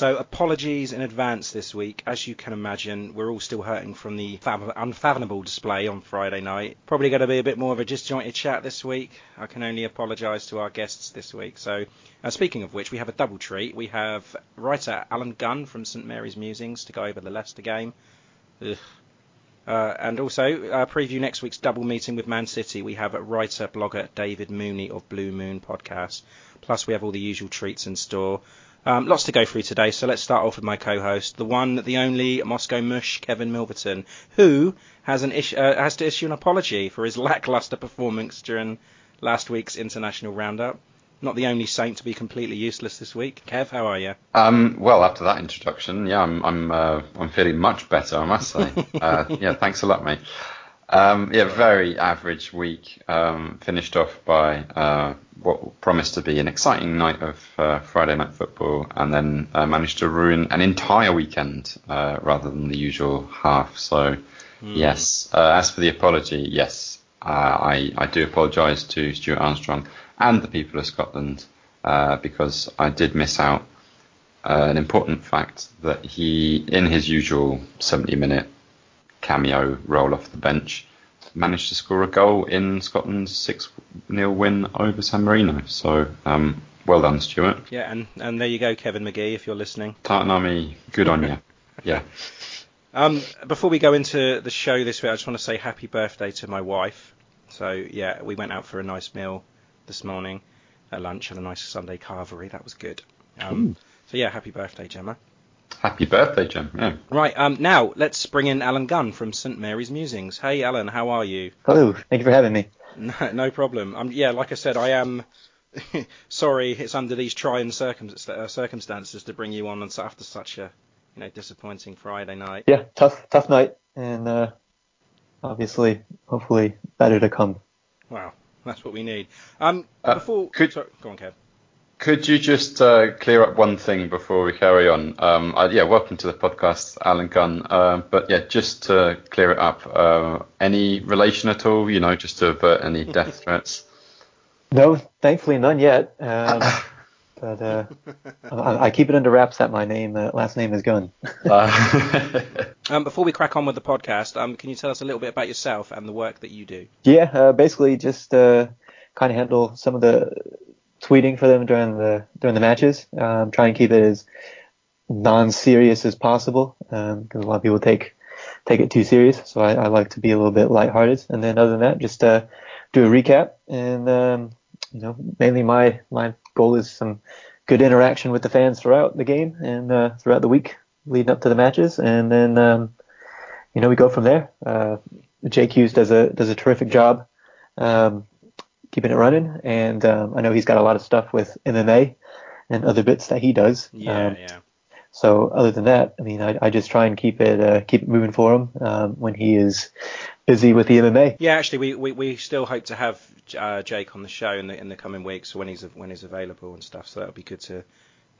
So apologies in advance this week. As you can imagine, we're all still hurting from the unfathomable display on Friday night. Probably going to be a bit more of a disjointed chat this week. I can only apologise to our guests this week. So, uh, speaking of which, we have a double treat. We have writer Allen Gunn from St Mary's Musings to go over the Leicester game. Uh, and also uh, preview next week's double meeting with Man City. We have writer blogger David Mooney of Blue Moon Podcast. Plus, we have all the usual treats in store. Um, lots to go through today, so let's start off with my co-host, the one, the only Moscow Mush, Kevin Milverton, who has an issue, uh, has to issue an apology for his lackluster performance during last week's international roundup. Not the only saint to be completely useless this week. Kev, how are you? Um, well, after that introduction, yeah, I'm I'm uh, I'm feeling much better, I must say. uh, yeah, thanks a lot, mate. Um, yeah, very average week. Um, finished off by uh, what promised to be an exciting night of uh, Friday night football, and then uh, managed to ruin an entire weekend uh, rather than the usual half. So, mm. yes. Uh, as for the apology, yes, uh, I I do apologise to Stuart Armstrong and the people of Scotland because I did miss out an important fact that he, in his usual 70 minute cameo role off the bench, managed to score a goal in Scotland's 6 0 win over San Marino. So, um, well done, Stuart. Yeah, and, and there you go, Kevin McGee, if you're listening. Tartan Army, good on you. Yeah. Um, before we go into the show this week, I just want to say happy birthday to my wife. So, yeah, we went out for a nice meal this morning at lunch, had a nice Sunday carvery. That was good. Um, so, yeah, happy birthday, Gemma. Happy birthday, Jim. Yeah. Right. Um, now let's bring in Allen Gunn from St Mary's Musings. Hey, Allen, how are you? Hello. Thank you for having me. No, no problem. Um, yeah, like I said, I am. sorry, it's under these trying circum- uh, circumstances to bring you on after such a, you know, disappointing Friday night. Yeah, tough, tough night, and uh, obviously, hopefully, better to come. Wow, that's what we need. Um, uh, before, could, sorry, go on, Kev. Could you just uh, clear up one thing before we carry on? Um, uh, yeah, welcome to the podcast, Allen Gunn. Uh, but yeah, just to clear it up, uh, any relation at all? You know, just to avert any death threats. No, thankfully none yet. Um, but uh, I, I, keep it under wraps that my name, uh, last name is Gunn. um, before we crack on with the podcast, um, can you tell us a little bit about yourself and the work that you do? Yeah, basically just kind of handle some of the tweeting for them during the during the matches. Um, try and keep it as non-serious as possible because um, a lot of people take take it too serious. So I, I, like to be a little bit lighthearted. And then other than that, just uh, do a recap. And um, you know, mainly my my goal is some good interaction with the fans throughout the game and uh, throughout the week leading up to the matches. And then um, you know we go from there. Uh, Jake Hughes does a does a terrific job. Um, keeping it running. And um, I know he's got a lot of stuff with MMA and other bits that he does. Yeah, um, yeah. So other than that, I mean, I, I just try and keep it uh, keep it moving for him um, when he is busy with the MMA. Yeah, actually, we, we, we still hope to have uh, Jake on the show in the in the coming weeks when he's when he's available and stuff. So that'll be good to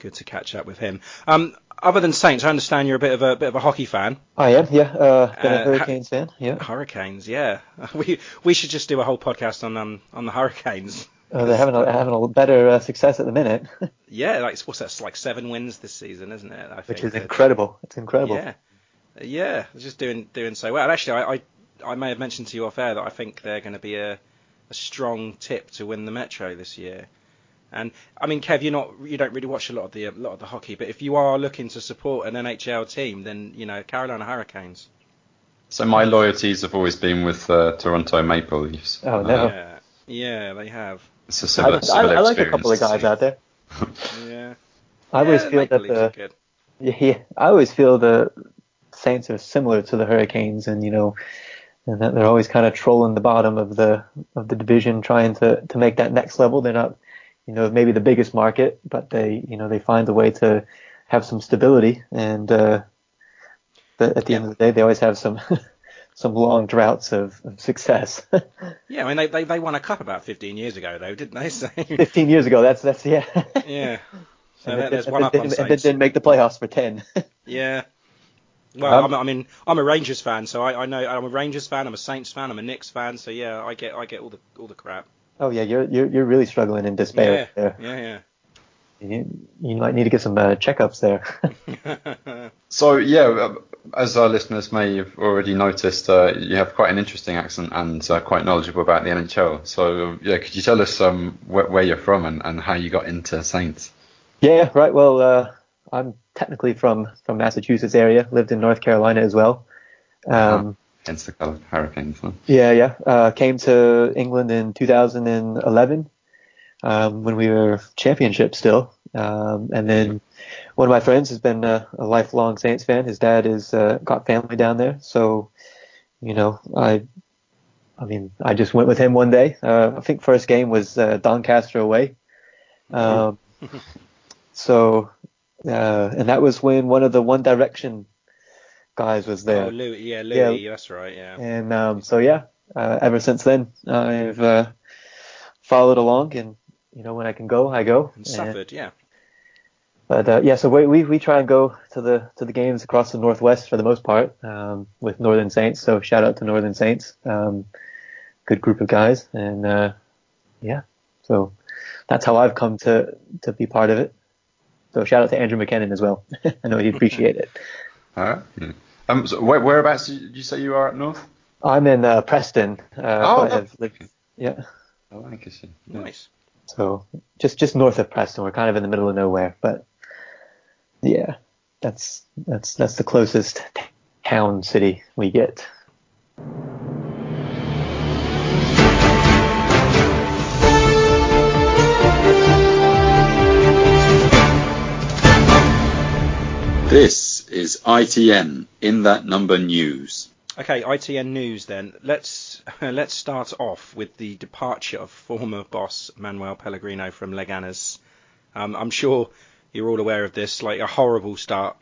good to catch up with him. Um, other than Saints, I understand you're a bit of a bit of a hockey fan. I am, yeah. Uh, been a uh, Hurricanes ha- fan, yeah. Hurricanes, yeah. We we should just do a whole podcast on um on the Hurricanes. Uh, they're having a, having a better uh, success at the minute. yeah, like what's that? Like seven wins this season, isn't it? I Which is incredible. It's incredible. Yeah, yeah. Just doing doing so well. And actually, I, I I may have mentioned to you off air that I think they're going to be a a strong tip to win the Metro this year. And I mean, Kev, you're not you don't really watch a lot of the a lot of the hockey, but if you are looking to support an NHL team, then you know Carolina Hurricanes. So my loyalties have always been with uh, Toronto Maple Leafs. Oh no. Yeah, yeah, they have. It's a similar, I, similar I, I like a couple of guys out there. yeah. I always yeah, feel that the yeah, yeah, I always feel the Saints are similar to the Hurricanes, and you know, and that they're always kind of trolling the bottom of the of the division, trying to to make that next level. They're not you know maybe the biggest market, but they you know they find a way to have some stability, and uh, the, at the end of the day, they always have some some long droughts of, of success. Yeah, I mean they, they they won a cup about 15 years ago though, didn't they? So 15 years ago, that's that's yeah. yeah. So and then, there's one up on and then didn't make the playoffs for 10. Yeah. Well, Um, I'm, I mean, I'm a Rangers fan, so I, I know I'm a Rangers fan, I'm a Saints fan, I'm a Knicks fan, so yeah, I get I get all the all the crap. Oh yeah, you're you're you're really struggling in despair yeah, there. yeah, You, you might need to get some uh, checkups there. So yeah, uh, as our listeners may have already noticed, uh, you have quite an interesting accent and uh, quite knowledgeable about the NHL. So yeah, could you tell us um, wh- where you're from and, and how you got into Saints? yeah, right. Well, uh, I'm technically from from Massachusetts area. Lived in North Carolina as well. Um, Hence the colour Hurricanes. Huh? Yeah, yeah. Uh, came to England in 2011 um, when we were championship still. Um, and then one of my friends has been a, a lifelong Saints fan. His dad has uh, got family down there, so you know, I, I mean, I just went with him one day. Uh, I think first game was uh, Doncaster away. Um, so, uh, and that was when one of the One Direction guys was there. Oh, Louis, yeah, Louis, that's right, yeah. And um, so yeah, uh, ever since then I've uh, followed along, and you know when I can go, I go. And suffered, yeah. But uh, yeah, so we, we we try and go to the to the games across the northwest for the most part um, with Northern Saints. So shout out to Northern Saints, um, good group of guys, and uh, yeah, so that's how I've come to to be part of it. So shout out to Andrew McKinnon as well. I know he'd appreciate it. All right. Hmm. Um, so where, whereabouts did you say you are up north? I'm in uh, Preston. Uh, Oh, but I've lived, yeah. I like it. Nice. So just just north of Preston, we're kind of in the middle of nowhere, but yeah, that's that's that's the closest town city we get. This is ITN in that number news. Okay, ITN news then. Let's let's start off with the departure of former boss Manuel Pellegrino from Leganes. Um, I'm sure you're all aware of this. Like a horrible start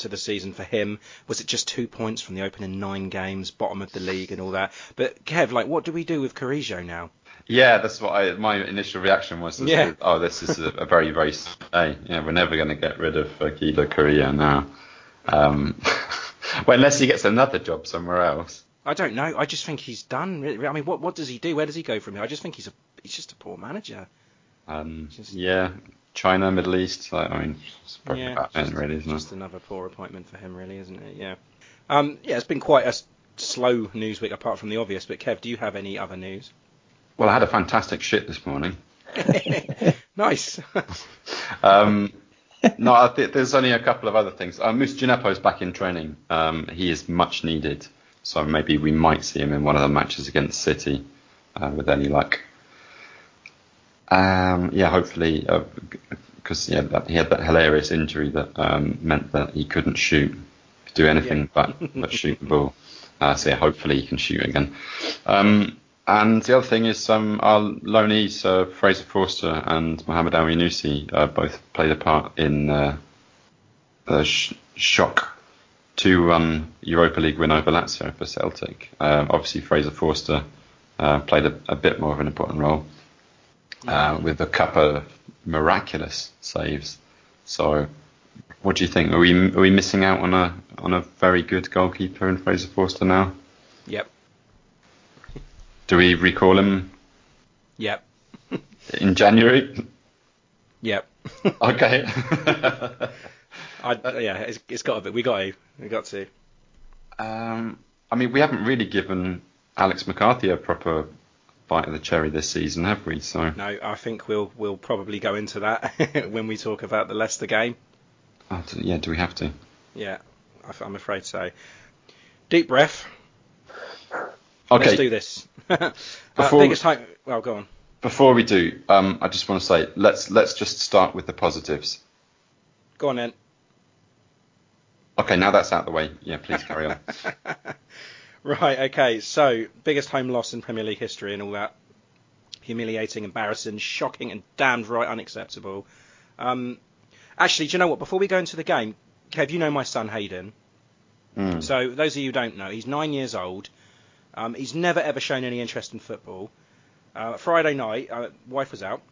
to the season for him. Was it just two points from the opening nine games, bottom of the league, and all that? But Kev, like, what do we do with Carrillo now? Yeah, that's what I. My initial reaction was, Yeah. oh, this is a, a very, very. Hey, yeah, we're never going to get rid of uh, Guido Carrillo now. Um, well, unless he gets another job somewhere else. I don't know. I just think he's done. really. I mean, what what does he do? Where does he go from here? I just think he's a he's just a poor manager. Um, Just- yeah, China, Middle East. Like, I mean, it's probably Yeah, about just, really, isn't just it? another poor appointment for him, really, isn't it? Yeah. Um, yeah, it's been quite a slow news week apart from the obvious. But Kev, do you have any other news? Well, I had a fantastic shit this morning. nice. Um, no, I think there's only a couple of other things. Uh, Moussa Djenepo's back in training. Um, he is much needed, so maybe we might see him in one of the matches against City uh, with any luck. Um, yeah, hopefully, because yeah, that, he had that hilarious injury that um, meant that he couldn't shoot, do anything Yeah. but but shoot the ball. Uh, so yeah, hopefully he can shoot again. Um, and the other thing is um, our loanees, uh, Fraser Forster and Mohamed Elyounoussi, uh, both played a part in uh, the sh- shock 2-1 Europa League win over Lazio for Celtic. Um, obviously, Fraser Forster uh, played a, a bit more of an important role uh, with a couple of miraculous saves. So, what do you think? Are we are we missing out on a on a very good goalkeeper in Fraser Forster now? yep. Do we recall him Yep. in January? Yep. Okay. I, yeah, it's, it's got to be. We got to. We got to. um, I mean, we haven't really given Alex McCarthy a proper bite of the cherry this season, have we? So, No, I think we'll we'll probably go into that when we talk about the Leicester game. oh, yeah, do we have to? Yeah, I- I'm afraid so. Deep breath. Okay. Let's do this. uh, Before- biggest home. Well, go on. Before we do, um, I just want to say let's let's just start with the positives. Go on then. Okay, now that's out of the way. Yeah, please carry on. Right, okay, so biggest home loss in Premier League history and all that. humiliating, embarrassing, shocking, and damned right unacceptable. Um, actually, do you know what? Before we go into the game, Kev, you know my son Hayden. Mm. So those of you who don't know, he's nine years old. Um, he's never ever shown any interest in football. Uh, Friday night, uh, wife was out.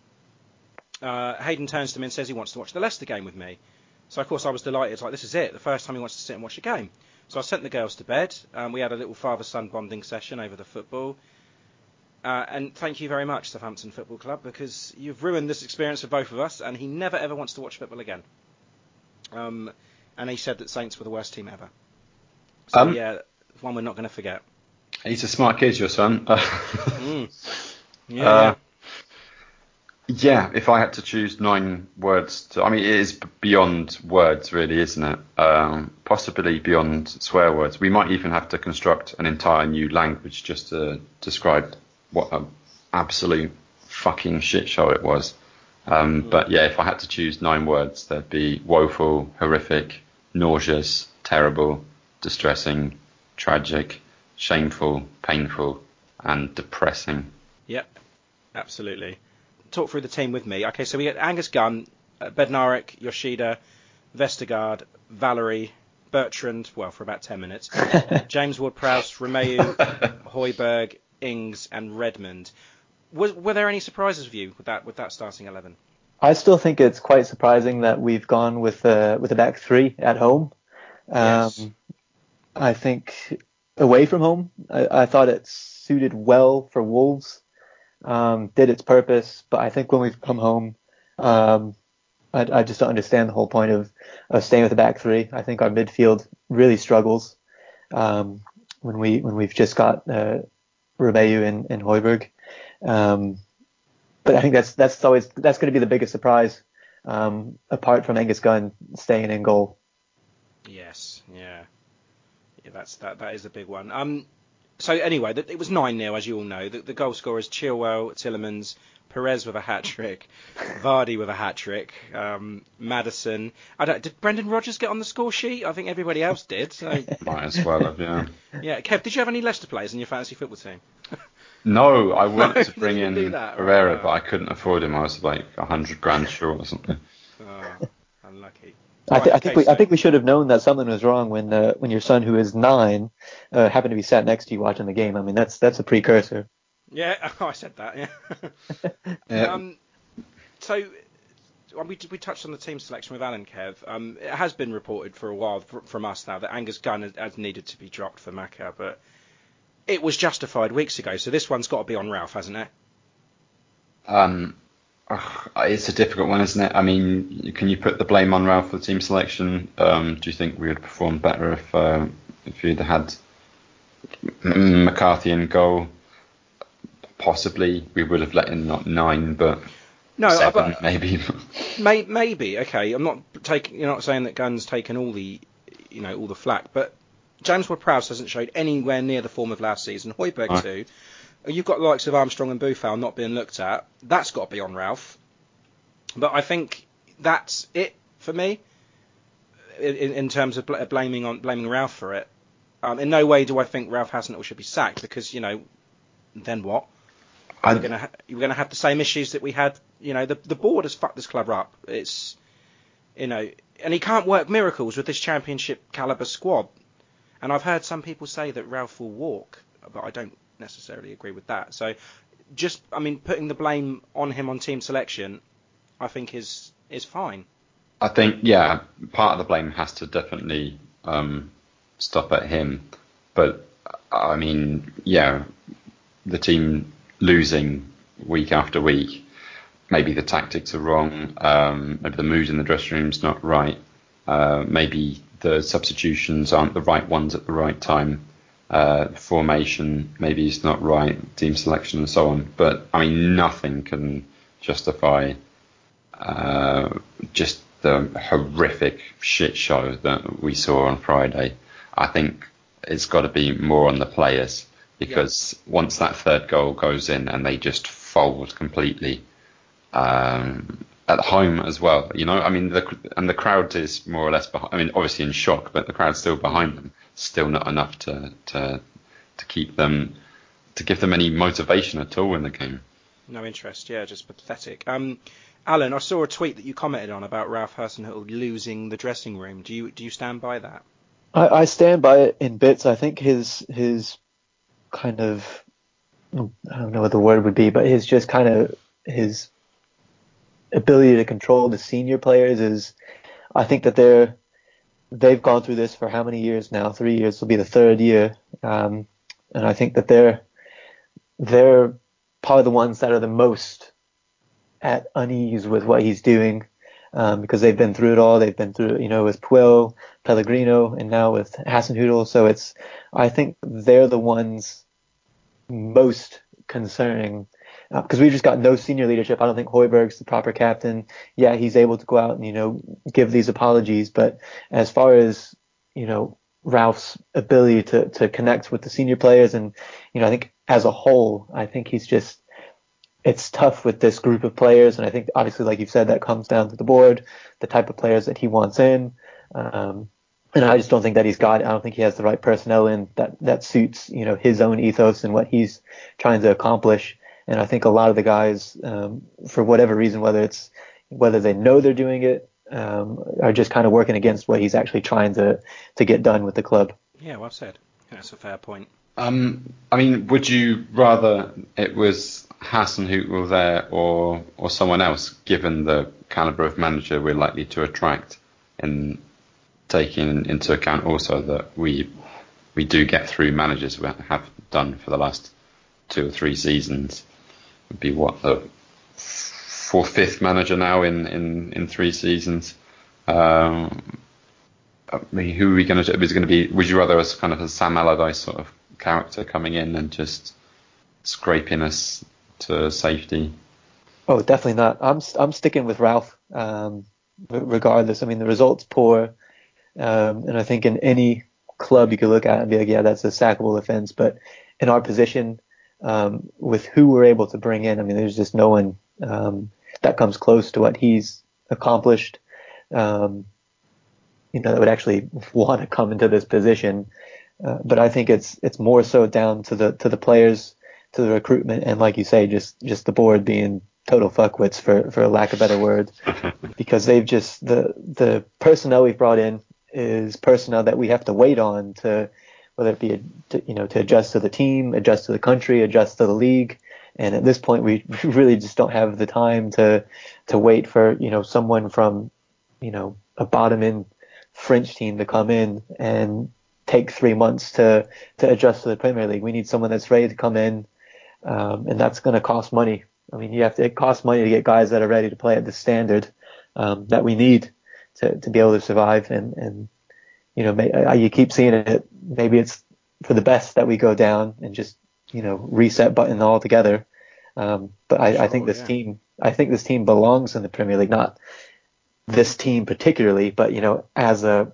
Uh, Hayden turns to me and says he wants to watch the Leicester game with me. So of course I was delighted. It's like this is it, the first time he wants to sit and watch a game. So I sent the girls to bed. Um, we had a little father-son bonding session over the football. Uh, and thank you very much, Southampton Football Club, because you've ruined this experience for both of us, and he never ever wants to watch football again. Um, and he said that Saints were the worst team ever. So Um, yeah, one we're not going to forget. He's a smart kid, your son. Mm. Yeah, Uh, Yeah, if I had to choose nine words, to, I mean, it is beyond words, really, isn't it? Um, possibly beyond swear words. We might even have to construct an entire new language just to describe what an absolute fucking shit show it was. Um, But yeah, if I had to choose nine words, there'd be woeful, horrific, nauseous, terrible, distressing, tragic, shameful, painful, and depressing. Yep, absolutely. Talk through the team with me. Okay, so we had Angus Gunn, uh, Bednarek, Yoshida, Vestergaard, Valery, Bertrand, well, for about 10 minutes, James Ward-Prowse, Romeu, Højbjerg, Ings, and Redmond. Was, were there any surprises for you with that with that starting 11? I still think it's quite surprising that we've gone with uh, with a back three at home. Um, Yes. I think away from home, I, I thought it suited well for Wolves, um, did its purpose. But I think when we've come home, um, I, I just don't understand the whole point of, of staying with the back three. I think our midfield really struggles um, when we when we've just got uh, and, and Højbjerg. Um, but I think that's that's always that's going to be the biggest surprise, um, apart from Angus Gunn staying in goal. Yes, yeah, yeah. That's that. That is a big one. Um, so anyway, th- it was nine 0 as you all know. The, the goal scorers: Chilwell, Tielemans, Perez with a hat trick, Vardy with a hat trick, um, Maddison. I don't. Did Brendan Rodgers get on the score sheet? I think everybody else did. So Might as well have, yeah. yeah. Kev, did you have any Leicester players in your fantasy football team? No, I wanted to bring in that, Herrera, right. but I couldn't afford him. I was like a hundred grand short or something. Oh, unlucky. I, th- Right, I think okay, we I think we should have known that something was wrong when uh, when your son, who is nine, uh, happened to be sat next to you watching the game. I mean, that's that's a precursor. Yeah, I said that. Yeah. Yeah. Um, so we we touched on the team selection with Allen Kev. Um, it has been reported for a while from us now that Angus Gunn has, has needed to be dropped for Macca, but it was justified weeks ago. So this one's got to be on Ralph, hasn't it? Um, ugh, it's a difficult one, isn't it? I mean, can you put the blame on Ralph for the team selection? Um, do you think we would perform better if uh, if you'd had McCarthy in goal? Possibly, we would have let in not nine, but No, seven but maybe. may, maybe okay. I'm not taking. You're not saying that Gunn's taken all the, you know, all the flack, but James Ward-Prowse hasn't showed anywhere near the form of last season. Højbjerg Right. too. You've got the likes of Armstrong and Boufal not being looked at. That's got to be on Ralph. But I think that's it for me in, in terms of bl- blaming on blaming Ralph for it. Um, in no way do I think Ralph Hasenhüttl should be sacked because you know, then what? I- We're gonna ha- we're gonna have the same issues that we had. You know, the the board has fucked this club up. It's you know, and he can't work miracles with this championship caliber squad. And I've heard some people say that Ralph will walk, but I don't necessarily agree with that. So, just I mean, putting the blame on him on team selection, I think is is fine. I think, yeah, part of the blame has to definitely um, stop at him. But, I mean, yeah, the team losing week after week, maybe the tactics are wrong, um, maybe the mood in the dressing room's not right, uh, maybe the substitutions aren't the right ones at the right time. Uh, formation maybe is not right, team selection and so on. But I mean, nothing can justify uh, just the horrific shit show that we saw on Friday. I think it's got to be more on the players because once that third goal goes in and they just fold completely um, at home as well, you know, I mean, the, and the crowd is more or less behind. I mean, obviously in shock, but the crowd's still behind them. Still not enough to to to keep them to give them any motivation at all in the game. No interest. Yeah, just pathetic. Um, Allen, I saw a tweet that you commented on about Ralph Hasenhüttl losing the dressing room. Do you do you stand by that? I, I stand by it in bits. I think his his kind of I don't know what the word would be, but his just kind of his ability to control the senior players is I think that they're they've gone through this for how many years now? Three years will be the third year, um, and I think that they're they're probably the ones that are the most at unease with what he's doing um, because they've been through it all. They've been through, you know, with Puel, Pellegrino, and now with Hasenhüttl. So it's, I think they're the ones most concerning because uh, we've just got no senior leadership. I don't think Højbjerg's the proper captain. Yeah, he's able to go out and you know give these apologies, but as far as you know Ralph's ability to to connect with the senior players and you know I think as a whole, I think he's just it's tough with this group of players, and I think obviously, like you've said, that comes down to the board, the type of players that he wants in. Um, and I just don't think that he's got. I don't think he has the right personnel in that that suits you know his own ethos and what he's trying to accomplish. And I think a lot of the guys, um, for whatever reason, whether it's whether they know they're doing it, um, are just kind of working against what he's actually trying to to get done with the club. Yeah, well said. That's a fair point. Um, I mean, would you rather it was Hasenhüttl there or or someone else, given the caliber of manager we're likely to attract, and taking into account also that we we do get through managers we have done for the last two or three seasons. Would be what the fourth, fifth manager now in in in three seasons. Um, I mean, who are we going to? Is going to be? Would you rather as kind of a Sam Allardyce sort of character coming in and just scraping us to safety? Oh, definitely not. I'm I'm sticking with Ralph. Um, regardless, I mean the results poor, um, and I think in any club you could look at and be like, yeah, that's a sackable offense. But in our position, um, with who we're able to bring in, I mean, there's just no one um, that comes close to what he's accomplished. Um, you know, that would actually want to come into this position. Uh, but I think it's it's more so down to the to the players, to the recruitment, and like you say, just just the board being total fuckwits for for lack of better word, because they've just the the personnel we've brought in is personnel that we have to wait on to whether it be a, to, you know to adjust to the team, adjust to the country, adjust to the league. And at this point, we really just don't have the time to to wait for you know someone from you know a bottom end French team to come in and take three months to to adjust to the Premier League. We need someone that's ready to come in, um, and that's going to cost money. I mean, you have to, it costs money to get guys that are ready to play at the standard um, that we need to to be able to survive. And and you know, may, uh, you keep seeing it. Maybe it's for the best that we go down and just you know reset button altogether. Um, but I, sure, I think this yeah. team, I think this team belongs in the Premier League. Not this team particularly, but you know, as a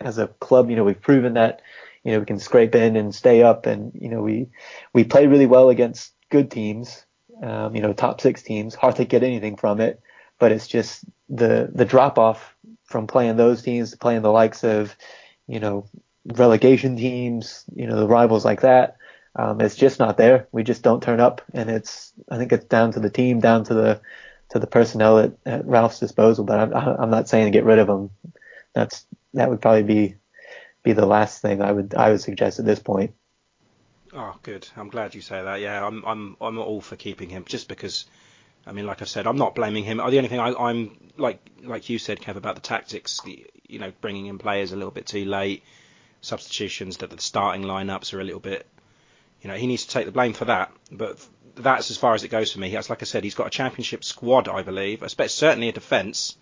as a club, you know, we've proven that, you know, we can scrape in and stay up, and you know, we we play really well against good teams, um, you know, top six teams. Hard to get anything from it, but it's just the the drop off from playing those teams to playing the likes of, you know, relegation teams, you know, the rivals like that. Um, it's just not there. We just don't turn up, and it's I think it's down to the team, down to the to the personnel at, at Ralph's disposal. But I'm, I'm not saying to get rid of them. That's that would probably be be the last thing I would I would suggest at this point. Oh, good. I'm glad you say that. Yeah, I'm I'm I'm all for keeping him just because. I mean, like I said, I'm not blaming him. The only thing I, I'm like like you said, Kev, about the tactics. The, you know, bringing in players a little bit too late, substitutions that the starting lineups are a little bit. You know, he needs to take the blame for that. But that's as far as it goes for me. That's like I said, he's got a championship squad, I believe. I expect certainly a defence.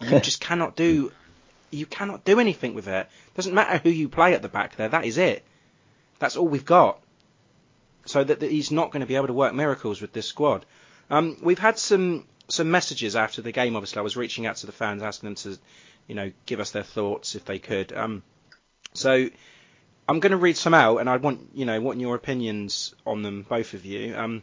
You just cannot do you cannot do anything with it. Doesn't matter who you play at the back there. That is it. That's all we've got. So that, that he's not going to be able to work miracles with this squad. Um, we've had some some messages after the game. Obviously, I was reaching out to the fans, asking them to, you know, give us their thoughts if they could. Um, so I'm going to read some out, and I want you know want your opinions on them, both of you. Um,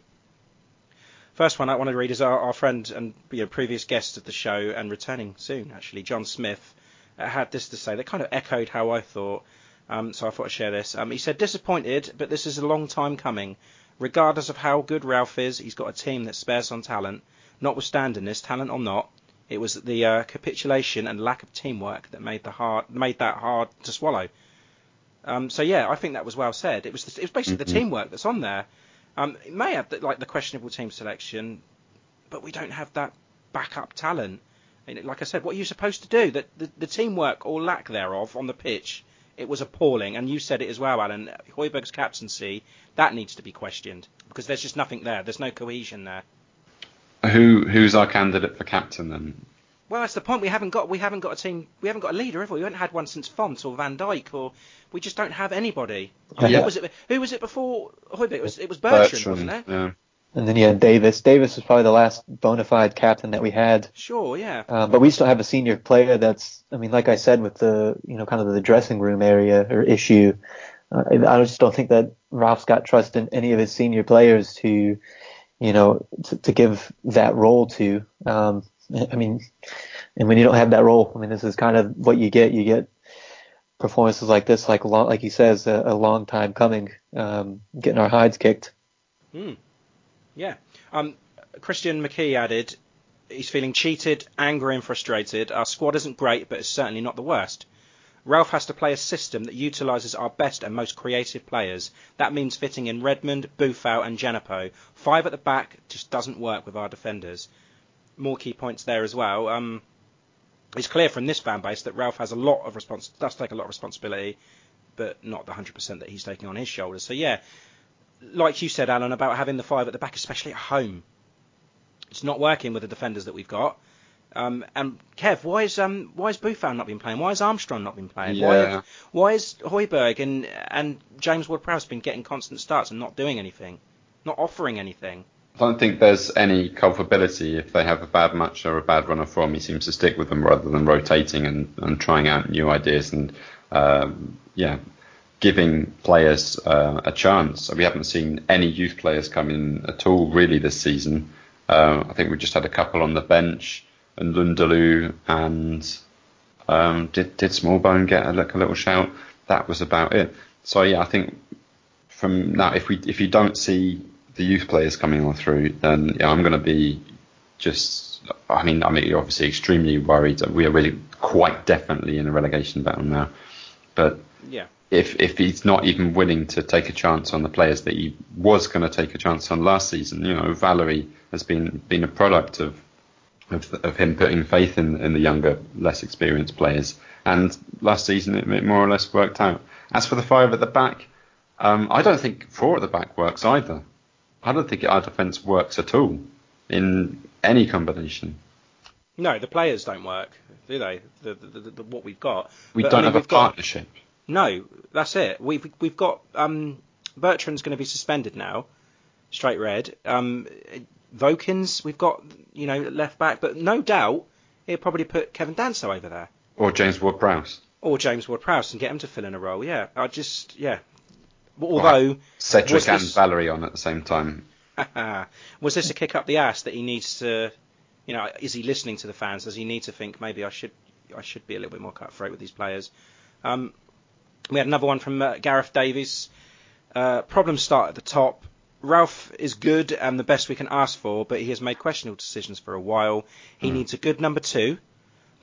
first one I want to read is our, our friend and you know, previous guest of the show and returning soon, actually, John Smith had this to say that kind of echoed how I thought. Um, so I thought I'd share this. Um, he said, disappointed, but this is a long time coming. Regardless of how good Ralph is, he's got a team that spares on talent. Notwithstanding this, talent or not, it was the uh, capitulation and lack of teamwork that made the hard made that hard to swallow. Um, so yeah, I think that was well said. It was the, it was basically Mm-hmm. the teamwork that's on there. Um, it may have the, like the questionable team selection, but we don't have that backup talent. And like I said, what are you supposed to do? That the, the teamwork or lack thereof on the pitch, it was appalling. And you said it as well, Allen. Højbjerg's captaincy that needs to be questioned because there's just nothing there. There's no cohesion there. Who who's our candidate for captain then? Well, that's the point. We haven't got we haven't got a team. We haven't got a leader, have we? We haven't had one since Fonte or Van Dijk, or we just don't have anybody. Yeah. What was it? Who was it before Højbjerg? It was it was Bertrand, wasn't it? Yeah. And then you had Davis. Davis was probably the last bona fide captain that we had. Sure, yeah. Um, but we still have a senior player that's, I mean, like I said, with the, you know, kind of the dressing room area or issue, uh, I just don't think that Ralph's got trust in any of his senior players to, you know, to, to give that role to. Um, I mean, and when you don't have that role, I mean, this is kind of what you get. You get performances like this, like long, like he says, a, a long time coming, um, getting our hides kicked. Hmm. Yeah. Um, Christian McKee added, he's feeling cheated, angry, and frustrated. Our squad isn't great, but it's certainly not the worst. Ralph has to play a system that utilises our best and most creative players. That means fitting in Redmond, Boufal, and Djenepo. Five at the back just doesn't work with our defenders. More key points there as well. Um, it's clear from this fan base that Ralph has a lot of respons- does take a lot of responsibility, but not the 100% that he's taking on his shoulders. So yeah, like you said, Allen, about having the five at the back, especially at home. It's not working with the defenders that we've got. Um, and Kev, why is um, why is Boufal not been playing? Why has Armstrong not been playing? Why, Yeah. why is Højbjerg and and James Ward-Prowse been getting constant starts and not doing anything, not offering anything? I don't think there's any culpability if they have a bad match or a bad run of form. He seems to stick with them rather than rotating and, and trying out new ideas and um, yeah, giving players uh, a chance. We haven't seen any youth players come in at all really this season. Uh, I think we just had a couple on the bench and Lundalu and um, did did Smallbone get a, like a little shout? That was about it. So yeah, I think from now if we if you don't see the youth players coming on through, then yeah, I'm going to be just. I mean, I mean, obviously extremely worried. We are really quite definitely in a relegation battle now. But Yeah. If if he's not even willing to take a chance on the players that he was going to take a chance on last season, you know, Valery has been been a product of of, of him putting faith in, in the younger, less experienced players. And last season, it, it more or less worked out. As for the five at the back, um, I don't think four at the back works either. I don't think our defence works at all in any combination. No, the players don't work, do they? The, the, the, what we've got. We But, don't mean, have a got- partnership. No, that's it. We've we've got um, Bertrand's going to be suspended now, straight red. Um, Vokins, we've got you know left back, but no doubt he'll probably put Kevin Danso over there Or James Ward-Prowse. or James Ward-Prowse and get him to fill in a role. Yeah, I just yeah. Although Cedric and this- Valery on at the same time. was this a kick up the ass that he needs to, you know, is he listening to the fans? Does he need to think maybe I should, I should be a little bit more cutthroat with these players? Um, we had another one from uh, Gareth Davies. Uh, problems start at the top. Ralph is good and the best we can ask for, but he has made questionable decisions for a while. He needs a good number two.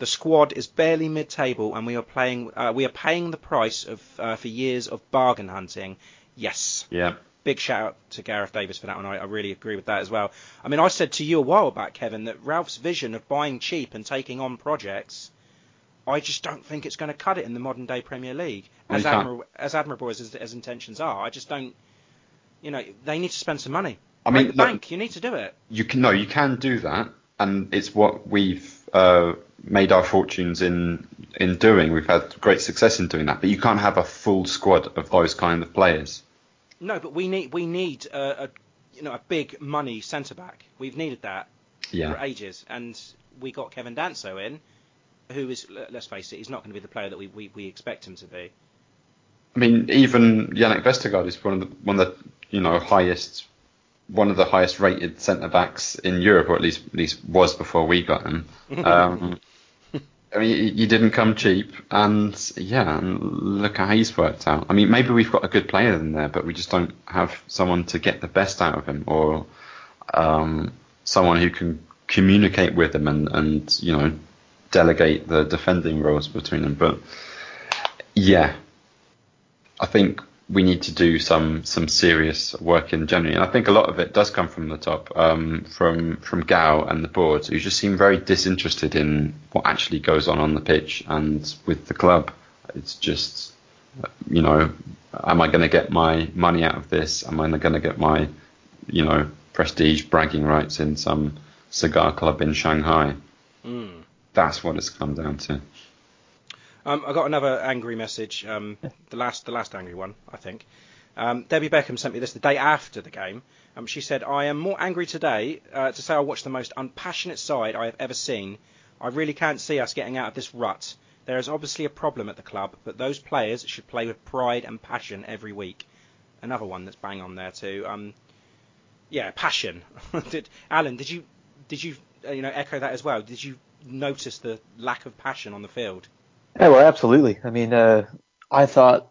The squad is barely mid-table, and we are playing. Uh, we are paying the price of uh, for years of bargain hunting. Yes, Yeah. big shout out to Gareth Davis for that one. I, I really agree with that as well. I mean, I said to you a while back, Kevin, that Ralph's vision of buying cheap and taking on projects, I just don't think it's going to cut it in the modern day Premier League. As, admirable, as admirable as as intentions are, I just don't. You know, they need to spend some money. I mean, the look- bank. You need to do it. You can no, you can do that, and it's what we've uh, made our fortunes in in doing. We've had great success in doing that, but you can't have a full squad of those kind of players. No, but we need we need a, a you know a big money centre back. We've needed that for ages, and we got Kevin Danso in, who is let's face it, he's not going to be the player that we, we, we expect him to be. I mean, even Jannik Vestergaard is one of the one of the you know highest one of the highest rated centre backs in Europe, or at least at least was before we got him. Um, I mean, you- didn't come cheap, and yeah, look how he's worked out. I mean, maybe we've got a good player in there, but we just don't have someone to get the best out of him, or um, someone who can communicate with him and, and you know delegate the defending roles between them. But yeah, I think we need to do some some serious work in general, and I think a lot of it does come from the top, um, from from Gao and the board, who just seem very disinterested in what actually goes on on the pitch and with the club. It's just, you know, am I going to get my money out of this? Am I going to get my, you know, prestige bragging rights in some cigar club in Shanghai? Mm. That's what it's come down to. Um, I got another angry message. Um, the last, the last angry one, I think. Um, Debbie Beckham sent me this the day after the game. Um, she said, "I am more angry today uh, to say I watched the most unpassionate side I have ever seen. I really can't see us getting out of this rut. There is obviously a problem at the club, but those players should play with pride and passion every week." Another one that's bang on there too. Um, yeah, passion. did, Allen, did you did you uh, you know echo that as well? Did you notice the lack of passion on the field? Yeah, well, absolutely. I mean, uh, I thought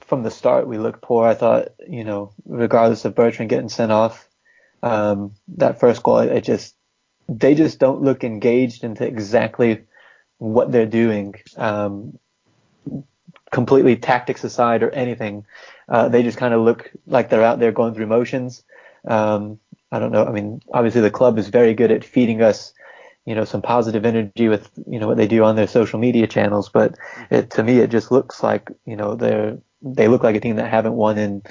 from the start we looked poor. I thought, you know, regardless of Bertrand getting sent off, um, that first goal, it just they just don't look engaged into exactly what they're doing. Um, completely tactics aside or anything, uh, they just kind of look like they're out there going through motions. Um, I don't know. I mean, obviously the club is very good at feeding us you know some positive energy with you know what they do on their social media channels but it to me it just looks like you know they're they look like a team that haven't won in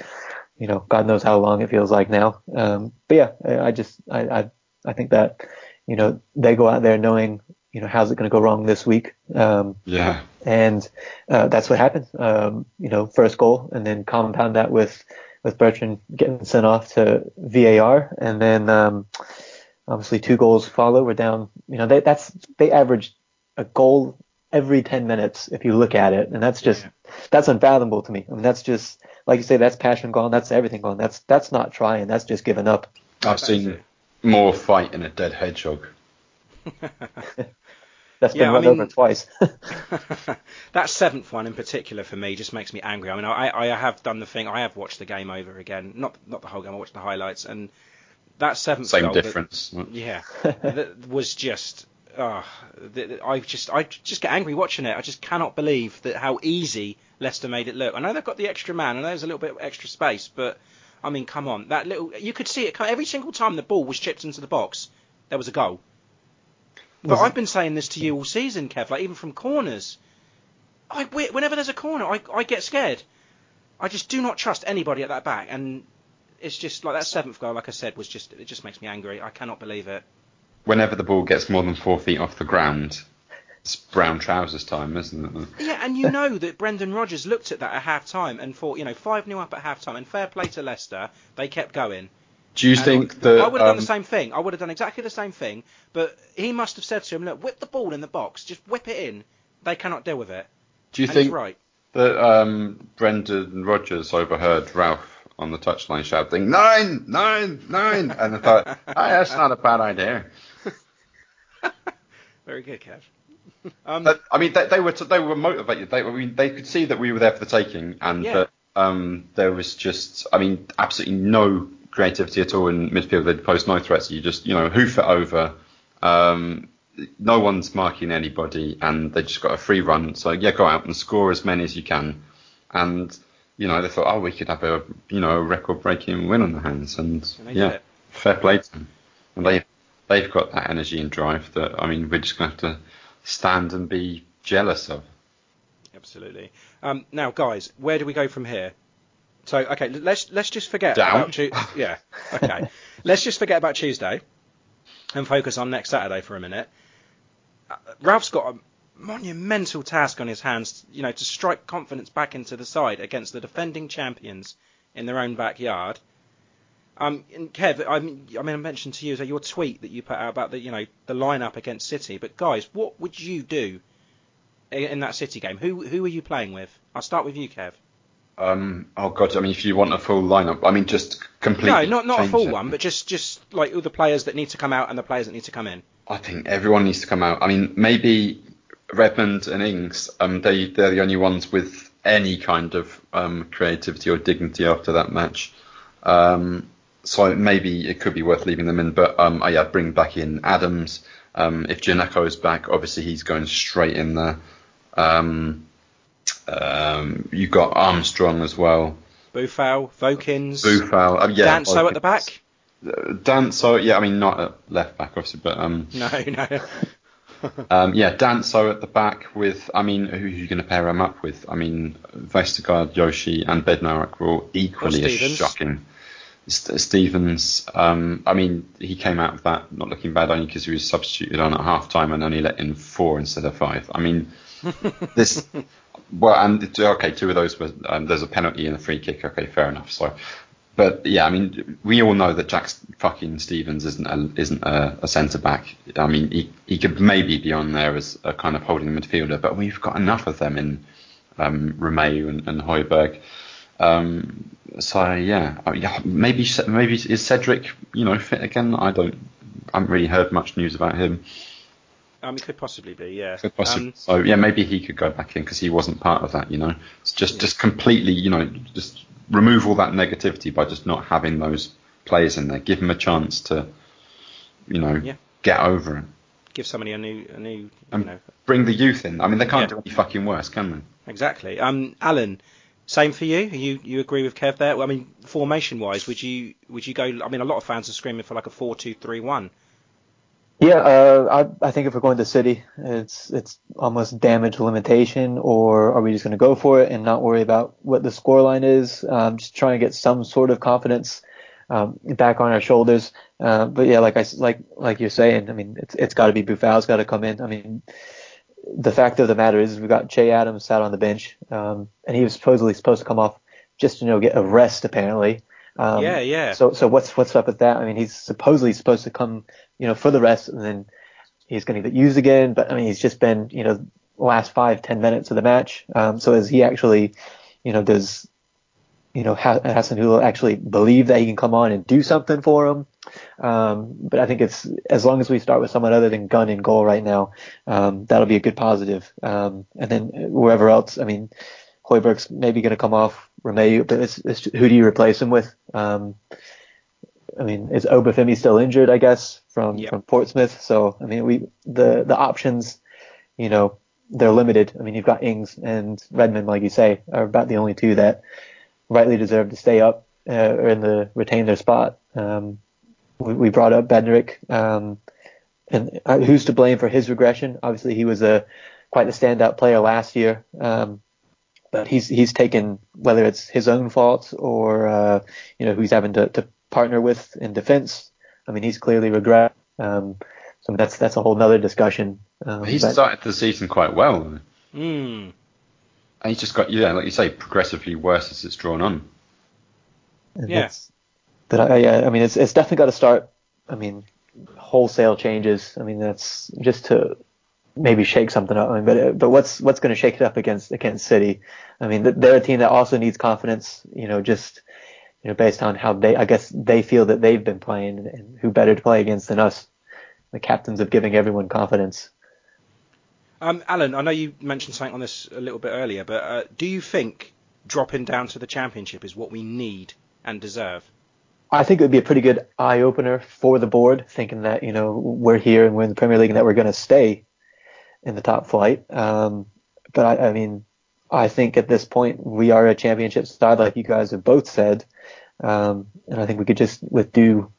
you know god knows how long it feels like now. Um but yeah i, I just I, I i think that you know they go out there knowing you know how's it going to go wrong this week. Um Yeah. and uh, that's what happened. Um you know first goal and then compound that with with Bertrand getting sent off to VAR and then um obviously two goals follow. We're down, you know, they, that's they average a goal every 10 minutes if you look at it, and that's just Yeah. that's unfathomable to me. I mean, that's just like you say, that's passion gone, that's everything gone. That's that's not trying, that's just giving up. I've seen more fight in a dead hedgehog. That's been Yeah, I run mean- over twice. that seventh one in particular for me just makes me angry. I mean, I, I have done the thing. I have watched the game over again, not not the whole game. I watched the highlights, and that seventh Same goal that- difference. yeah, that was just. Uh, I just I just get angry watching it. I just cannot believe that how easy Leicester made it look. I know they've got the extra man, and there's a little bit of extra space, but I mean, come on, that little you could see it every single time the ball was chipped into the box, there was a goal. But I've been saying this to you all season, Kev. Like even from corners, I whenever there's a corner, I I get scared. I just do not trust anybody at that back, and it's just like that seventh goal. Like I said, was just it just makes me angry. I cannot believe it. Whenever the ball gets more than four feet off the ground, it's brown trousers time, isn't it? Yeah, and you know that Brendan Rodgers looked at that at half time and thought, you know, 5 0 up at half time, and fair play to Leicester, they kept going. Do you And think that I would have done um, the same thing. I would have done exactly the same thing, but he must have said to him, look, whip the ball in the box, just whip it in. They cannot deal with it. Do you and think right. that um, Brendan Rodgers overheard Ralph on the touchline shouting nine, nine, nine, and I thought, oh, that's not a bad idea. Very good, Kev. Um, But, I mean, they, they were they were motivated. They, I mean, they could see that we were there for the taking, and Yeah. that um, there was just, I mean, absolutely no creativity at all in midfield. They'd pose no threats. You just, you know, hoof it over. Um, no one's marking anybody, and they just got a free run. So yeah, go out and score as many as you can. And you know, they thought, oh, we could have a, you know, a record-breaking win on the hands, and, And yeah, fair play to them. And they they've got that energy and drive that I mean, we're just going to have to stand and be jealous of. Absolutely. Um, now, guys, where do we go from here? So, okay, let's let's just forget Down. about Tu- yeah. Okay, let's just forget about Tuesday and focus on next Saturday for a minute. Uh, Ralph's got a monumental task on his hands, you know, to strike confidence back into the side against the defending champions in their own backyard. Um, and Kev, I mean, I mean, I mentioned to you that your tweet that you put out about the, you know, the lineup against City. But guys, what would you do in, in that City game? Who who are you playing with? I'll start with you, Kev. Um, oh god, I mean, if you want a full lineup, I mean, just completely. No, not not a full it. one, but just just like all the players that need to come out and the players that need to come in. I think everyone needs to come out. I mean, maybe Redmond and Ings, um, they they're the only ones with any kind of um, creativity or dignity after that match. Um, so maybe it could be worth leaving them in. But um, oh yeah, bring back in Adams. Um, if Djenepo is back, obviously he's going straight in there. Um, um, you've got Armstrong as well. Boufal, Vokins, Boufal, um, yeah, Danso at the back. Uh, Danso, yeah, I mean not at left back obviously, but um, No, no. um, yeah, Danso at the back with, I mean, who are you going to pair him up with? I mean, Vestergaard, Yoshi, and Bednarek were all equally as shocking. St- Stevens, um, I mean, he came out of that not looking bad only because he was substituted on at half time and only let in four instead of five. I mean, this, well, and okay, two of those were, um, there's a penalty and a free kick. Okay, fair enough. So, but yeah, I mean, we all know that Jack fucking Stevens isn't a, isn't a, a centre back. I mean, he, he could maybe be on there as a kind of holding midfielder, but we've got enough of them in um, Romeu and, and Højbjerg. Um, so yeah, uh, yeah, maybe maybe is Cedric, you know, fit again? I don't, I haven't really heard much news about him. Um, it could possibly be, yeah. Could possibly. Um, so yeah, maybe he could go back in because he wasn't part of that. You know, it's just just completely, you know, just remove all that negativity by just not having those players in there. Give them a chance to, you know, Yeah. get over it. give somebody a new, a new, you Um, know, Bring the youth in. I mean, they can't Yeah. do any fucking worse, can they? exactly. Um, Alan, same for you. You you agree with Kev there? Well, I mean, formation wise, would you would you go? I mean, a lot of fans are screaming for like a four-two-three-one. Yeah, uh, I, I think if we're going to City, it's it's almost damage limitation, or are we just going to go for it and not worry about what the scoreline is? Um, just trying to get some sort of confidence um, back on our shoulders. Uh, but yeah, like I like like you're saying, I mean, it's it's got to be Boufal's got to come in. I mean, the fact of the matter is, we've got Che Adams sat on the bench, um, and he was supposedly supposed to come off just to you know get a rest apparently. Um, yeah, yeah. so so what's what's up with that? I mean, he's supposedly supposed to come, you know, for the rest, and then he's going to get used again. But I mean, he's just been, you know, last five ten minutes of the match. Um, so is he actually, you know, does, you know, ha- Hasenhüttl actually believe that he can come on and do something for him? Um, but I think it's as long as we start with someone other than Gunn in goal right now, um, that'll be a good positive. Um, and then wherever else, I mean, Højbjerg's maybe going to come off It's, it's, who do you replace him with? Um, I mean, is Obafemi still injured? I guess from from Portsmouth. So I mean, we the the options, you know, they're limited. I mean, you've got Ings and Redmond, like you say, are about the only two that rightly deserve to stay up uh, or in the retain their spot. Um, we, we brought up Bednarek, um, and uh, who's to blame for his regression? Obviously, he was a quite a standout player last year. Um, but he's he's taken whether it's his own fault or uh, you know who he's having to, to partner with in defense. I mean, he's clearly regret. Um, so that's that's a whole nother discussion. Um, He's but- started the season quite well, and Mm. he's just got yeah, like you say, progressively worse as it's drawn on. And Yeah. that's- But I, I I mean, it's it's definitely got to start. I mean, wholesale changes. I mean, that's just to maybe shake something up. I mean, but but what's what's going to shake it up against against City? I mean, they're a team that also needs confidence. You know, just you know, based on how they, I guess they feel that they've been playing, and, and who better to play against than us, the captains of giving everyone confidence. Um, Alan, I know you mentioned something on this a little bit earlier, but uh, do you think dropping down to the Championship is what we need and deserve? I think it would be a pretty good eye opener for the board, thinking that you know we're here and we're in the Premier League and that we're going to stay in the top flight. Um, but I, I mean, I think at this point we are a championship side, like you guys have both said, um, and I think we could just with do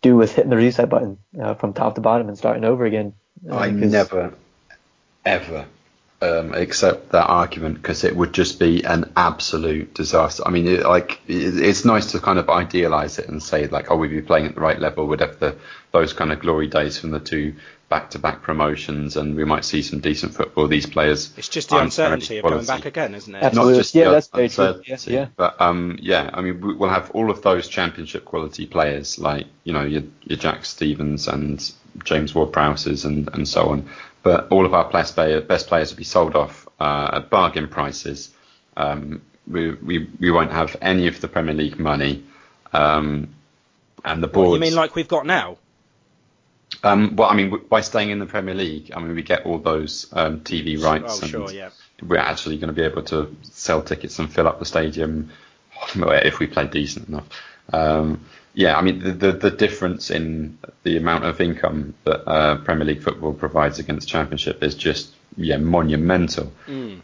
do with hitting the reset button uh, from top to bottom and starting over again. Uh, I never, ever um, accept that argument because it would just be an absolute disaster. I mean, it, like it, it's nice to kind of idealize it and say like, oh, we'd be playing at the right level. We'd have the those kind of glory days from the two back-to-back promotions, and we might see some decent football. These players. It's just the uncertainty of very going back again, isn't it? Absolutely. not just Yeah, that's very true. Yeah, yeah. But um, yeah, I mean, we- we'll have all of those championship quality players, like you know your, your Jack Stevens and James Ward-Prowses and and so on. But all of our best player, best players will be sold off uh, at bargain prices. Um, we, we we won't have any of the Premier League money, um, and the board. you mean like we've got now? Um, well, I mean, by staying in the Premier League, I mean we get all those um, TV rights, Oh, and sure, yeah. we're actually going to be able to sell tickets and fill up the stadium if we play decent enough. Um, yeah, I mean the, the the difference in the amount of income that uh, Premier League football provides against Championship is just yeah monumental.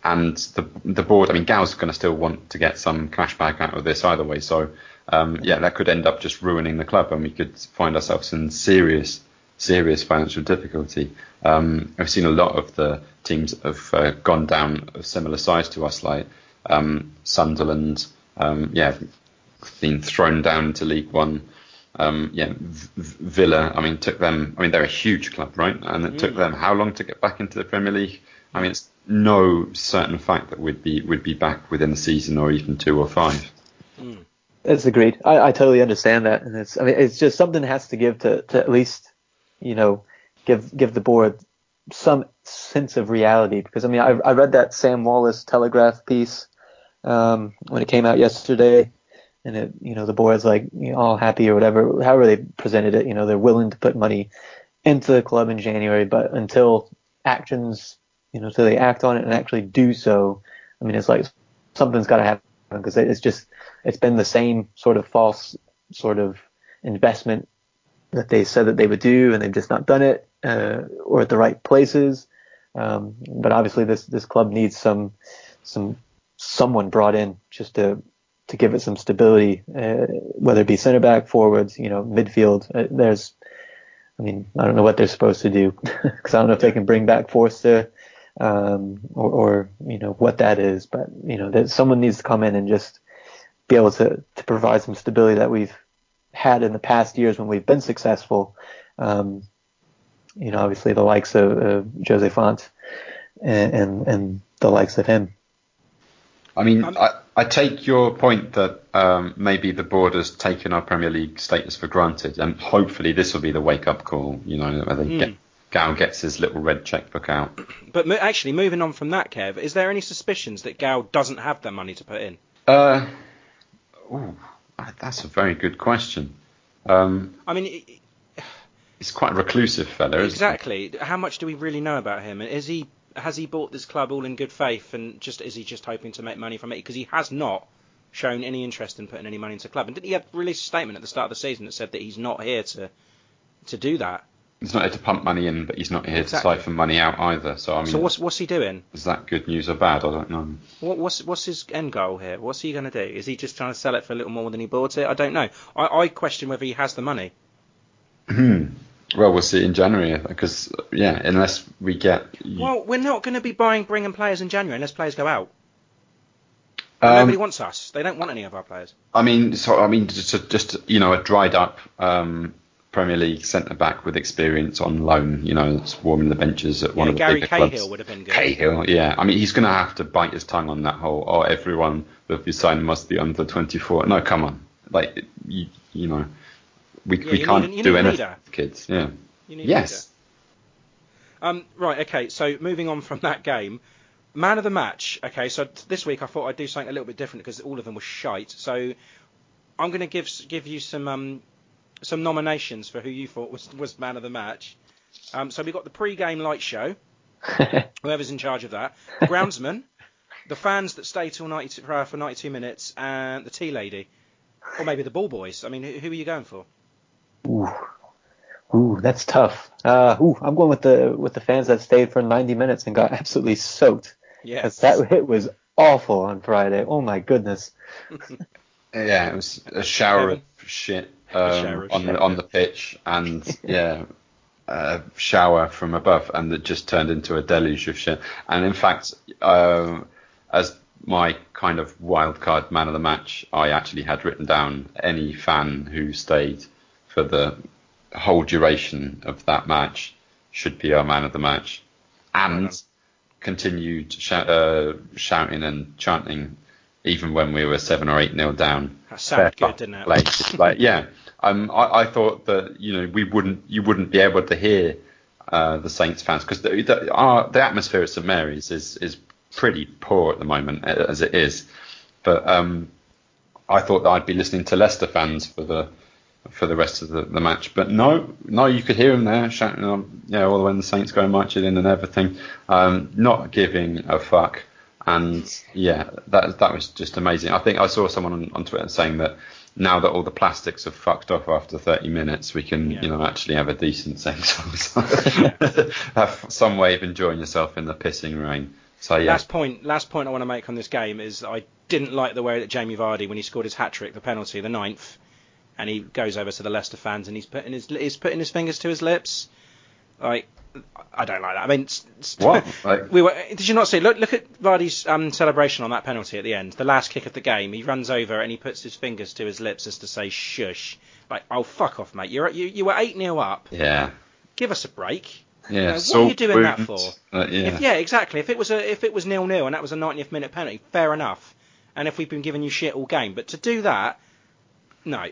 And the the board, I mean, Gao's going to still want to get some cash back out of this either way. So um, yeah, that could end up just ruining the club, and we could find ourselves in serious serious financial difficulty. Um, I've seen a lot of the teams that have uh, gone down of similar size to us, like um, Sunderland, um, yeah, been thrown down to League One. Um, yeah, v- v- Villa. I mean, took them. I mean, they're a huge club, right? And it took them how long to get back into the Premier League? I mean, it's no certain fact that we'd be would be back within a season or even two or five. That's agreed. I, I totally understand that, and it's I mean it's just something has to give to, to at least you know give give the board some sense of reality. Because I mean I, I read that Sam Wallace Telegraph piece um, when it came out yesterday, and it you know the board's like you know, all happy or whatever however they presented it you know they're willing to put money into the club in January, but until actions you know so they act on it and actually do so, I mean it's like something's got to happen because it's just it's been the same sort of false sort of investment that they said that they would do and they've just not done it uh, or at the right places. Um, but obviously this this club needs some some someone brought in just to to give it some stability, uh, whether it be center back, forwards, you know, midfield. Uh, there's, I mean, I don't know what they're supposed to do because I don't know if they can bring back Forster um, or, or you know what that is, but you know, that someone needs to come in and just be able to, to provide some stability that we've had in the past years when we've been successful. Um, you know, obviously the likes of uh, Jose Fonte and, and, and the likes of him. I mean, Um, I, I take your point that um, maybe the board has taken our Premier League status for granted, and hopefully this will be the wake up call. You know, where they get, Gao gets his little red checkbook out. But mo- actually, moving on from that, Kev, is there any suspicions that Gao doesn't have the money to put in? Uh, ooh, that's a very good question. Um, I mean, i- i- he's quite a reclusive fellow. isn't exactly. How much do we really know about him? Is he has he bought this club all in good faith, and just is he just hoping to make money from it? Because he has not shown any interest in putting any money into the club. And didn't he have release a statement at the start of the season that said that he's not here to to do that? He? He's not here to pump money in, but he's not here Exactly. to siphon money out either. So I mean, So what's what's he doing? is that good news or bad? I don't know. What, what's what's his end goal here? What's he going to do? Is he just trying to sell it for a little more than he bought it? I don't know. I, I question whether he has the money. Well, we'll see in January because yeah, unless we get Well, we're not going to be buying bringing players in January unless players go out. Um, Nobody wants us. They don't want any of our players. I mean, so I mean, just, just you know, a dried up um, Premier League centre back with experience on loan, you know, that's warming the benches at one Yeah, of the Gary bigger Cahill clubs. would have been good. Cahill, yeah. I mean, he's going to have to bite his tongue on that whole. Oh, everyone that we sign must be under 24. No, come on, like you, you know, we Yeah, we can't need- do anything, kids. Yeah. You need a Yes. Um, right. Okay. So moving on from that game, man of the match. Okay. So this week I thought I'd do something a little bit different because all of them were shite. So I'm going to give give you some um, some nominations for who you thought was was man of the match. Um, so we got the pre-game light show. whoever's in charge of that, the groundsman, the fans that stay till 92, uh, for 92 minutes, and the tea lady, or maybe the ball boys. I mean, who, who are you going for? Ooh, ooh, that's tough. Uh, ooh, I'm going with the with the fans that stayed for 90 minutes and got absolutely soaked. Yeah, 'Cause that hit was awful on Friday. Oh my goodness. Yeah, it was a shower Kevin? of shit um, on the on the pitch, and yeah, a shower from above, and it just turned into a deluge of shit. And in fact, um, as my kind of wild card man of the match, I actually had written down any fan who stayed for the whole duration of that match should be our man of the match, and continued uh, shouting and chanting even when we were seven or eight nil down. That sounded good, didn't it? Like yeah, um, I, I thought that you know we wouldn't you wouldn't be able to hear uh, the Saints fans because the, the, our, the atmosphere at St Mary's is is pretty poor at the moment as it is, but um, I thought that I'd be listening to Leicester fans for the for the rest of the, the match. But no, no, you could hear them there shouting, um, yeah, all the way when the Saints go marching in and everything, um, not giving a fuck. And yeah, that that was just amazing. I think I saw someone on, on Twitter saying that now that all the plastics have fucked off after 30 minutes, we can, Yeah. you know, actually have a decent song. have some way of enjoying yourself in the pissing rain. So yeah, Last point, last point I want to make on this game is I didn't like the way that Jamie Vardy, when he scored his hat trick, the penalty, the ninth, and he goes over to the Leicester fans and he's putting his he's putting his fingers to his lips. Like, I don't like that. I mean, What? Like- we were. Did you not see? Look, look at Vardy's um, celebration on that penalty at the end, the last kick of the game. He runs over and he puts his fingers to his lips as to say shush. Like, oh fuck off, mate. You're you you were eight 0 up. yeah, Give us a break. yeah. know, what are you doing that for? uh, yeah. If, yeah, exactly. If it was a if it was nil nil and that was a 90th minute penalty, fair enough. And if we've been giving you shit all game, but to do that, no,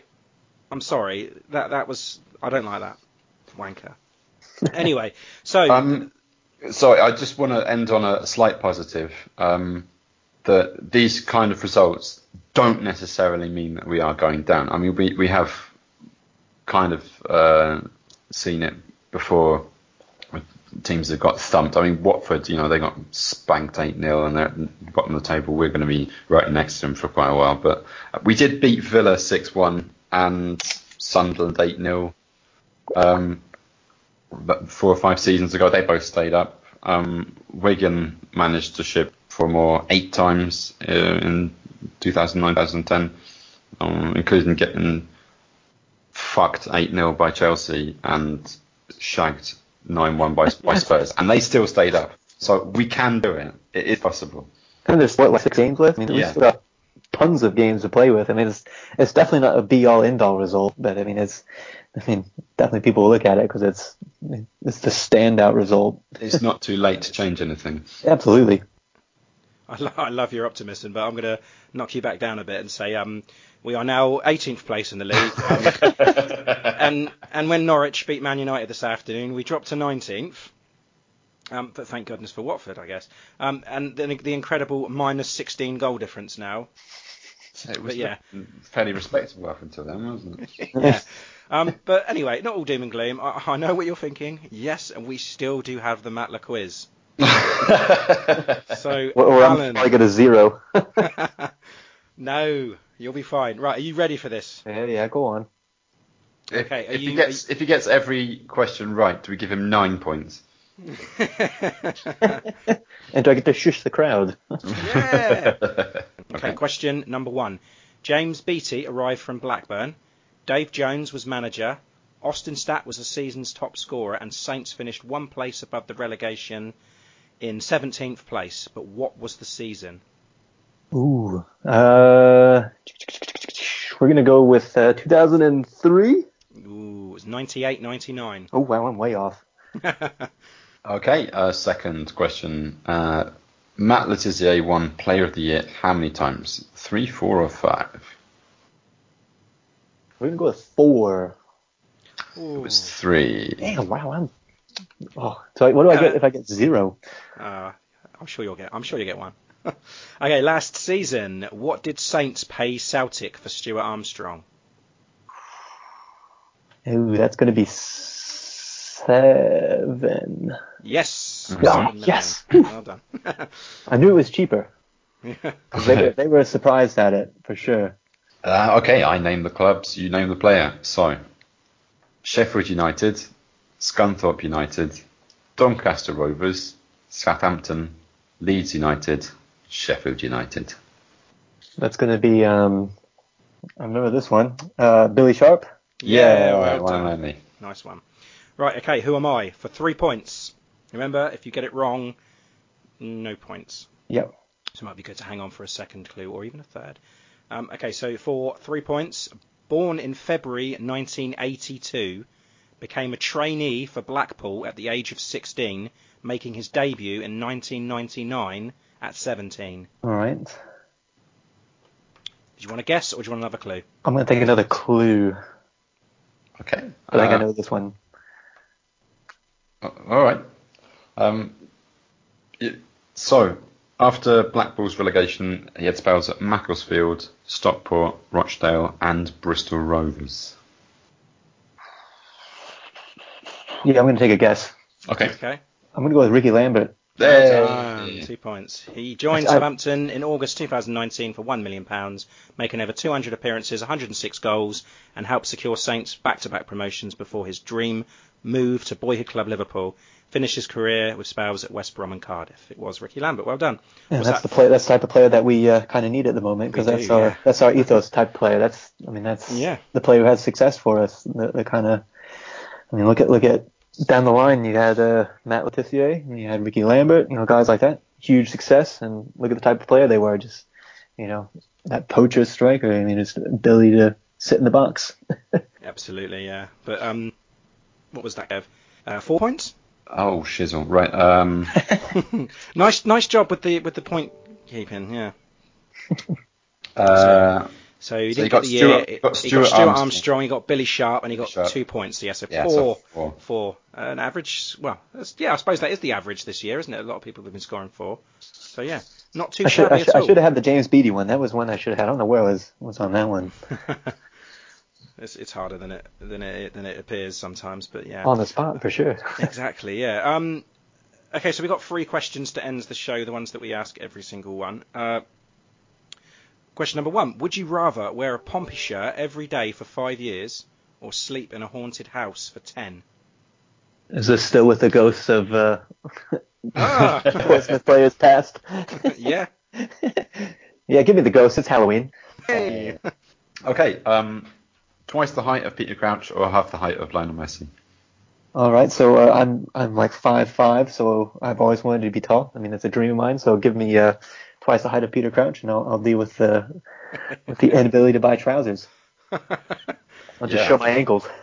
I'm sorry. That that was I don't like that wanker. anyway, so Um, sorry, I just want to end on a slight positive. Um, that these kind of results don't necessarily mean that we are going down. I mean, we we have kind of uh, seen it before teams have got thumped. I mean, Watford, you know, they got spanked 8 0 and they're at the bottom of the table. We're going to be right next to them for quite a while. But we did beat Villa 6 1 and Sunderland 8 0. Um, but four or five seasons ago, they both stayed up. Um, Wigan managed to ship for more eight times uh, in 2009 2010, um, including getting fucked 8 0 by Chelsea and shagged 9 1 by, by Spurs. And they still stayed up. So we can do it. It is possible. And there's what like six games left. I mean, we Yeah. still got tons of games to play with. I mean, it's it's definitely not a be all end all result, but I mean, it's I mean, definitely people will look at it because it's it's the standout result. It's not too late to change anything. Absolutely. I, lo- I love your optimism, but I'm going to knock you back down a bit and say um, we are now 18th place in the league. Um, and and when Norwich beat Man United this afternoon, we dropped to 19th. Um, but thank goodness for Watford, I guess. Um, and then the incredible minus 16 goal difference now. So it was But yeah. fairly respectable up until then, wasn't it? yeah. Um, but anyway, not all doom and gloom. I, I know what you're thinking. Yes, and we still do have the Matt Le quiz. So, Or, or I'm Alan, probably get a zero. no, you'll be fine. Right, are you ready for this? yeah, yeah, go on. If, Okay, if you- he gets if he gets every question right, do we give him nine points? And do I get to shush the crowd? Yeah. Okay, question number one. James Beattie arrived from Blackburn. Dave Jones was manager. Østenstad was the season's top scorer, and Saints finished one place above the relegation in 17th place. But what was the season? Ooh. Uh, we're gonna go with uh, 2003. Ooh, it was 98 99. Oh wow, I'm way off. Okay, uh, second question. Uh, Matt Le Tissier won Player of the Year how many times? Three, four, or five? We're gonna go with four. It was three. Damn, wow, I'm. Oh, so what do I get if I get zero? Uh, I'm sure you'll get. I'm sure you get one. okay, last season, what did Saints pay Celtic for Stuart Armstrong? Ooh, that's gonna be seven. Yes. Oh, seven million. yes. Well done. I knew it was cheaper. They, were- they were surprised at it for sure. Uh, okay, I name the clubs, you name the player. So, Sheffield United, Scunthorpe United, Doncaster Rovers, Southampton, Leeds United, Sheffield United. That's gonna be um. I remember this one. Uh, Billy Sharp. Yeah, all well right, one done. only. Nice one. Right, okay, who am I? For three points. Remember, if you get it wrong, no points. Yep. So it might be good to hang on for a second clue or even a third. Um, okay, so for three points, born in February 1982, became a trainee for Blackpool at the age of 16, making his debut in 1999 at 17. All right. Do you want to guess or do you want another clue? I'm gonna take another clue. Okay. I think I uh, know this one. All right. Um, y- so, after Blackpool's relegation, he had spells at Macclesfield, Stockport, Rochdale, and Bristol Rovers. Yeah, I'm going to take a guess. Okay. Okay. I'm going to go with Ricky Lambert. Well done. Two points. He joined I- Southampton in August 2019 for £1 million, making over 200 appearances, 106 goals, and helped secure Saints back-to-back promotions before his dream move to boyhood club Liverpool. Finished his career with spells at West Brom and Cardiff. It was Ricky Lambert. Well done. Yeah, Was that's that- the play. That's the type of player that we uh, kind of need at the moment because that's do, our yeah. that's our ethos type player. That's I mean that's Yeah. the player who has success for us. The, the kind of I mean look at look at down the line you had uh, Matt Le Tissier, and you had Ricky Lambert, you know guys like that, huge success, and look at the type of player they were. Just you know that poacher striker. I mean his ability to sit in the box. Absolutely, yeah. But um, what was that, Kev? Uh, four points. Oh, shizzle. Right. Um, nice, nice job with the with the point keeping. Yeah. uh, So he So didn't you get got the Stuart- year. got you Stuart got Stuart Armstrong. Armstrong. You got Billy Sharp, and he got Sharp. two points. Yeah, so Yeah, so four, four. four. An average. Well, that's, yeah, I suppose that is the average this year, isn't it? A lot of people have been scoring four. So yeah, not too I should shabby I should, at I should have had the James Beattie one. That was one I should have had. I don't know where I was was on that one. it's, it's harder than it than it than it appears sometimes, but yeah. On the spot for sure. Exactly, yeah. Um, okay, so we've got three questions to end the show, the ones that we ask every single one. Uh, question number one Would you rather wear a Pompey shirt every day for five years or sleep in a haunted house for ten? Is this still with the ghosts of uh, Ah. Portsmouth players past? yeah. yeah, give me the ghost. It's Halloween. Hey. okay. Um, twice the height of Peter Crouch or half the height of Lionel Messi. All right, so uh, I'm I'm like five five, so I've always wanted to be tall. I mean, it's a dream of mine. So give me uh, twice the height of Peter Crouch, and I'll, I'll deal with the with the inability to buy trousers. I'll just Yeah. show my ankles.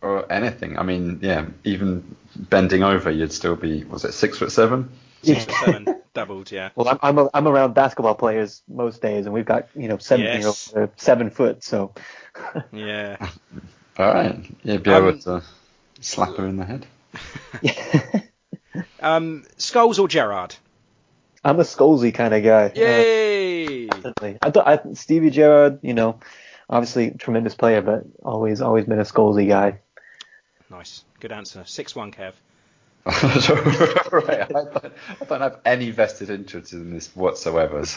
Or anything. I mean, yeah, even bending over, you'd still be, was it six foot seven? Six foot seven, doubled, yeah. Well, I'm I'm, a, I'm around basketball players most days, and we've got you know seven year olds Yes. that are seven foot. So Yeah. All right. You'd be Um, able to slap her in the head. Um, Scholes or Gerrard? I'm a Scholesy kind of guy. Uh, Yay! Definitely. I thought I, Stevie Gerrard, you know, obviously tremendous player, but always always been a Scholesy guy. nice. Good answer. 6 1, Kev. right. I don't, I don't have any vested interest in this whatsoever.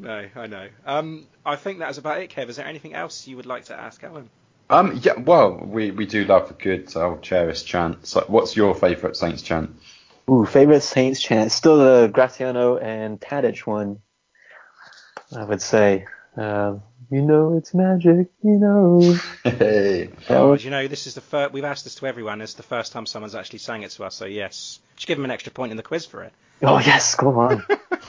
No, I know. Um, I think that's about it, Kev. Is there anything else you would like to ask Alan? Um, yeah, well, we, we do love a good old cherished chant. So what's your favourite Saints chant? Ooh, favorite Saints chant. Still the Graziano and Tadic one. I would say. Um, you know it's magic, you know. Hey. Oh, That as you know, this is the first. We've asked this to everyone. It's the first time someone's actually sang it to us. So yes, should give him an extra point in the quiz for it. Oh yes, come on.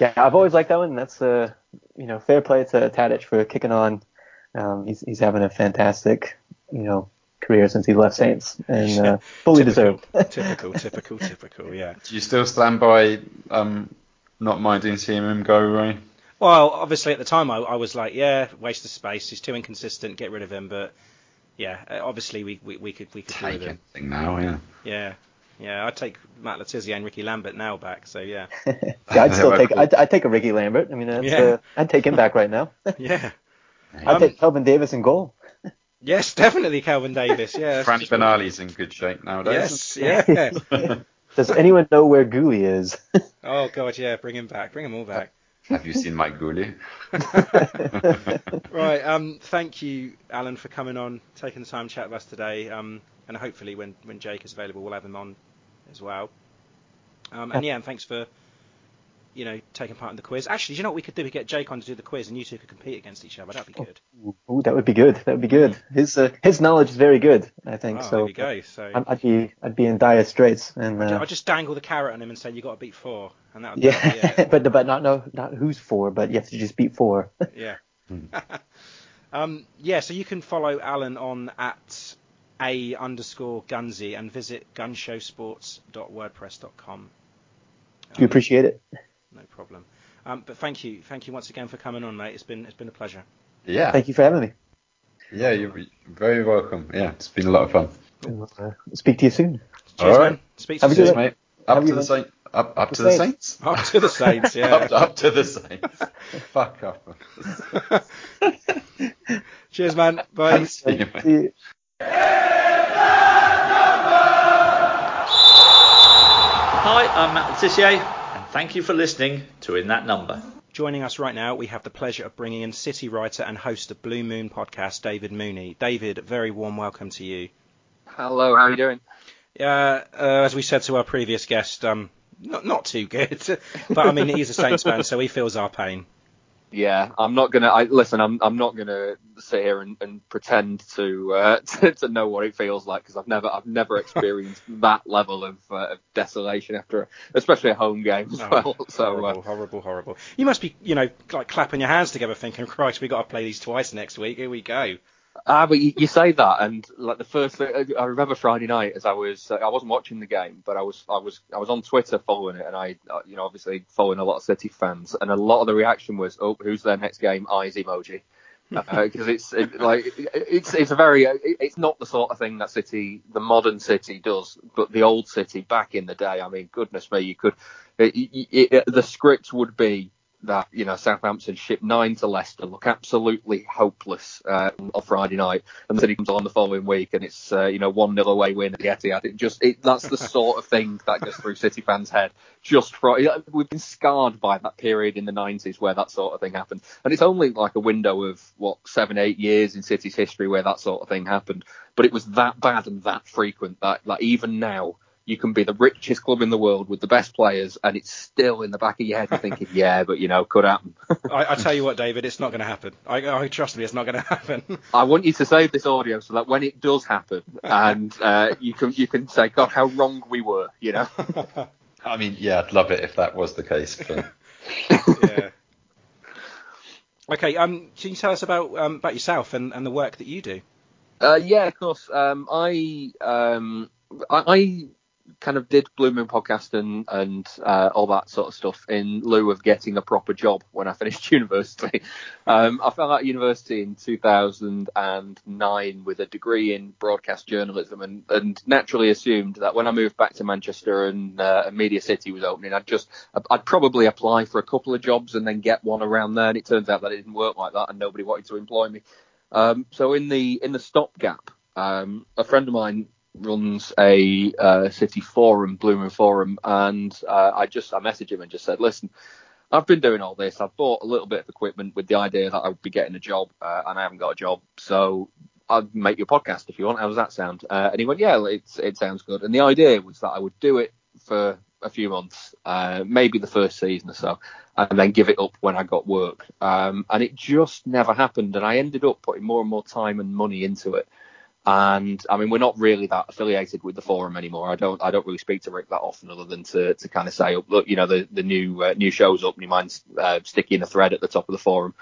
yeah, I've always liked that one. That's uh, you know, fair play to Tadic for kicking on. Um, he's he's having a fantastic, you know, career since he left Saints, and uh, fully Typical, deserved. typical, typical, typical. Yeah. do you still stand by um, not minding seeing him go, Ray? Well, obviously at the time I, I was like, yeah, waste of space. He's too inconsistent. Get rid of him. But yeah, uh, obviously we, we, we could we could Take with him. now, yeah. Yeah. Yeah, I'd take Matt Le Tissier and Ricky Lambert now back. So yeah, yeah, I'd still take cool. I'd, I'd take a Ricky Lambert. I mean, that's, Yeah. uh, I'd take him back right now. yeah. I'd Um, take Kelvin Davis in goal. Yes, definitely Kelvin Davis. Yeah. that's Franny just Benali's in good shape nowadays. Yes. Yeah. Does anyone know where Gooley is? oh god, yeah. Bring him back. Bring him all back. Have you seen Mike Gooley? Right. Um. Thank you, Alan, for coming on, taking the time to chat with us today. Um. And hopefully, when when Jake is available, we'll have him on as well. Um. And yeah, and thanks for you know taking part in the quiz. Actually, do you know what we could do? We could get Jake on to do the quiz, and you two could compete against each other. That'd be good. Ooh, that would be good. That would be good. His uh, his knowledge is very good. I think Oh, so. there we go. So I'm- I'd be I'd be in dire straits, and I'll uh, just dangle the carrot on him and say you got to beat four, and that would yeah, be it. but but not no not who's for, but you have to just beat four. Yeah. um, yeah, so you can follow Alan on at a underscore gunzy and visit gunshowsports.wordpress.com. we appreciate it. No problem. Um, but thank you, thank you once again for coming on, mate. It's been it's been a pleasure. Yeah. Thank you for having me. Yeah, you're very welcome. Yeah, it's been a lot of fun. And, uh, speak to you soon. Cheers, All right. man. Speak to Have you soon. Mate. Up Have to the been- Saints. Up, up The to the Saints. Saints. Up to the Saints, yeah. up, up to the Saints. Fuck off. Cheers, man. Bye. See you, mate. Hi, I'm Matt Le and thank you for listening to In That Number. Joining us right now, we have the pleasure of bringing in City writer and host of Blue Moon podcast, David Mooney. David, very warm welcome to you. Hello, how are you doing? Yeah, uh, as we said to our previous guest, um, not not too good, but I mean he's a Saints fan, so he feels our pain. Yeah, I'm not gonna. I, listen, I'm I'm not gonna sit here and, and pretend to, uh, to, to know what it feels like because I've never I've never experienced that level of, uh, of desolation after, especially a home game as Oh, well. So horrible, uh, horrible, horrible. You must be, you know, like clapping your hands together, thinking, "Christ, we got to play these twice next week. Here we go." Ah, but you, you say that, and like the first, thing, I remember Friday night as I was, uh, I wasn't watching the game, but I was I was I was on Twitter following it, and I, uh, you know, obviously following a lot of City fans, and a lot of the reaction was, oh, who's their next game? Eyes emoji. because it's it, like it's it's a very it's not the sort of thing that City the modern City does, but the old City back in the day. I mean, goodness me, you could it, it, it, the script would be that you know Southampton ship nine to Leicester, look absolutely hopeless uh, on Friday night, and then City comes on the following week and it's uh, you know one nil away win at the Etihad. It just it, that's the sort of thing that goes through City fans' head. Just for we've been scarred by that period in the 90s where that sort of thing happened, and it's only like a window of what seven eight years in City's history where that sort of thing happened, but it was that bad and that frequent that that even now you can be the richest club in the world with the best players, and it's still in the back of your head. You're thinking, yeah, but you know, could happen. I, I tell you what, David, it's not going to happen. I, I trust me, it's not going to happen. I want you to save this audio so that when it does happen, and uh, you can you can say, God, how wrong we were, you know. I mean, yeah, I'd love it if that was the case. But yeah. Okay, um, can you tell us about um, about yourself and, and the work that you do? Uh, yeah, of course. Um, I, um, I I kind of did Moon podcast and and uh, all that sort of stuff in lieu of getting a proper job when I finished university. Um, I fell out of university in 2009 with a degree in broadcast journalism, and, and naturally assumed that when I moved back to Manchester and uh, Media City was opening, I'd just I'd probably apply for a couple of jobs and then get one around there. And it turns out that it didn't work like that, and nobody wanted to employ me. Um, so in the in the stopgap, um, a friend of mine runs a uh, city forum, Moon Forum, and uh, I just I messaged him and just said, listen, I've been doing all this. I've bought a little bit of equipment with the idea that I would be getting a job, uh, and I haven't got a job, so I'll make you a podcast if you want. How does that sound? Uh, and he went, yeah, it's, it sounds good. And the idea was that I would do it for a few months, uh, maybe the first season or so, and then give it up when I got work. Um, and it just never happened. And I ended up putting more and more time and money into it. And I mean, we're not really that affiliated with the forum anymore. I don't, I don't really speak to Rick that often, other than to, to kind of say, look, you know, the the new uh, new show's up, and you mind uh, sticking a thread at the top of the forum.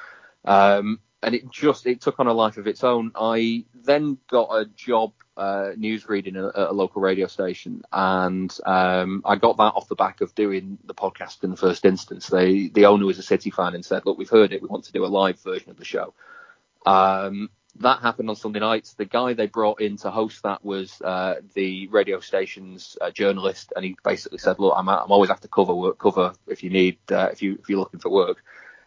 Um, and it just it took on a life of its own. I then got a job uh, news reading at, at a local radio station, and um, I got that off the back of doing the podcast in the first instance. They the owner was a City fan and said, look, we've heard it, we want to do a live version of the show. Um, that happened on Sunday nights. The guy they brought in to host that was uh, the radio station's uh, journalist, and he basically said, "Look, I'm, I'm always after cover work, cover if you need, uh, if you if you're looking for work."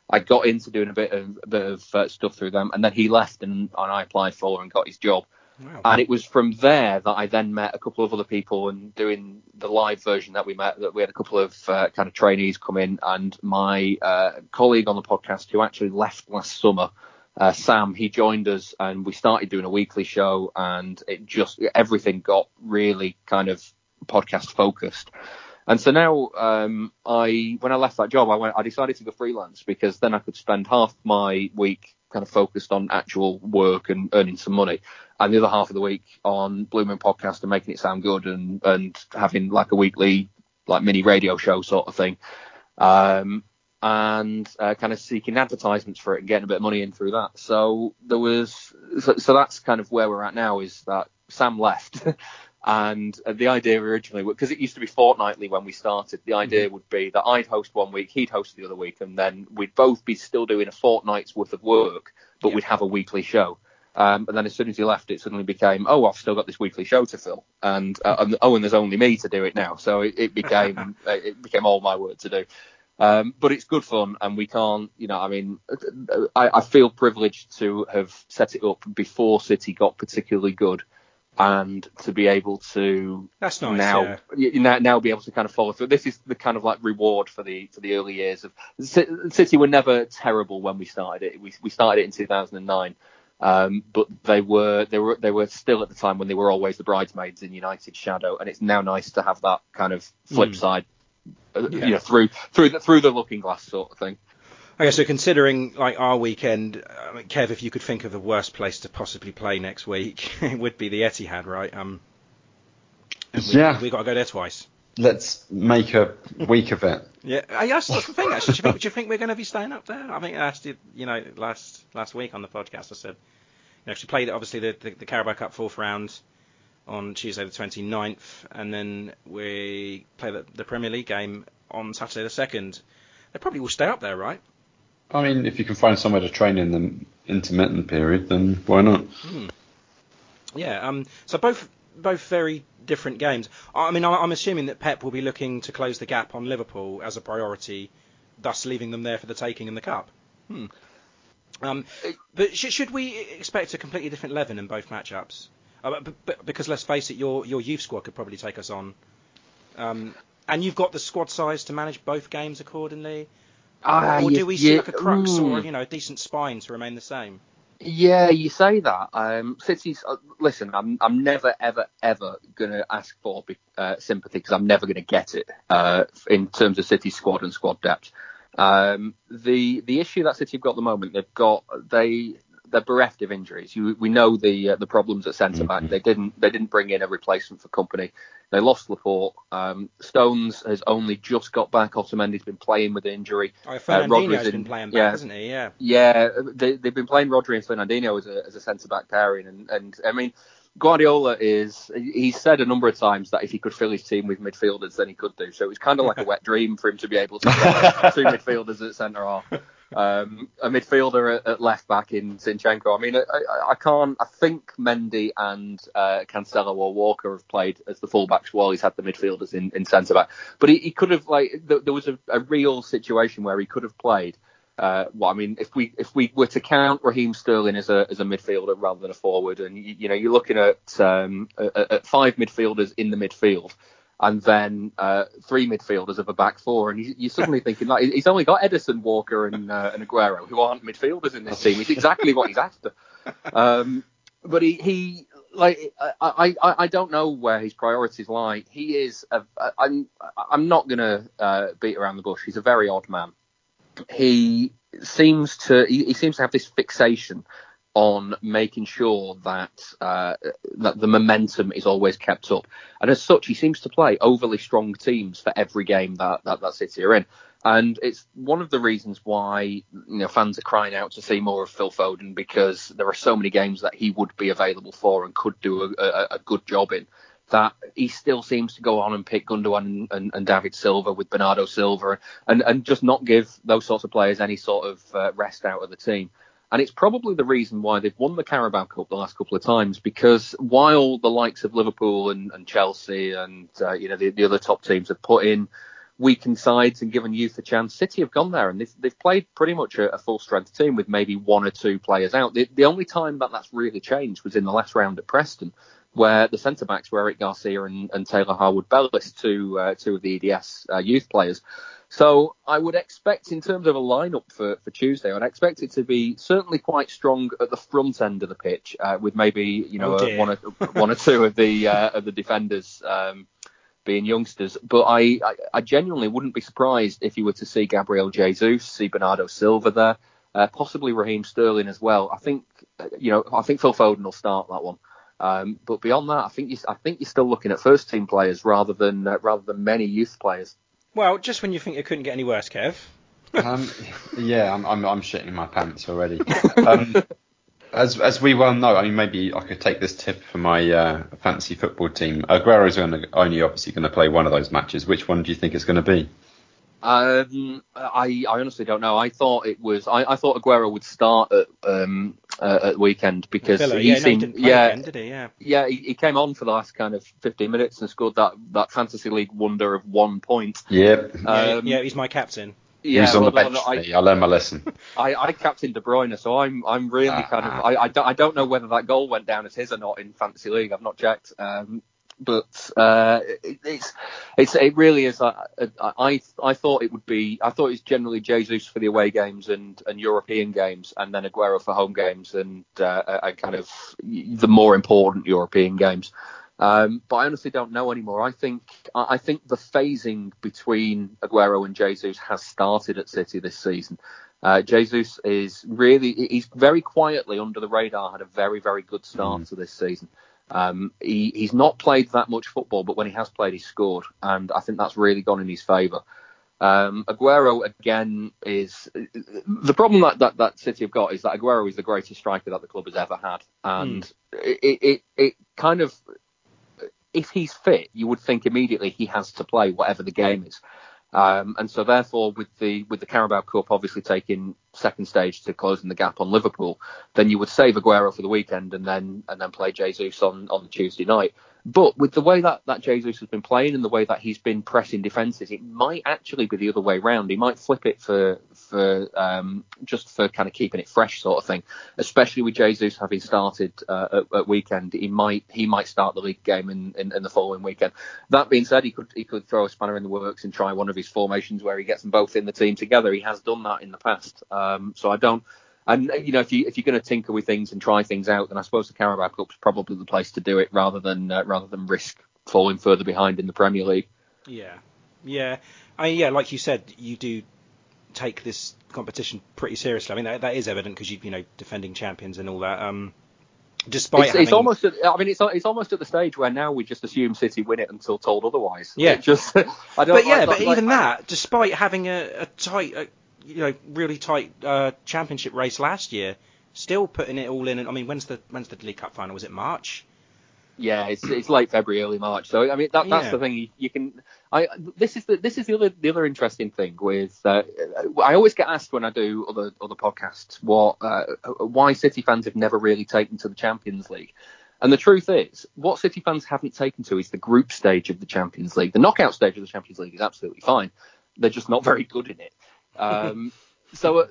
I got into doing a bit of a bit of uh, stuff through them, and then he left, and, and I applied for and got his job. Wow. And it was from there that I then met a couple of other people and doing the live version that we met, that we had a couple of uh, kind of trainees come in and my uh, colleague on the podcast who actually left last summer, uh, Sam, he joined us and we started doing a weekly show and it just, everything got really kind of podcast focused. And so now, um, I when I left that job, I went. I decided to go freelance because then I could spend half my week kind of focused on actual work and earning some money, and the other half of the week on Blue Moon podcast and making it sound good and and having like a weekly like mini radio show sort of thing, um, and uh, kind of seeking advertisements for it and getting a bit of money in through that. So there was so, so that's kind of where we're at now is that Sam left. And uh, the idea originally, because it used to be fortnightly when we started, the idea would be that I'd host one week, he'd host the other week, and then we'd both be still doing a fortnight's worth of work, but Yeah. we'd have a weekly show. Um, and then as soon as he left, it suddenly became, oh, I've still got this weekly show to fill, and, uh, and oh, and there's only me to do it now. So it, it became it became all my work to do. Um, but it's good fun, and we can't, you know, I mean, I, I feel privileged to have set it up before City got particularly good and to be able to That's nice. now, yeah. now now be able to kind of follow through. This is the kind of like reward for the for the early years of Ci- City were never terrible when we started it. We we started it in 2009. Um, but they were they were they were still at the time when they were always the bridesmaids in United's shadow, and it's now nice to have that kind of flip Mm. side, Yeah. you know, through through the, through the looking glass sort of thing. Okay, so considering like our weekend, I mean, Kev, if you could think of the worst place to possibly play next week, it would be the Etihad, right? Um, and we, Yeah. we got to go there twice. Let's make a week of it. Yeah, uh, that's that's the thing. Actually, do you think, do you think we're going to be staying up there? I think I asked you, you know, last last week on the podcast. I said, you know, she played obviously the, the the Carabao Cup fourth round on Tuesday the 29th, and then we play the, the Premier League game on Saturday the second. They probably will stay up there, right? I mean, if you can find somewhere to train in the intermittent period, then why not? Yeah. Um. So both both very different games. I mean, I- I'm assuming that Pep will be looking to close the gap on Liverpool as a priority, thus leaving them there for the taking in the cup. Hmm. Um. But sh- should we expect a completely different eleven in both matchups? Uh, but, but, because let's face it, your your youth squad could probably take us on. Um. And you've got the squad size to manage both games accordingly. Ah, or you- do we see you- like a crux or mm. you know a decent spine to remain the same? Yeah, you say that. Um, City's uh, listen. I'm I'm never ever ever gonna ask for uh, sympathy because I'm never gonna get it uh, in terms of City squad and squad depth. Um, the the issue that City have got at the moment, they've got they they're bereft of injuries. You, we know the uh, the problems at centre back. They didn't they didn't bring in a replacement for Kompany. They lost Laporte. Um, Stones has only just got back. Otamendi's been playing with injury. Oh, Uh, Fernandinho's Rodri's been playing back, yeah. hasn't he? Yeah. Yeah, they, they've been playing Rodri and Fernandinho as a, as a centre back pairing, and, and I mean, Guardiola is he's said a number of times that if he could fill his team with midfielders, then he could do. So it was kind of like a wet dream for him to be able to play two midfielders at centre half, um, a midfielder at, at left back in Zinchenko. I mean, I, I, I can't. I think Mendy and uh, Cancelo or Walker have played as the fullbacks while he's had the midfielders in, in centre back. But he, he could have like th- there was a, a real situation where he could have played. Uh, well, I mean, if we if we were to count Raheem Sterling as a as a midfielder rather than a forward, and you, you know you're looking at um, at, at five midfielders in the midfield, and then uh, three midfielders of a back four, and you, you're suddenly thinking like he's only got Ederson, Walker, and uh, and Aguero, who aren't midfielders in this team. It's exactly what he's after. Um, but he, he like I, I I don't know where his priorities lie. He is a, I'm I'm not gonna uh, beat around the bush. He's a very odd man. He seems to he, he seems to have this fixation on making sure that uh, that the momentum is always kept up, and as such, he seems to play overly strong teams for every game that that, that City are in. And it's one of the reasons why you know fans are crying out to see more of Phil Foden because there are so many games that he would be available for and could do a, a, a good job in. That he still seems to go on and pick Gundogan and, and, and David Silva with Bernardo Silva and, and just not give those sorts of players any sort of uh, rest out of the team. And it's probably the reason why they've won the Carabao Cup the last couple of times because while the likes of Liverpool and, and Chelsea and uh, you know the, the other top teams have put in weakened sides and given youth a chance. City have gone there and they've, they've played pretty much a, a full strength team with maybe one or two players out. The, the only time that that's really changed was in the last round at Preston, where the centre backs were Eric Garcia and, and Taylor Harwood Bellis, two uh, two of the EDS uh, youth players. So I would expect, in terms of a lineup for, for Tuesday, I'd expect it to be certainly quite strong at the front end of the pitch, uh, with maybe you know Oh, uh, one or one or two of the uh, of the defenders. Um, being youngsters. But I, I, I genuinely wouldn't be surprised if you were to see Gabriel Jesus, see Bernardo Silva there, uh, possibly Raheem Sterling as well. I think, uh, you know, I think Phil Foden will start that one. Um, but beyond that, I think you, I think you're still looking at first team players rather than uh, rather than many youth players. Well, just when you think it couldn't get any worse, Kev. um, yeah, I'm, I'm, I'm shitting my pants already. Um, as, as we well know, I mean, maybe I could take this tip for my uh, fantasy football team. Aguero's only, only obviously going to play one of those matches. Which one do you think it's going to be? Um, I, I honestly don't know. I thought it was. I, I thought Aguero would start at um uh, at weekend because Villa. he yeah, no, he seemed didn't yeah again, did he? Yeah. yeah he, he came on for the last kind of 15 minutes and scored that that fantasy league wonder of one point. Yep. Yeah, Um, yeah, he's my captain. Yeah, Who's on well, the bench? no, no, I- Me, I learned my lesson. I, I captained De Bruyne, so I'm I'm really Ah. kind of I, I, don't, I don't know whether that goal went down as his or not in fantasy league. I've not checked, um, but uh, it, it's it's it really is. I, I I thought it would be I thought it's generally Jesus for the away games and, and European games, and then Aguero for home games and uh, and kind of the more important European games. Um, but I honestly don't know anymore. I think I I think the phasing between Aguero and Jesus has started at City this season. Uh, Jesus is really he's very quietly under the radar had a very very good start to this season. Um, he, he's not played that much football, but when he has played, he's scored, and I think that's really gone in his favour. Um, Aguero again is the problem that, that that City have got is that Aguero is the greatest striker that the club has ever had, and it, it it it kind of if he's fit, you would think immediately he has to play whatever the game is. Um, and so therefore, with the with the Carabao Cup obviously taking second stage to closing the gap on Liverpool, then you would save Aguero for the weekend and then and then play Jesus on on Tuesday night. But with the way that that Jesus has been playing and the way that he's been pressing defences, it might actually be the other way round. He might flip it for for um, just for kind of keeping it fresh, sort of thing. Especially with Jesus having started uh, at, at weekend, he might he might start the league game in, in, in the following weekend. That being said, he could he could throw a spanner in the works and try one of his formations where he gets them both in the team together. He has done that in the past. Um, so I don't. And you know, if you if you're going to tinker with things and try things out, then I suppose the Carabao Cup's probably the place to do it rather than uh, rather than risk falling further behind in the Premier League. Yeah, yeah, I yeah, like you said, you do take this competition pretty seriously. I mean, that, that is evident because you you know defending champions and all that. Um, despite It's, having, it's almost at, I mean it's it's almost at the stage where now we just assume City win it until told otherwise. Yeah. It just I don't. but yeah, like- but like- even that, despite having a, a tight, a, you know, really tight uh, championship race last year, still putting it all in. And I mean, when's the when's the League Cup final? Was it March? Yeah, it's it's late February, early March. So I mean that that's Yeah. the thing. You, you can. I this is the this is the other the other interesting thing with. Uh, I always get asked when I do other other podcasts what uh, why City fans have never really taken to the Champions League. And the truth is, what City fans haven't taken to is the group stage of the Champions League. The knockout stage of the Champions League is absolutely fine. They're just not very good in it. Um, so uh,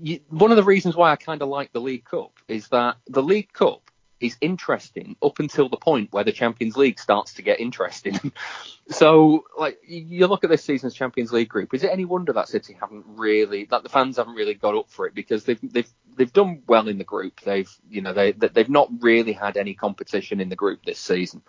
you, one of the reasons why I kind of like the League Cup is that the League Cup is interesting up until the point where the Champions League starts to get interesting. so, like, you look at this season's Champions League group. Is it any wonder that City haven't really, that the fans haven't really got up for it because they've they've they've done well in the group. They've you know they they've not really had any competition in the group this season.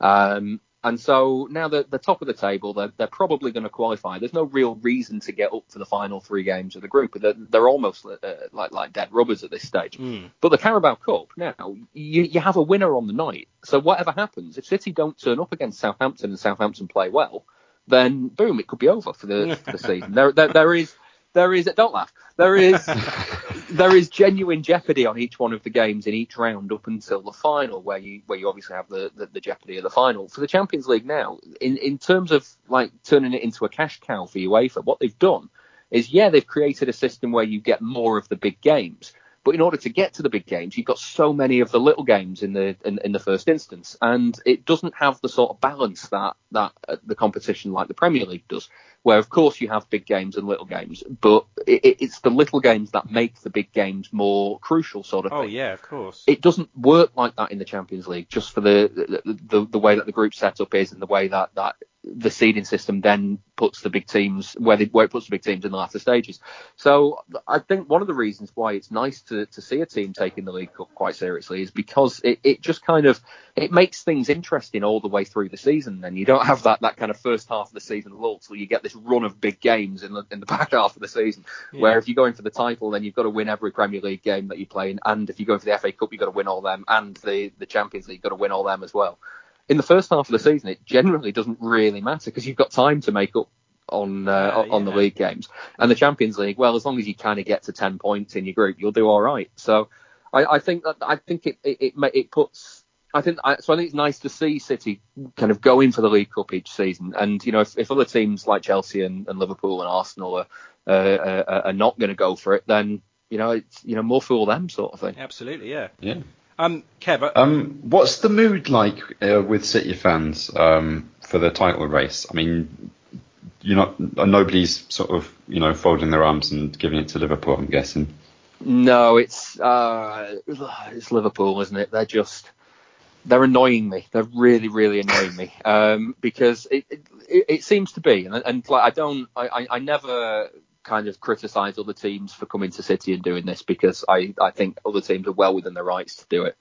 Um, and so now they're the top of the table. They're, they're probably going to qualify. There's no real reason to get up for the final three games of the group. They're, they're almost uh, like like dead rubbers at this stage. Mm. But the Carabao Cup now, you, you have a winner on the night. So whatever happens, if City don't turn up against Southampton and Southampton play well, then boom, it could be over for the, for the season. There, there, there is, there is. Don't laugh. There is, there is genuine jeopardy on each one of the games in each round up until the final, where you, where you obviously have the, the, the jeopardy of the final. For the Champions League now, in, in terms of like turning it into a cash cow for UEFA, what they've done is yeah, they've created a system where you get more of the big games. But in order to get to the big games, you've got so many of the little games in the in, in the first instance, and it doesn't have the sort of balance that that uh, the competition like the Premier League does, where of course you have big games and little games, but it, it- it's the little games that make the big games more crucial, sort of Oh thing yeah, of course. it doesn't work like that in the Champions League, just for the the, the, the way that the group setup is and the way that, that the seeding system then puts the big teams where, they, where it puts the big teams in the latter stages. So I think one of the reasons why it's nice to, to see a team taking the League Cup quite seriously is because it, it just kind of it makes things interesting all the way through the season. And you don't have that, that kind of first half of the season lull till you get this run of big games in the in the back half of the season. Where if you're going for the title, then you've got to win every Premier League game that you play in, and if you're going for the FA Cup, you've got to win all them, and the the Champions League, you've got to win all them as well. In the first half of the season, it generally doesn't really matter because you've got time to make up on uh, Yeah, on the league games. And the Champions League, well, as long as you kind of get to ten points in your group, you'll do all right. So I, I think that I think it it it, it puts. I think I, so. I think it's nice to see City kind of go in for the League Cup each season, and you know if, if other teams like Chelsea and, and Liverpool and Arsenal are uh, uh, are not going to go for it, then you know it's you know more fool them sort of thing. Absolutely, yeah. Yeah. Um, Kev, uh, Um, what's the mood like uh, with City fans um, for the title race? I mean, you're not nobody's sort of you know folding their arms and giving it to Liverpool. I'm guessing. No, it's uh, it's Liverpool, isn't it? They're just they're annoying me. They're really, really annoying me um, because it, it, it seems to be, and, and like I don't, I, I never kind of criticise other teams for coming to City and doing this because I, I think other teams are well within their rights to do it.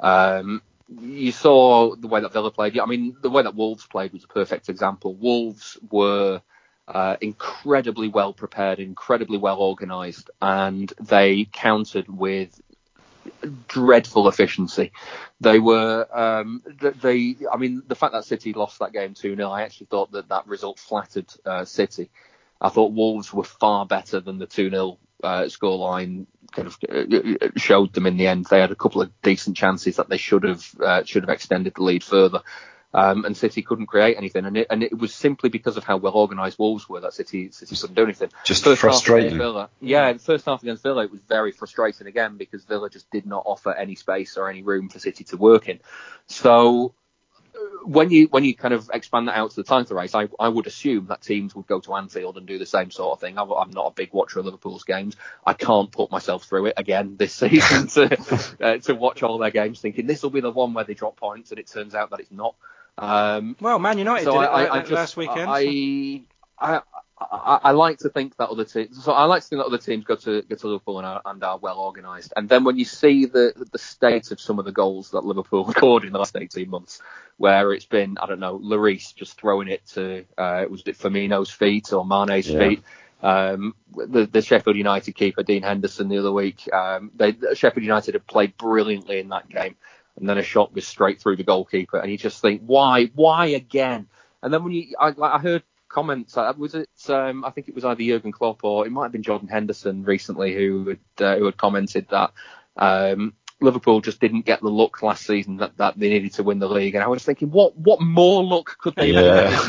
Um, you saw the way that Villa played. I mean, the way that Wolves played was a perfect example. Wolves were uh, incredibly well prepared, incredibly well organised, and they countered with dreadful efficiency. They were, um, they, I mean, the fact that City lost that game 2 0, I actually thought that that result flattered uh, City. I thought Wolves were far better than the 2 0 uh, scoreline kind of uh, showed them in the end. They had a couple of decent chances that they should have uh, should have extended the lead further. Um, and City couldn't create anything, and it, and it was simply because of how well organised Wolves were that City City couldn't do anything. Just first frustrating. Villa, yeah, the first half against Villa it was very frustrating again because Villa just did not offer any space or any room for City to work in. So when you when you kind of expand that out to the title race, I, I would assume that teams would go to Anfield and do the same sort of thing. I'm, I'm not a big watcher of Liverpool's games. I can't put myself through it again this season to uh, to watch all their games, thinking this will be the one where they drop points, and it turns out that it's not. Um, well, Man United so did I, it I, I just, last weekend. I, I, I, I, like to think that other teams. So I like to think that other teams go to go to Liverpool and are, and are well organised. And then when you see the the state of some of the goals that Liverpool scored in the last 18 months, where it's been I don't know, Lloris just throwing it to uh, it was it Firmino's feet or Mane's yeah. feet. Um, the, the, Sheffield United keeper Dean Henderson the other week, um, they, Sheffield United had played brilliantly in that game, and then a shot was straight through the goalkeeper, and you just think, why, why again? And then when you, I, I heard comments. Uh, was it? Um, I think it was either Jurgen Klopp or it might have been Jordan Henderson recently who had uh, who had commented that um, Liverpool just didn't get the look last season that, that they needed to win the league. And I was thinking, what what more luck could they yeah. have?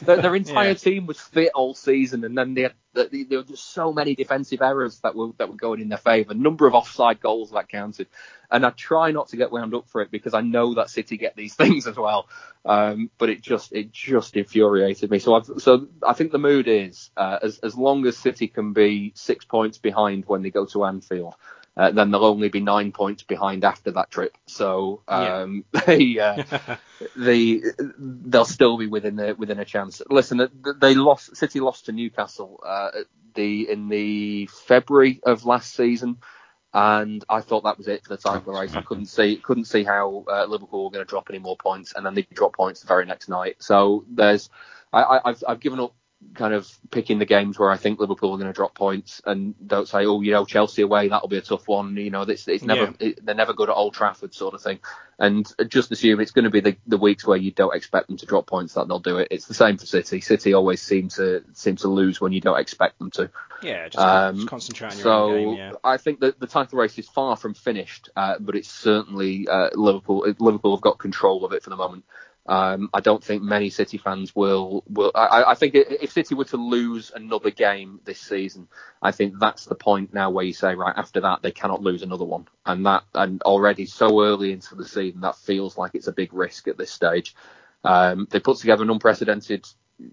You their, their, entire yeah. team was fit all season, and then they had, they, there were just so many defensive errors that were that were going in their favour. Number of offside goals that counted, and I try not to get wound up for it because I know that City get these things as well. Um, but it just it just infuriated me. So I've, so I think the mood is uh, as as long as City can be six points behind when they go to Anfield uh, then they'll only be nine points behind after that trip. So um, yeah. they, uh, they they'll still be within the, within a chance. Listen, they lost. City lost to Newcastle uh, the in the February of last season. And I thought that was it for the title race. I couldn't see couldn't see how uh, Liverpool were going to drop any more points, and then they drop points the very next night. So there's I, have I've given up kind of picking the games where I think Liverpool are going to drop points and don't say, oh, you know, Chelsea away, that'll be a tough one. You know, it's, it's never, yeah. it, they're never good at Old Trafford sort of thing. And just assume it's going to be the, the weeks where you don't expect them to drop points that they'll do it. It's the same for City. City always seem to seem to lose when you don't expect them to. Yeah, just, um, just concentrate on your so game, yeah. I think that the title race is far from finished, uh, but it's certainly uh, Liverpool. Liverpool have got control of it for the moment. Um, I don't think many City fans will. will I, I, think if City were to lose another game this season, I think that's the point now where you say, right, after that they cannot lose another one, and that and already so early into the season that feels like it's a big risk at this stage. Um, they put together an unprecedented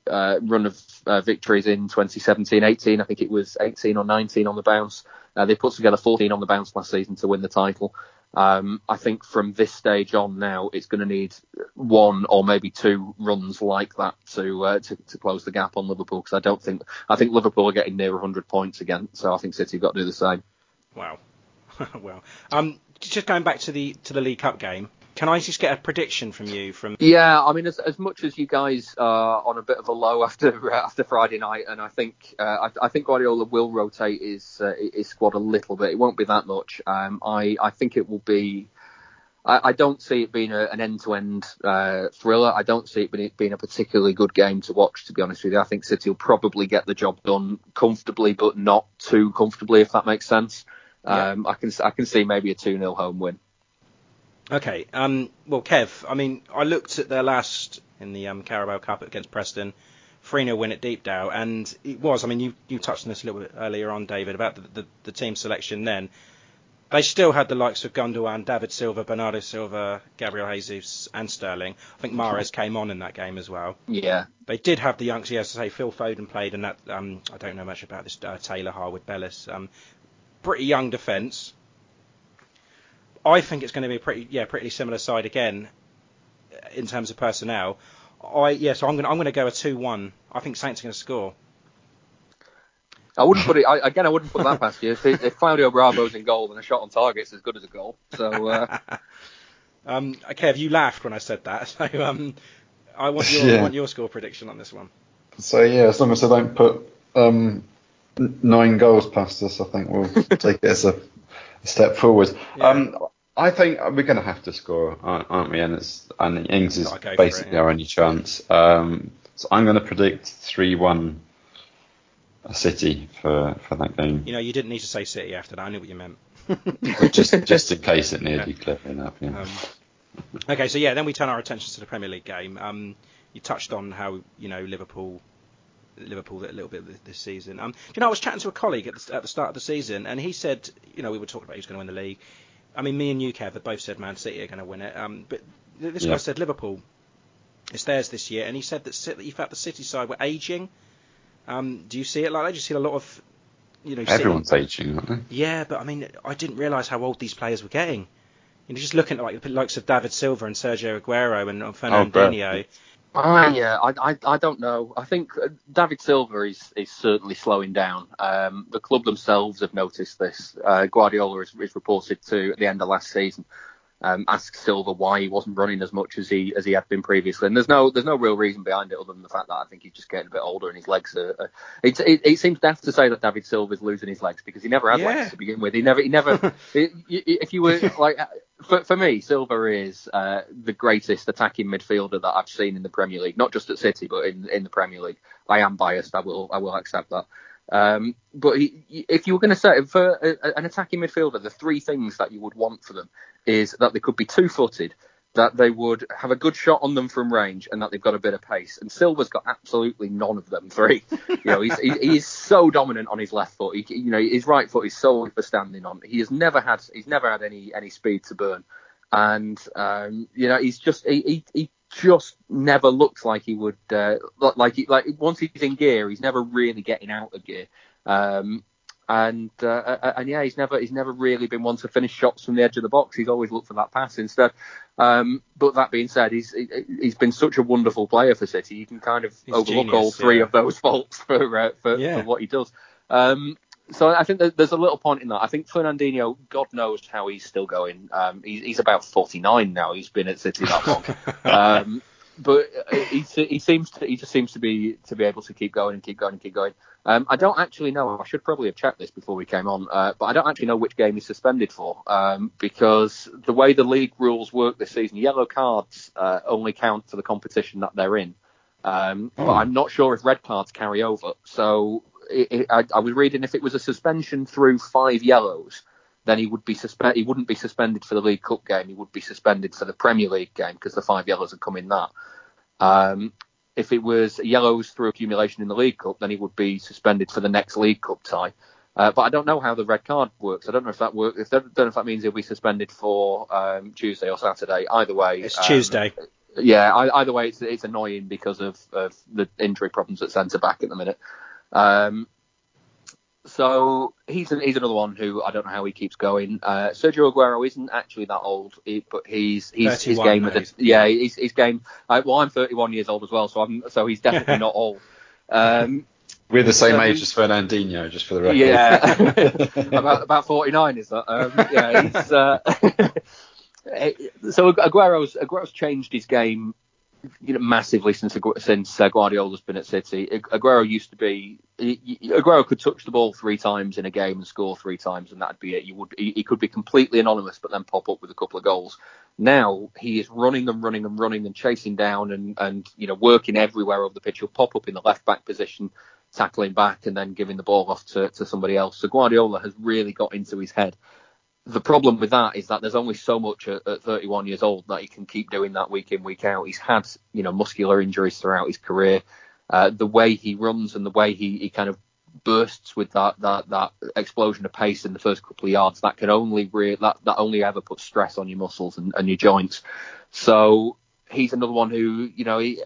uh, run of uh, victories in 2017-18. I think it was 18 or 19 on the bounce. Uh, they put together 14 on the bounce last season to win the title. Um, I think from this stage on now, it's going to need one or maybe two runs like that to uh, to, to, close the gap on Liverpool because I don't think I think Liverpool are getting near 100 points again, so I think City have got to do the same. Wow, well, um, just going back to the to the League Cup game. Can I just get a prediction from you? From yeah, I mean, as, as much as you guys are on a bit of a low after uh, after Friday night, and I think uh, I, I, think Guardiola will rotate his uh, his squad a little bit. It won't be that much. Um, I I think it will be. I, I don't see it being a, an end-to-end uh, thriller. I don't see it being, being a particularly good game to watch. To be honest with you, I think City will probably get the job done comfortably, but not too comfortably, if that makes sense. Um, yeah. I can I can see maybe a two 0 home win. Okay. Um, well, Kev, I mean, I looked at their last in the um, Carabao Cup against Preston, 3 0 win at Deepdale, and it was, I mean, you, you touched on this a little bit earlier on, David, about the, the, the team selection then. They still had the likes of Gundogan, David Silva, Bernardo Silva, Gabriel Jesus, and Sterling. I think Mahrez came on in that game as well. Yeah. They did have the youngsters. Yes, to say Phil Foden played, and that um, I don't know much about this uh, Taylor Harwood Bellis. Um, pretty young defence. I think it's going to be a pretty yeah pretty similar side again uh, in terms of personnel. I yeah, so I'm going to, I'm going to go a two-one. I think Saints are going to score. I wouldn't put it I, again. I wouldn't put that past you. If, it, if Claudio Bravo's in goal, then a shot on target's as good as a goal. So uh, Um, okay, have you laughed when I said that? So um, I want your Yeah. I want your score prediction on this one. So yeah, as long as I don't put um, nine goals past us, I think we'll take it as a, a step forward. Yeah. Um, I think we're going to have to score, aren't aren't we? And it's and Ings is Gotta go for it, basically yeah. our only chance. Um, so I'm going to predict three-one City for, for that game, You know, you didn't need to say City after that. I knew what you meant. just just in case it needed to be clear enough. Yeah. Um, okay, so yeah, then we turn our attention to the Premier League game. Um, you touched on how you know Liverpool, Liverpool a little bit this season. Um, do you know I was chatting to a colleague at the, at the start of the season, and he said, you know, we were talking about who's going to win the league. I mean, me and you, Kev, have both said Man City are going to win it. Um, but th- this guy said Liverpool. It's theirs this year, and he said that City, he felt the City side were aging. Um, do you see it like that? Do you see a lot of, you know, City- Everyone's aging, aren't they? yeah, but I mean, I didn't realise how old these players were getting. You know, just looking at like the likes of David Silva and Sergio Aguero and uh, Fernandinho. I, yeah, I, I, I don't know. I think uh, David Silva is, is certainly slowing down. Um, the club themselves have noticed this. Uh, Guardiola is, is reported to at the end of last season um, ask Silva why he wasn't running as much as he as he had been previously, and there's no there's no real reason behind it other than the fact that I think he's just getting a bit older and his legs are. are it, it, it seems daft to say that David Silva is losing his legs because he never had Yeah. legs to begin with. He never he never. it, if you were like for, for me, Silva is uh, the greatest attacking midfielder that I've seen in the Premier League, not just at City, but in, in the Premier League. I am biased. I will I will accept that. Um, but he, if you were going to say for a, an attacking midfielder, the three things that you would want for them is that they could be two-footed, that they would have a good shot on them from range, and that they've got a bit of pace. And Silva's got absolutely none of them three. You know, he's he, he's so dominant on his left foot. He, you know, his right foot is solely for standing on. He has never had he's never had any any speed to burn, and um, you know, he's just he, he, he just never looks like he would uh, like he, like once he's in gear, he's never really getting out of gear. Um, and uh, and yeah, he's never he's never really been one to finish shots from the edge of the box. He's always looked for that pass instead. Um, but that being said, he's he- he's been such a wonderful player for City. You can kind of He's overlook genius, all three yeah. of those faults for uh, for, Yeah. for what he does. Um, so I think there's a little point in that. I think Fernandinho, God knows how he's still going. Um, he's, he's about 49 now. He's been at City that long. um, but he, he seems to, he just seems to be to be able to keep going and keep going and keep going. Um, I don't actually know. I should probably have checked this before we came on, uh, but I don't actually know which game he's suspended for um, because the way the league rules work this season, yellow cards uh, only count for the competition that they're in. Um, But Oh. I'm not sure if red cards carry over. So it, it, I, I was reading if it was a suspension through five yellows, then he would be suspended. He wouldn't be suspended for the League Cup game. He would be suspended for the Premier League game because the five yellows had come in that. Um, if it was yellows through accumulation in the League Cup, then he would be suspended for the next League Cup tie. Uh, but I don't know how the red card works. I don't know if that works. If don't know if that means he'll be suspended for um, Tuesday or Saturday. Either way, It's um, Tuesday. yeah, I, either way, it's it's annoying because of, of the injury problems at centre back at the minute. Um, so he's an, he's another one who I don't know how he keeps going. Uh, Sergio Aguero isn't actually that old, he, but he's he's his game now, of the he's- yeah he's his game. Uh, well, I'm 31 years old as well, so I'm so he's definitely not old. Um, We're the same So age as Fernandinho, just for the record. yeah, about about 49 is that? Um, yeah, he's, uh, so Aguero's Aguero's changed his game, you know, massively since since uh, Guardiola's been at City. Aguero used to be Aguero could touch the ball three times in a game and score three times, and that'd be it. You would he could be completely anonymous, but then pop up with a couple of goals. Now he is running and running and running and chasing down and and you know working everywhere over the pitch. He'll pop up in the left back position tackling back and then giving the ball off to, to somebody else. So Guardiola has really got into his head. The problem with that is that there's only so much at, at 31 years old that he can keep doing that week in, week out. He's had, you know, muscular injuries throughout his career. Uh, the way he runs and the way he, he kind of bursts with that that that explosion of pace in the first couple of yards, that can only re- that that only ever puts stress on your muscles and, and your joints. So he's another one who, you know, he,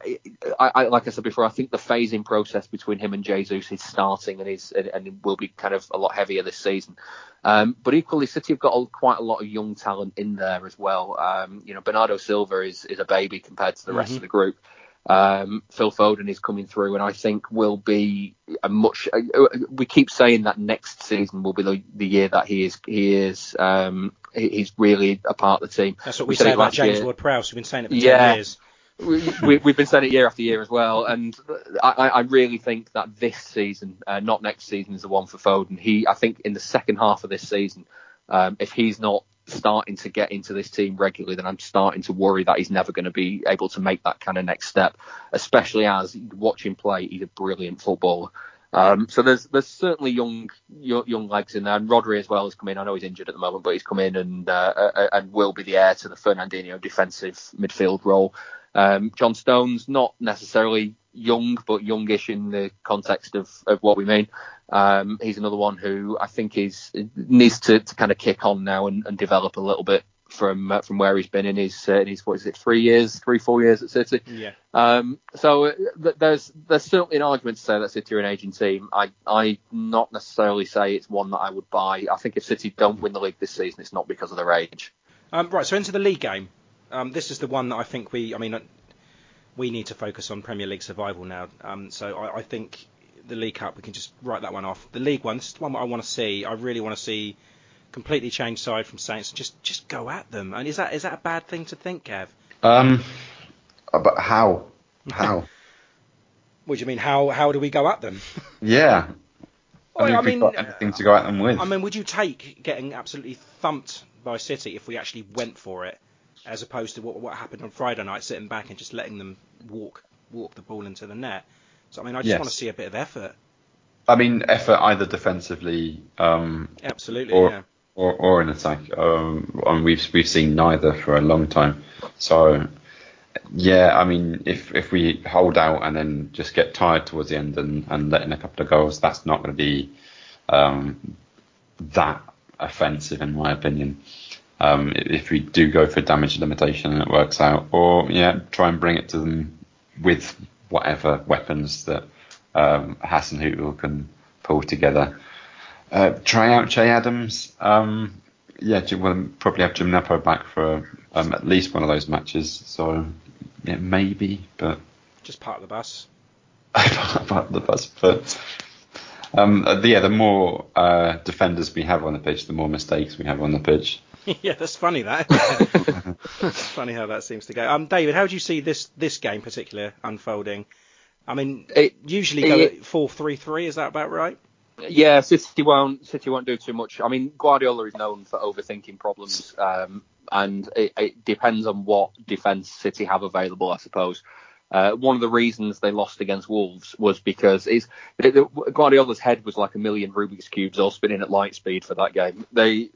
I, I, like I said before, I think the phasing process between him and Jesus is starting and is and, and will be kind of a lot heavier this season. Um, but equally, City have got a, quite a lot of young talent in there as well. Um, you know, Bernardo Silva is is a baby compared to the rest Mhm. of the group. Um, Phil Foden is coming through, and I think will be a much. Uh, we keep saying that next season will be the, the year that he is he is um, he- he's really a part of the team. That's what We we, say about James. Ward-Prowse. We've been saying it for Yeah. ten years. we, we, we've been saying it year after year as well, and I, I I really think that this season, uh, not next season, is the one for Foden. He, I think, in the second half of this season, um, if he's not starting to get into this team regularly, then I'm starting to worry that he's never going to be able to make that kind of next step. Especially as you watch him play, he's a brilliant footballer. Um, so there's there's certainly young, young young legs in there, and Rodri as well has come in. I know he's injured at the moment, but he's come in and uh, uh, and will be the heir to the Fernandinho defensive midfield role. Um, John Stones not necessarily young, but youngish in the context of, of what we mean. Um, he's another one who I think is needs to, to kind of kick on now and, and develop a little bit from uh, from where he's been in his uh, in his what is it three years, three four years at City. Yeah. Um, so uh, th- there's there's certainly an argument to say that City are an aging team. I I not necessarily say it's one that I would buy. I think if City don't win the league this season, it's not because of their age. Um, right, so into the league game. Um, this is the one that I think we, I mean, we need to focus on Premier League survival now. Um, so I, I think the League Cup, we can just write that one off. The League one, this is the one I want to see. I really want to see completely change side from Saints. Just just go at them. And is that is that a bad thing to think, Kev? Um, but how? How? What do you mean? How how do we go at them? yeah. I mean, I we've mean, got anything to go at them with. I mean, would you take getting absolutely thumped by City if we actually went for it, as opposed to what, what happened on Friday night, sitting back and just letting them walk walk the ball into the net? So I mean, I just Yes. want to see a bit of effort. I mean, effort either defensively um, Absolutely, or, yeah. or or in attack. Um, and we've we've seen neither for a long time. So yeah, I mean, if if we hold out and then just get tired towards the end and, and let in a couple of goals, that's not going to be um, that offensive in my opinion. Um, if we do go for damage limitation and it works out, or yeah, try and bring it to them with whatever weapons that um, Hasenhüttl can pull together. Uh, try out Che Adams. Um, yeah, we'll probably have Djenepo back for um, at least one of those matches. So yeah, maybe, but Just part of the bus. about the bus. But um, uh, yeah, the more uh, defenders we have on the pitch, the more mistakes we have on the pitch. yeah, that's funny. That it's funny how that seems to go. Um, David, how do you see this this game particular unfolding? I mean, It- usually go it- four three three. Is that about right? Yeah, City won't City won't do too much. I mean, Guardiola is known for overthinking problems, um, and it, it depends on what defence City have available, I suppose. Uh, one of the reasons they lost against Wolves was because it's, the, Guardiola's head was like a million Rubik's cubes all spinning at light speed for that game. They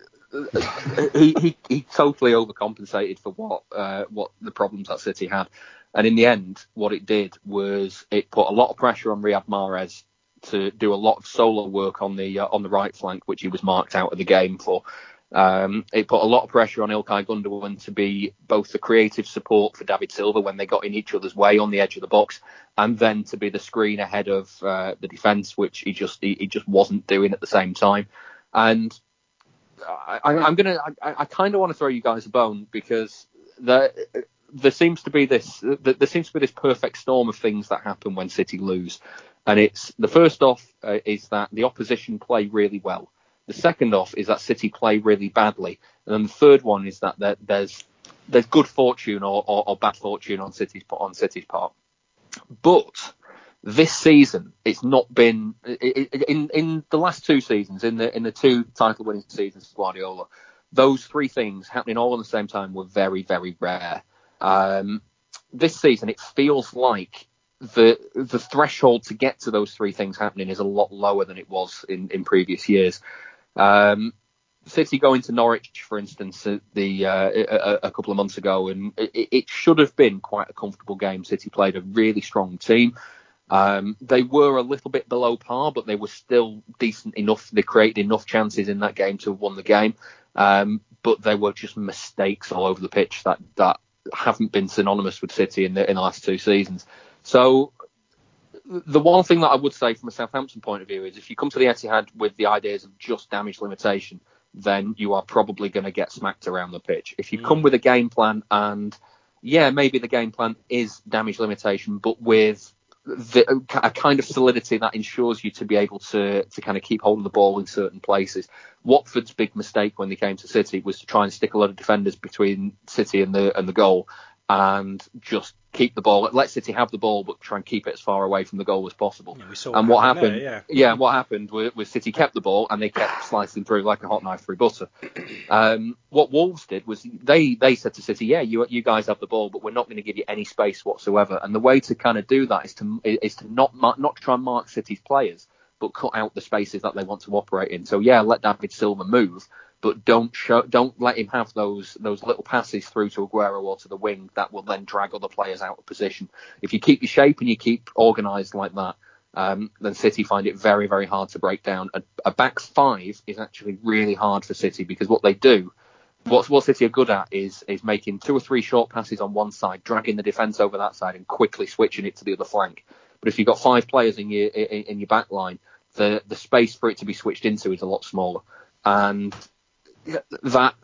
he, he he totally overcompensated for what uh, what the problems that City had, and in the end, what it did was it put a lot of pressure on Riyad Mahrez to do a lot of solo work on the uh, on the right flank, which he was marked out of the game for. Um, it put a lot of pressure on Ilkay Gundogan to be both the creative support for David Silva when they got in each other's way on the edge of the box, and then to be the screen ahead of uh, the defence, which he just he, he just wasn't doing at the same time. And I, I'm gonna I, I kind of want to throw you guys a bone because there there seems to be this there there seems to be this perfect storm of things that happen when City lose, and it's the first off uh, is that the opposition play really well. The second off is that City play really badly, and then the third one is that there, there's there's good fortune or, or, or bad fortune on City's on City's part. But this season, it's not been in in the last two seasons, in the in the two title winning seasons Guardiola. Those three things happening all at the same time were very very rare. Um, this season, it feels like the the threshold to get to those three things happening is a lot lower than it was in, in previous years. Um, City going to Norwich, for instance, uh, the uh, a, a couple of months ago, and it, it should have been quite a comfortable game. City played a really strong team. Um, they were a little bit below par, but they were still decent enough. They created enough chances in that game to have won the game. Um, but they were just mistakes all over the pitch that that haven't been synonymous with City in the in the last two seasons. So the one thing that I would say from a Southampton point of view is if you come to the Etihad with the ideas of just damage limitation, then you are probably going to get smacked around the pitch. If you come with a game plan and yeah, maybe the game plan is damage limitation, but with the, a kind of solidity that ensures you to be able to to kind of keep hold of the ball in certain places. Watford's big mistake when they came to City was to try and stick a lot of defenders between City and the and the goal, and just keep the ball, let City have the ball, but try and keep it as far away from the goal as possible. Yeah, and what happened? There, yeah. yeah. what happened was, was, City kept the ball and they kept slicing through like a hot knife through butter. Um, what Wolves did was they they said to City, yeah, you you guys have the ball, but we're not going to give you any space whatsoever. And the way to kind of do that is to is to not not try and mark City's players, but cut out the spaces that they want to operate in. So yeah, let David Silva move, but don't show, don't let him have those those little passes through to Aguero or to the wing that will then drag other players out of position. If you keep your shape and you keep organised like that, um, then City find it very very hard to break down. A, a, back five is actually really hard for City because what they do. What, what City are good at is is making two or three short passes on one side, dragging the defence over that side, and quickly switching it to the other flank. But if you've got five players in your in, in your back line, the the space for it to be switched into is a lot smaller. And that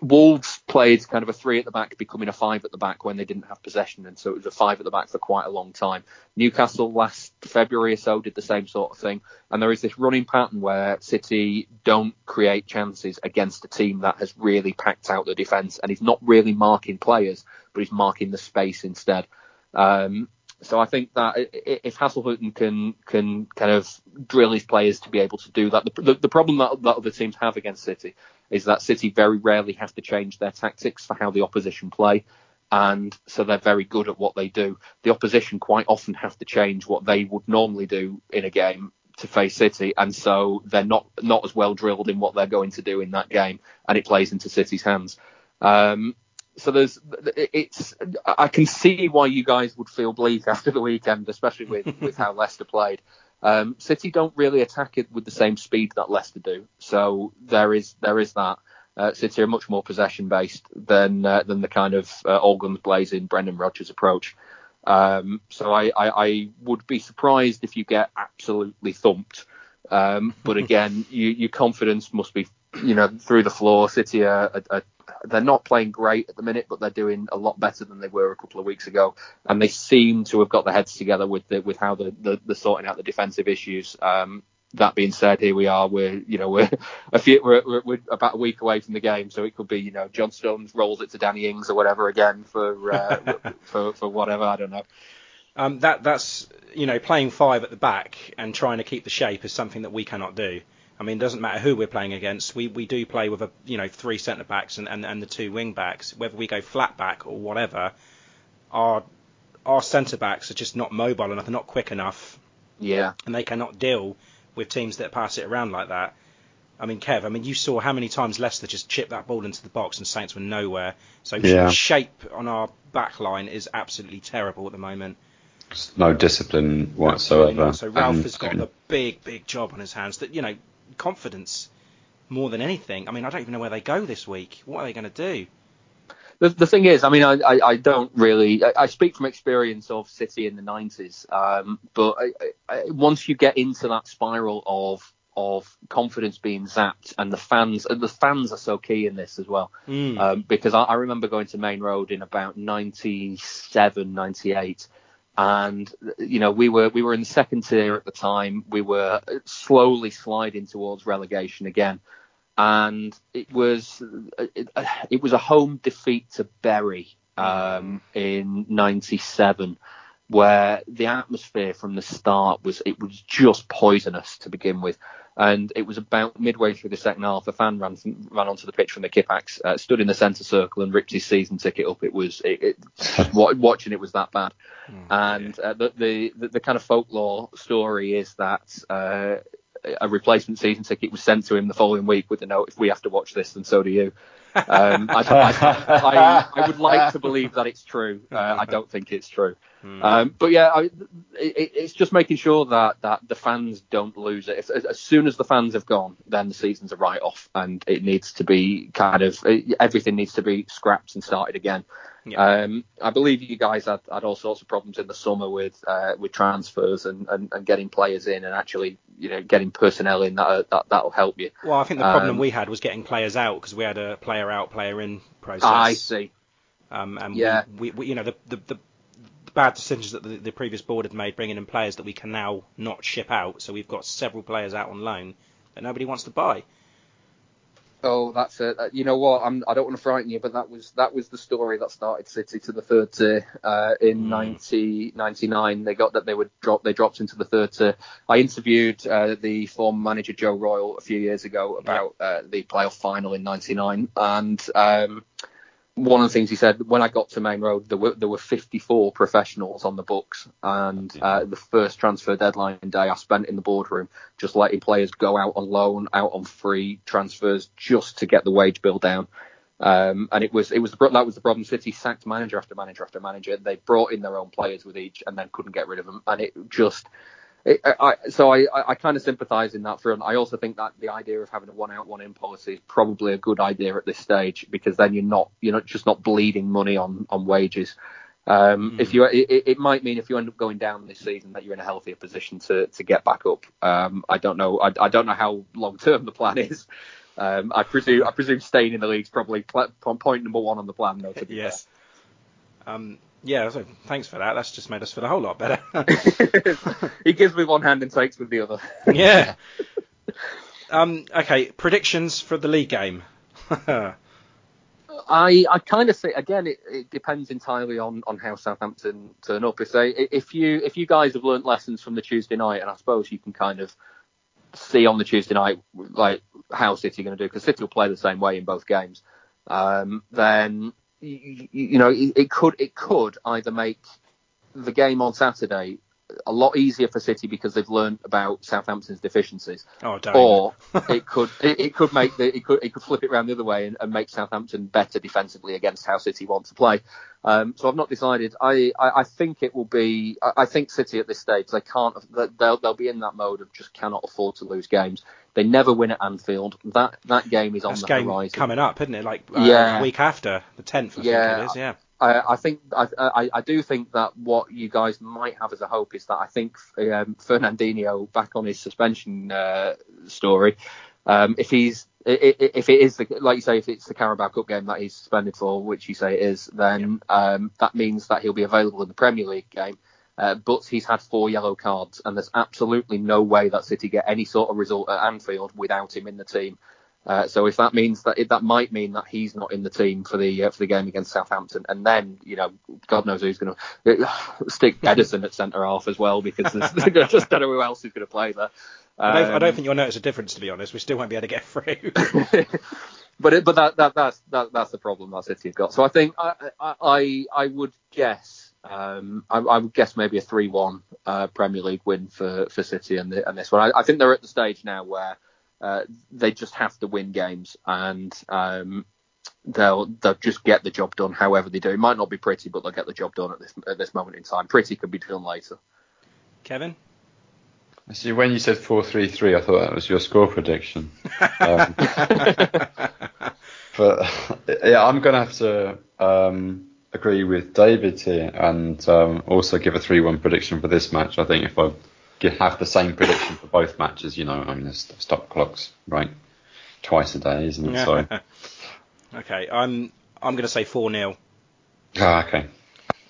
Wolves played kind of a three at the back, becoming a five at the back when they didn't have possession, and so it was a five at the back for quite a long time. Newcastle last February or so did the same sort of thing, and there is this running pattern where City don't create chances against a team that has really packed out the defence and is not really marking players, but is marking the space instead. Um, so I think that if Hasenhüttl can can kind of drill his players to be able to do that, the, the, the, problem that, that other teams have against City is that City very rarely have to change their tactics for how the opposition play, and so they're very good at what they do. The opposition quite often have to change what they would normally do in a game to face City, and so they're not not as well drilled in what they're going to do in that game, and it plays into City's hands. Um, so there's it's I can see why you guys would feel bleak after the weekend, especially with with how Leicester played. Um, City don't really attack it with the same speed that Leicester do, so there is there is that. Uh, City are much more possession based than uh, than the kind of uh, all guns blazing Brendan Rodgers approach. Um, so I, I, I, would be surprised if you get absolutely thumped. Um, but again, you, your confidence must be you know through the floor. City are, are, they're not playing great at the minute, but they're doing a lot better than they were a couple of weeks ago, and they seem to have got their heads together with the, with how the, the, the sorting out the defensive issues. Um, that being said, here we are. We're you know we're a few we're, we're, we're, about a week away from the game, so it could be you know John Stones rolls it to Danny Ings or whatever again for uh, for for whatever I don't know. Um, that that's you know playing five at the back and trying to keep the shape is something that we cannot do. I mean, it doesn't matter who we're playing against. We we do play with a you know three centre backs and, and, and the two wing backs. Whether we go flat back or whatever, our our centre backs are just not mobile enough. They're not quick enough. Yeah. And they cannot deal with teams that pass it around like that. I mean, Kev, I mean, you saw how many times Leicester just chipped that ball into the box and Saints were nowhere. So yeah. shape on our back line is absolutely terrible at the moment. no discipline whatsoever. So Ralph and, has got a big, big job on his hands. That you know, confidence more than anything. I mean, I don't even know where they go this week. What are they going to do? The, the thing is, I mean, I, I, I don't really. I, I, speak from experience of City in the 90s, um, but I, once you get into that spiral of of confidence being zapped, and the fans, and the fans are so key in this as well, mm. um, because I, remember going to Maine Road in about 97, 98 and you know we were we were in the second tier at the time. We were slowly sliding towards relegation again, and it was it, it was a home defeat to Bury um, in '97, where the atmosphere from the start was it was just poisonous to begin with. And it was about midway through the second half, a fan ran ran onto the pitch from the Kippax, uh, stood in the centre circle, and ripped his season ticket up. It was it, it, watching it was that bad. Mm, and uh, the, the, the kind of folklore story is that uh, a replacement season ticket was sent to him the following week with the note, "If we have to watch this, then so do you." Um, I, I, I, I, would like to believe that it's true. Uh, I don't think it's true. Hmm. Um, but yeah, I, it, it's just making sure that, that the fans don't lose it. If, as soon as the fans have gone, then the season's a write off, and it needs to be kind of everything needs to be scrapped and started again. Yeah. Um, I believe you guys had, had all sorts of problems in the summer with uh, with transfers and, and, and, getting players in and actually you know getting personnel in that that that'll help you. Well, I think the problem um, we had was getting players out because we had a player out, player in process. I see. Um, and yeah. we, we, you know the, the, the bad decisions that the, the, previous board had made bringing in players that we can now not ship out. So we've got several players out on loan that nobody wants to buy. Oh, that's it. Uh, you know what? I'm, I do not want to frighten you, but that was that was the story that started City to the third tier uh, in mm. 1999. They got that they would drop. They dropped into the third tier. I interviewed uh, the former manager Joe Royle a few years ago about uh, the playoff final in '99, and um, one of the things he said when I got to Maine Road, there were there were 54 professionals on the books, and uh, the first transfer deadline day I spent in the boardroom just letting players go out on loan, out on free transfers, just to get the wage bill down. Um, and it was it was that was the problem. City sacked manager after manager after manager. They brought in their own players with each, and then couldn't get rid of them, and it just it, I, so I, I, kind of sympathise in that front. I also think that the idea of having a one out one in policy is probably a good idea at this stage because then you're not you're not just not bleeding money on on wages. Um, mm. If you, it, it, might mean if you end up going down this season that you're in a healthier position to to get back up. Um, I don't know. I, I don't know how long term the plan is. Um, I presume I presume staying in the league is probably point number one on the plan, though. yes. Um, yeah, so thanks for that. That's just made us feel a whole lot better. he gives me one hand and takes with the other. yeah. Um, okay, predictions for the league game. I I kind of say again it, it depends entirely on, on how Southampton turn up. If they if you if you guys have learnt lessons from the Tuesday night, and I suppose you can kind of see on the Tuesday night like how City are going to do because City will play the same way in both games. Um, then you, you know, it, it could it could either make the game on Saturday a lot easier for City because they've learned about Southampton's deficiencies. Oh, or it could it, it, could make the it could it could flip it around the other way and, and, make Southampton better defensively against how City want to play. Um, so I've not decided. I, I, I think it will be. I, I, think City at this stage they can't. They'll they'll be in that mode of just cannot afford to lose games. They never win at Anfield. That that game is on That's the game horizon. coming up, isn't it? Like uh, yeah. week after the tenth. I yeah. think it is. Yeah. I, I think I, I, I, do think that what you guys might have as a hope is that I think um, Fernandinho back on his suspension uh, story. Um, if he's if it is the, like you say, if it's the Carabao Cup game that he's suspended for, which you say it is, then um, that means that he'll be available in the Premier League game. Uh, but he's had four yellow cards, and there's absolutely no way that City get any sort of result at Anfield without him in the team. Uh, so if that means that if that might mean that he's not in the team for the uh, for the game against Southampton, and then you know God knows who's going to uh, stick Ederson at centre half as well because there's just don't know who else is going to play there. Um, I, don't, I, don't, um, think you'll notice a difference to be honest. We still won't be able to get through. but it, but that, that that's that, that's the problem that City have got. So I think I I, I would guess um, I, I, would guess maybe a 3-1 uh, Premier League win for, for City and, the, and this one. I, I, think they're at the stage now where uh, they just have to win games and um, they'll they'll just get the job done however they do. It might not be pretty, but they'll get the job done at this at this moment in time. Pretty could be done later. Kevin. See, when you said four three three, I thought that was your score prediction. um, but yeah, I'm gonna have to um, agree with David here and um, also give a 3 1 prediction for this match. I think if I have the same prediction for both matches, you know, I mean, the stop clocks right twice a day, isn't it? So. okay, I'm I'm going to say 4 0. Ah, okay.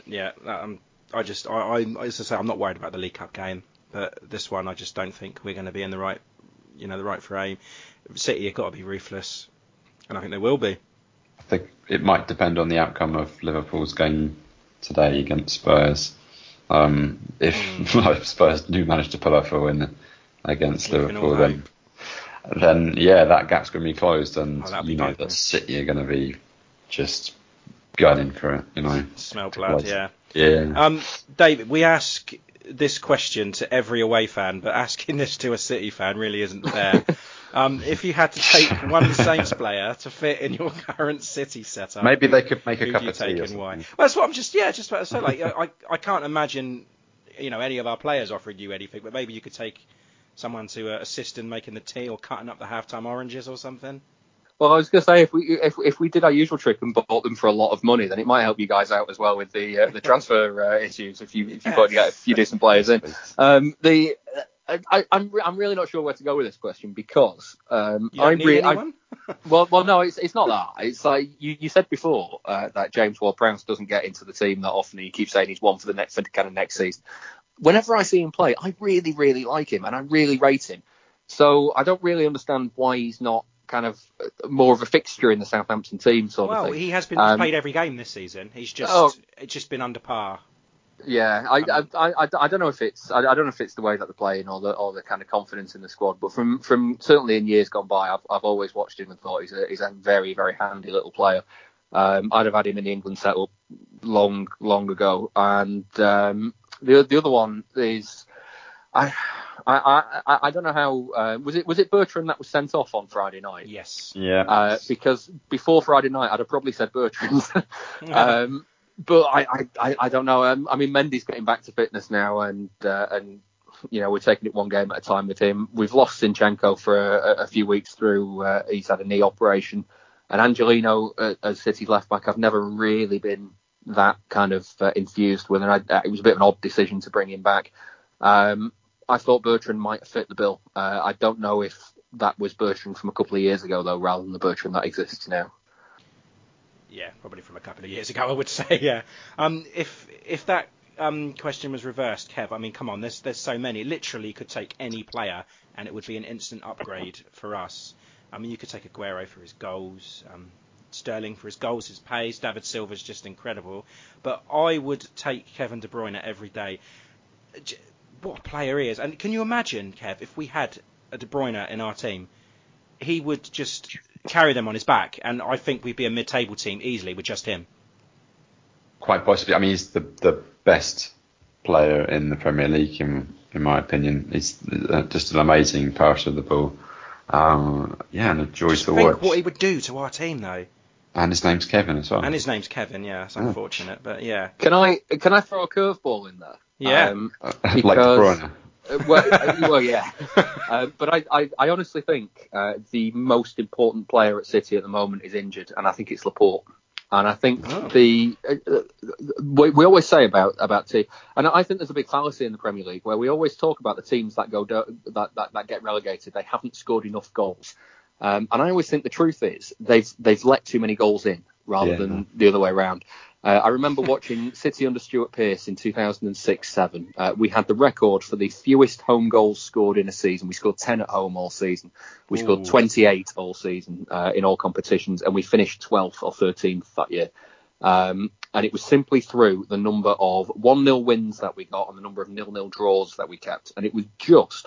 Yeah, um, I just, I, I, as I say, I'm not worried about the League Cup game, but this one I just don't think we're going to be in the right, you know, the right frame. City have got to be ruthless, and I think they will be I think it might depend on the outcome of Liverpool's game today against Spurs. Um, if mm. Spurs do manage to pull off a win against Liverpool, then then yeah, that gap's going to be closed, and oh, you know that City are going to be just gunning for it. You know, smell blood. Yeah. Yeah. Um, David, we ask this question to every away fan, but asking this to a City fan really isn't fair. Um, if you had to take one Saints player to fit in your current City setup, Maybe they could make a who'd cup you of take tea. And why? Well, that's what I'm just yeah, just about to say. Like I, I can't imagine you know any of our players offering you anything, but maybe you could take someone to uh, assist in making the tea or cutting up the halftime oranges or something. Well, I was going to say if we if if we did our usual trick and bought them for a lot of money, then it might help you guys out as well with the uh, the transfer uh, issues if you if you got to get a few decent players in. Um, the I, I'm re- I'm really not sure where to go with this question because um, I really I, well well no it's it's not that it's like you, you said before uh, that James Ward-Prowse doesn't get into the team that often. And you keep saying he's one for the next for the kind of next season. Whenever I see him play, I really really like him and I really rate him. So I don't really understand why he's not kind of uh, more of a fixture in the Southampton team sort well, of thing. Well, he has been Um, played every game this season. He's just Oh. it's just been under par. Yeah, I, I, I, I, I don't know if it's I, I don't know if it's the way that they're playing or the or the kind of confidence in the squad, but from from certainly in years gone by, I've I've always watched him and thought he's a he's a very very handy little player. Um, I'd have had him in the England setup long long ago, and um, the the other one is I I I, I don't know how uh, was it was it Bertrand that was sent off on Friday night? Yes. Yeah. Uh, because before Friday night, I'd have probably said Bertrand. um, but I, I, I, don't know. Um, I mean, Mendy's getting back to fitness now, and uh, and you know we're taking it one game at a time with him. We've lost Zinchenko for a, a few weeks through. Uh, he's had a knee operation, and Angelino uh, as City's left back. I've never really been that kind of uh, infused with, and I, uh, it was a bit of an odd decision to bring him back. Um, I thought Bertrand might fit the bill. Uh, I don't know if that was Bertrand from a couple of years ago though, rather than the Bertrand that exists now. Yeah, probably from a couple of years ago, I would say. Yeah. Um, if if that um, question was reversed, Kev, I mean, come on, there's there's so many. Literally, could take any player, and it would be an instant upgrade for us. I mean, you could take Aguero for his goals, um, Sterling for his goals, his pace. David Silva's just incredible. But I would take Kevin De Bruyne every day. What a player he is! And can you imagine, Kev, if we had a De Bruyne in our team? He would just carry them on his back, and I think we'd be a mid-table team easily with just him. Quite possibly. I mean, he's the the best player in the Premier League, in in my opinion. He's uh, just an amazing passer of the ball. Um, yeah, and a joy Just to think watch. what he would do to our team, though. And his name's Kevin as well. And his name's Kevin. Yeah, it's unfortunate, but yeah. Can I can I throw a curveball in there? Yeah. Um, Uh, like De because- Bruyne. Uh, well, uh, well, yeah. Uh, but I, I, I honestly think uh, the most important player at City at the moment is injured, and I think it's Laporte. And I think Oh. the uh, uh, we, we always say about about team, and I think there's a big fallacy in the Premier League where we always talk about the teams that go that, that that get relegated. They haven't scored enough goals, um, and I always think the truth is they've they've let too many goals in rather Yeah. than the other way around. Uh, I remember watching City under Stuart Pearce in 2006-7. Uh, we had the record for the fewest home goals scored in a season. We scored 10 at home all season. We scored 28 all season uh, in all competitions, and we finished 12th or 13th that year. Um, and it was simply through the number of 1-0 wins that we got and the number of nil-nil draws that we kept. And it was just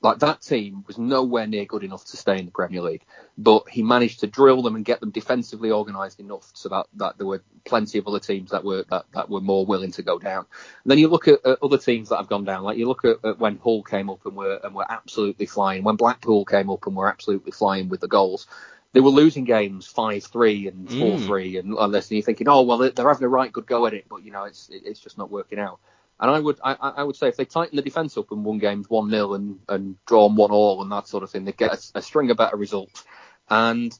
like that team was nowhere near good enough to stay in the Premier League, but he managed to drill them and get them defensively organised enough so that, that there were plenty of other teams that were that, that were more willing to go down. And then you look at, at other teams that have gone down, like you look at, at when Hull came up and were and were absolutely flying, when Blackpool came up and were absolutely flying with the goals. They were losing games five three and mm. four three, and unless you're thinking, oh well, they're, they're having a right good go at it, but you know it's it's just not working out. And I would I, I would say if they tighten the defence up and won games one 0 and and drawn one all and that sort of thing, they get a, a string of better results. And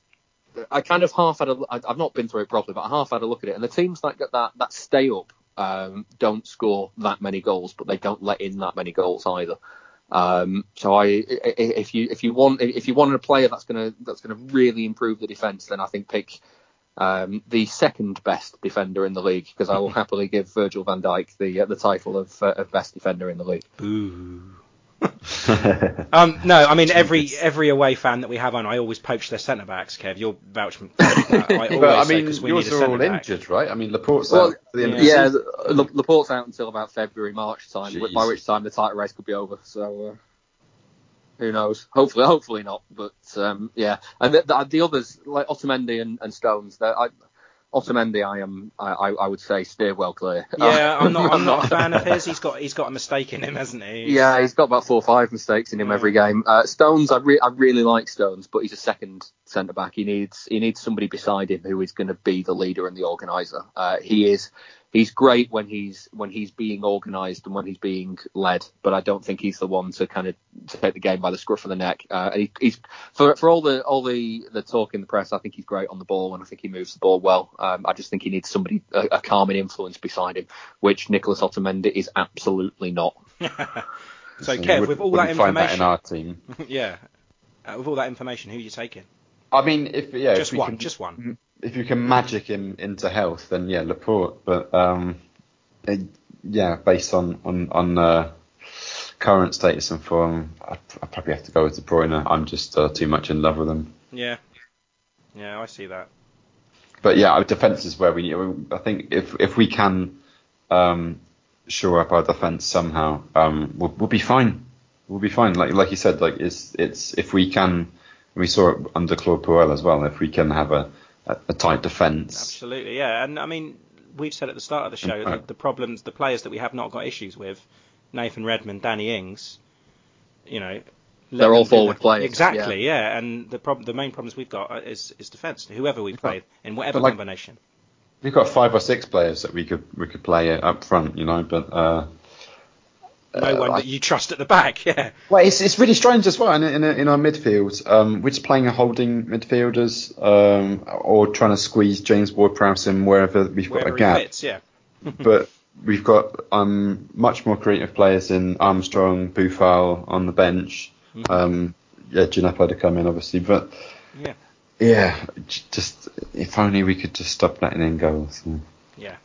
I kind of half had a I've not been through it properly, but I half had a look at it. And the teams that get that that stay up um, don't score that many goals, but they don't let in that many goals either. Um, so i- if you if you want if you want a player that's gonna that's gonna really improve the defence, then I think pick um, the second best defender in the league because I will happily give Virgil van Dijk the uh, the title of, uh, of best defender in the league. Boo. Um, no, I mean every every away fan that we have on, I always poach their centre backs. Kev, you'll vouch for that. I always But I say mean, 'cause we yours need a are all centre-back. injured, right? I mean, Laporte's Well, out for the end of Yeah, the season. the, Laporte's out until about February March time, Jeez. by which time the title race could be over. So uh, who knows? Hopefully, hopefully not. But um, yeah, and the, the, the others like Otamendi and, and Stones, I Otamendi, I am, I, I I would say, steer well clear. Yeah, I'm not. I'm not a fan of his. He's got he's got a mistake in him, hasn't he? He's- Yeah, he's got about four or five mistakes in him Yeah. every game. Uh, Stones, I, re- I really like Stones, but he's a second centre back. He needs he needs somebody beside him who is going to be the leader and the organizer. Uh, he is he's great when he's when he's being organised and when he's being led, but I don't think he's the one to kind of take the game by the scruff of the neck. Uh, and he, he's for for all the all the the talk in the press, I think he's great on the ball and I think he moves the ball well. Um, I just think he needs somebody a, a calming influence beside him, which Nicholas Otamendi is absolutely not. so, you Kev, would- with all that wouldn't that information, in our team. yeah, uh, with all that information, who are you taking? I mean, if yeah, Just if one, can, just one. If you can magic him into health, then yeah, Laporte. But um, it, yeah, based on on on uh, current status and form, I I probably have to go with De Bruyne. I'm just uh, too much in love with him. Yeah, yeah, I see that. But yeah, our defence is where we need. I think if if we can um, shore up our defence somehow, um, we'll, we'll be fine. We'll be fine. Like like you said, like it's it's if we can. We saw it under Claude Puel as well. If we can have a, a, a tight defence, Absolutely, yeah. And I mean, we've said at the start of the show that the problems, the players that we have not got issues with, Nathan Redmond, Danny Ings, you know. They're all forward players, Exactly, yeah. And the problem, the main problems we've got is is defence. Whoever we play in whatever like- combination. we've got five or six players that we could we could play up front, you know. But uh, No one that you trust at the back, yeah. well, it's it's really strange as well in in, in our midfield. Um, we're just playing a holding midfielders, um, or trying to squeeze James Ward-Prowse in wherever we've got a gap. fits, yeah. but we've got um, much more creative players in Armstrong, Boufal on the bench. Um, yeah, Djenepo to come in, obviously, but Yeah. yeah, just if only we could just stop letting in goals. Yeah.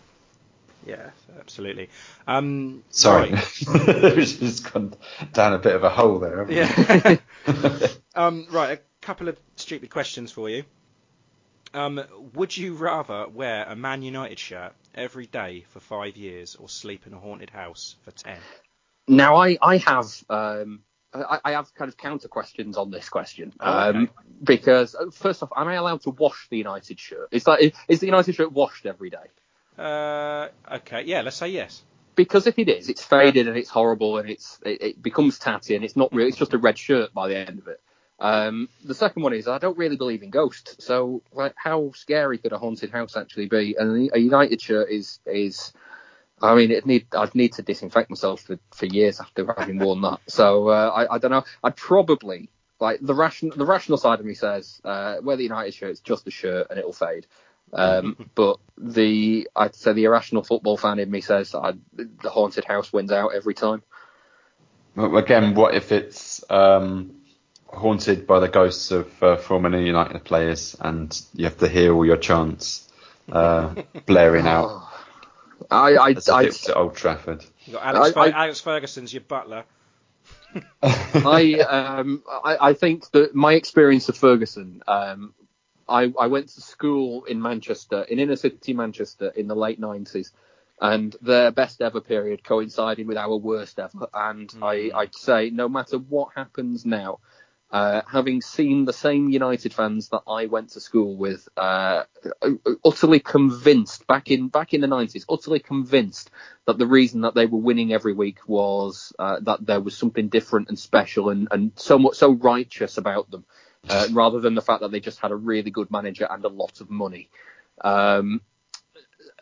Yeah, absolutely. Um, Sorry, right. we've just gone down a bit of a hole there. haven't we? Yeah. um, right, a couple of stupid questions for you. Um, would you rather wear a Man United shirt every day for five years or sleep in a haunted house for ten? Now, I, I have um, I, I have kind of counter questions on this question Oh, okay. um, because uh, first off, am I allowed to wash the United shirt? Is that is the United shirt washed every day? Uh, okay, yeah, let's say yes. Because if it is, it's faded and it's horrible and it's it, it becomes tatty and it's not really it's just a red shirt by the end of it. Um, the second one is I don't really believe in ghosts, so like how scary could a haunted house actually be? And a United shirt is is I mean, it need I'd need to disinfect myself for, for years after having worn that. So uh, I, I don't know. I'd probably like the ration the rational side of me says uh, wear the United shirt. It's just a shirt and it'll fade. Um, but the I'd say the irrational football fan in me says I'd, the haunted house wins out every time. Again, what if it's um, haunted by the ghosts of uh, former United players, and you have to hear all your chants uh, blaring out I I, as I, it's at Old Trafford? You got Alex, I- Fer- I- Alex Ferguson's your butler. I um I, I think that my experience of Ferguson um I, I went to school in Manchester in inner city Manchester in the late nineties and their best ever period coinciding with our worst ever. And I I'd say no matter what happens now uh, having seen the same United fans that I went to school with, uh, utterly convinced back in back in the 90s, utterly convinced that the reason that they were winning every week was uh, that there was something different and special and, and so much so righteous about them, uh, rather than the fact that they just had a really good manager and a lot of money. Um,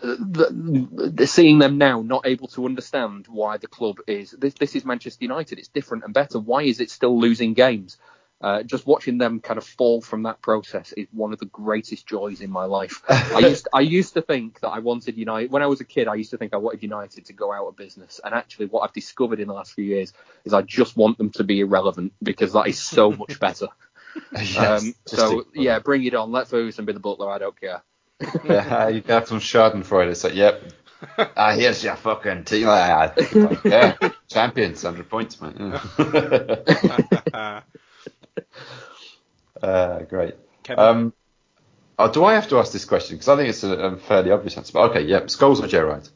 the, the, seeing them now not able to understand why the club is this, this is Manchester United. It's different and better. Why is it still losing games? Uh, just watching them kind of fall from that process is one of the greatest joys in my life. I used I used to think that I wanted United when I was a kid. I used to think I wanted United to go out of business, and actually, what I've discovered in the last few years is I just want them to be irrelevant because that is so much better. Yes, um, so yeah, bring it on. Let Ferguson be the butler. I don't care. yeah, you got some Schadenfreude. It's like, yep. Ah, here's your fucking team. Ah, yeah, champions, hundred points, mate. Yeah. uh, great. Kevin? Um, oh, do I have to ask this question? Because I think it's a, a fairly obvious answer. But okay, yep. Scholes or Gerrard?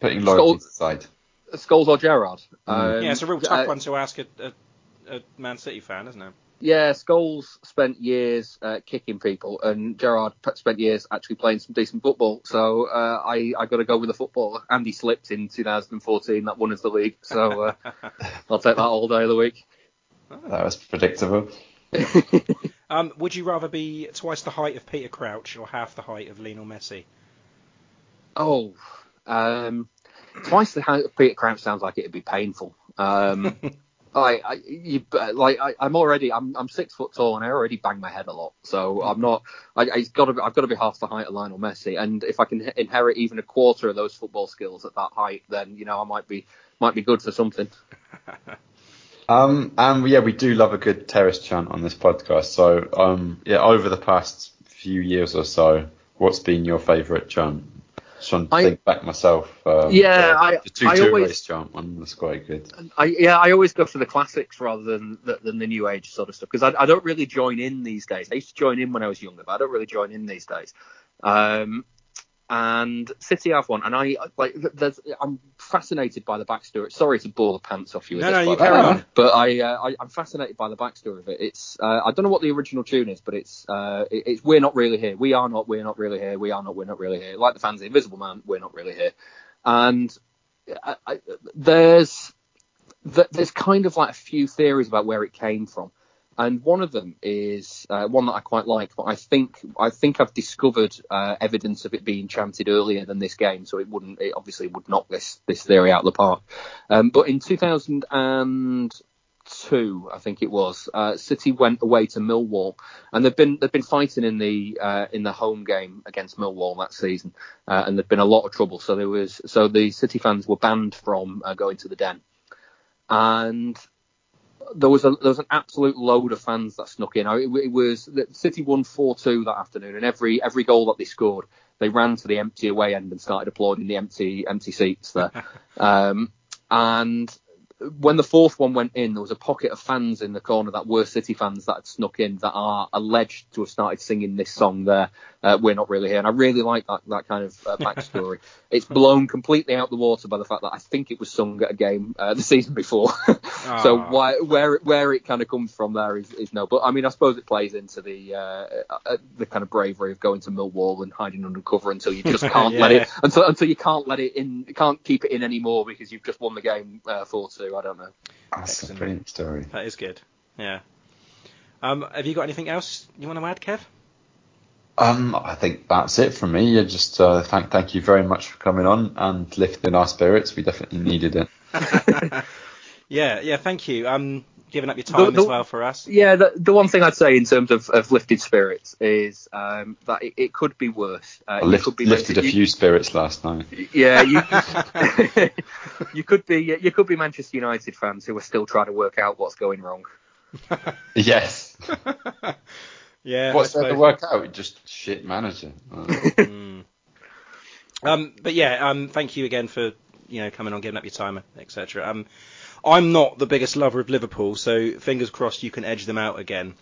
Putting loyalty Scholes- aside. Scholes or Gerrard? Um, yeah, it's a real tough uh, one to ask a, a, a Man City fan, isn't it? Yeah, Scholes spent years uh, kicking people, and Gerrard p- spent years actually playing some decent football. So uh, I I got to go with the football. Andy slipped in 2014, that won us the league. So uh, I'll take that all day of the week. That was predictable. Um, would you rather be twice the height of Peter Crouch or half the height of Lionel Messi? Oh, um, twice the height of Peter Crouch sounds like it'd be painful. Um, I, I, you, like, I, I'm already, I'm, I'm six foot tall and I already bang my head a lot, so I'm not. I, it's got to, be, I've got to be half the height of Lionel Messi, and if I can inherit even a quarter of those football skills at that height, then you know I might be, might be good for something. Um, and yeah, we do love a good terrace chant on this podcast. So, um, yeah, over the past few years or so, what's been your favourite chant? Trying to I- think back myself. Um, Yeah, the, I- the two I two always- chant one was quite good. I yeah, I always go for the classics rather than the, than the new age sort of stuff because I, I don't really join in these days. I used to join in when I was younger, but I don't really join in these days. Um, and City have one, and I like. There's, I'm fascinated by the backstory. Sorry to bore the pants off you. With No, this, no, you carry on. But I, uh, I I'm fascinated by the backstory of it. It's uh, I don't know what the original tune is, but it's uh, it, it's we're not really here. We are not. We're not really here. We are not. We're not really here. Like the fans, of the Invisible Man. We're not really here. And I, I, there's there's kind of like a few theories about where it came from, and one of them is uh, one that I quite like. But I think I think I've discovered uh, evidence of it being chanted earlier than this game, so it wouldn't it obviously would knock this this theory out of the park. Um, but in 2002, I think it was, uh, City went away to Millwall, and they've been they've been fighting in the uh, in the home game against Millwall that season, uh, and there'd been a lot of trouble. So there was so the City fans were banned from uh, going to the Den, and there was a there was an absolute load of fans that snuck in. It, it was City won four two that afternoon, and every every goal that they scored, they ran to the empty away end and started applauding the empty empty seats there. um, and when the fourth one went in, there was a pocket of fans in the corner that were City fans that had snuck in that are alleged to have started singing this song there. Uh, We're not really here, and I really like that that kind of uh, backstory. it's blown completely out the water by the fact that I think it was sung at a game uh, the season before. so Ah. why where it- where it kind of comes from there is, is no. But I mean, I suppose it plays into the uh, uh, the kind of bravery of going to Millwall and hiding under cover until you just can't let it until until you can't let it in, can't keep it in anymore because you've just won the game four two. I don't know. That's Excellent. a brilliant story. That is good. Yeah. Um, have you got anything else you want to add, Kev? Um, I think that's it from me. Yeah, just uh, thank thank you very much for coming on and lifting our spirits. We definitely needed it. Yeah, yeah. Thank you. Um, giving up your time the- as well for us. Yeah, the, the one thing I'd say in terms of, of lifted spirits is um, that it, it could be worse. Uh, I lift, could be lifted a you- few spirits last night. Yeah, you, you could be you could be Manchester United fans who are still trying to work out what's going wrong. Yes. Yeah. What's I there to work out? Just shit manager. Uh, Mm. Um, but yeah, um, thank you again for you know coming on, giving up your time, etc. Um, I'm not the biggest lover of Liverpool, so fingers crossed you can edge them out again,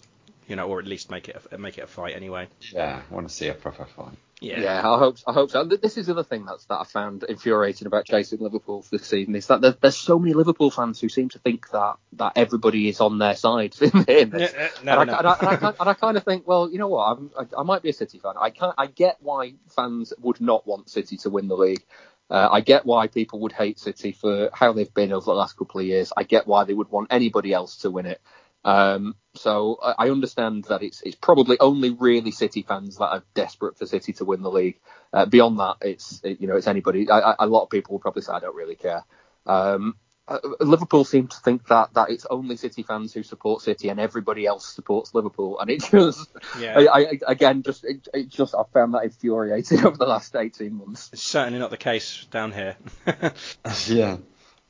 you know, or at least make it a, make it a fight anyway. yeah, I want to see a proper fight. Yeah. yeah, I hope I hope so. This is the other thing that's that I found infuriating about chasing Liverpool this season is that there, there's so many Liverpool fans who seem to think that that everybody is on their side in, in this. Yeah, uh, no, and, no. I, and, I, and, I, kind- and I kind of think, well, you know what? I'm, I, I might be a City fan. I can I get why fans would not want City to win the league. Uh, I get why people would hate City for how they've been over the last couple of years. I get why they would want anybody else to win it. Um, so I, I understand that it's it's probably only really City fans that are desperate for City to win the league. Uh, beyond that, it's it, you know it's anybody. I, I, a lot of people will probably say I don't really care. Um, Liverpool seem to think that that it's only City fans who support City and everybody else supports Liverpool, and it just Yeah. I, I, again just it, it just I found that infuriating over the last eighteen months. It's certainly not the case down here. Yeah.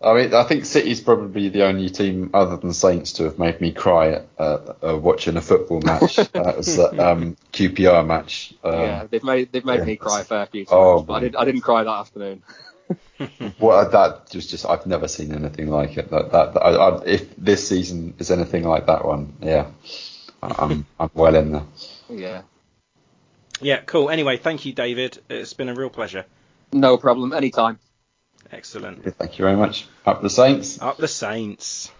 I mean, I think City's probably the only team other than Saints to have made me cry at uh, uh, watching a football match. that was that um, QPR match. Um, yeah, they've made they've made yeah. me cry a fair few times, Oh, but I didn't I didn't cry that afternoon. Well, that was just I've never seen anything like it. That, that, I, I, if this season is anything like that one, yeah, I- I'm I'm well in there. Yeah, yeah, cool. Anyway, thank you, David. It's been a real pleasure. no problem, anytime. Excellent. Thank you very much. Up the Saints. Up the Saints.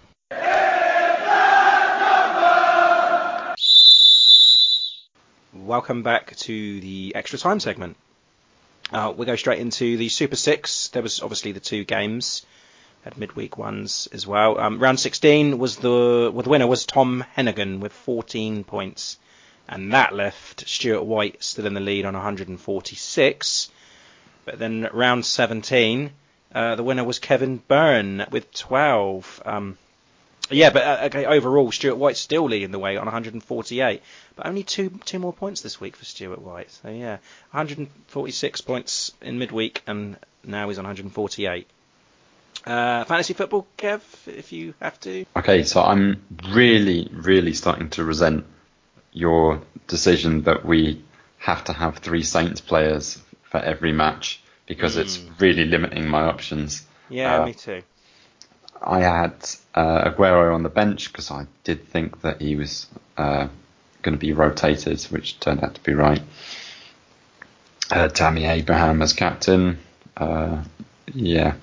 welcome back to the extra time segment. Uh, we go straight into the Super Six. There was obviously the two games, had midweek ones as well. Um, round 16 was the well, the winner was Tom Hennigan with 14 points, and that left Stuart White still in the lead on 146. But then round 17, uh, the winner was Kevin Byrne with 12. Um, yeah, but uh, okay, overall, Stuart White's still leading the way on 148, but only two two more points this week for Stuart White. So yeah, 146 points in midweek, and now he's on 148. Uh, fantasy football, Kev, if you have to. Okay, so I'm really, really starting to resent your decision that we have to have three Saints players for every match because it's really limiting my options. Yeah, Uh, me too. I had uh, Aguero on the bench because I did think that he was uh, going to be rotated, which turned out to be right. Uh, Tammy Abraham as captain. Uh, yeah,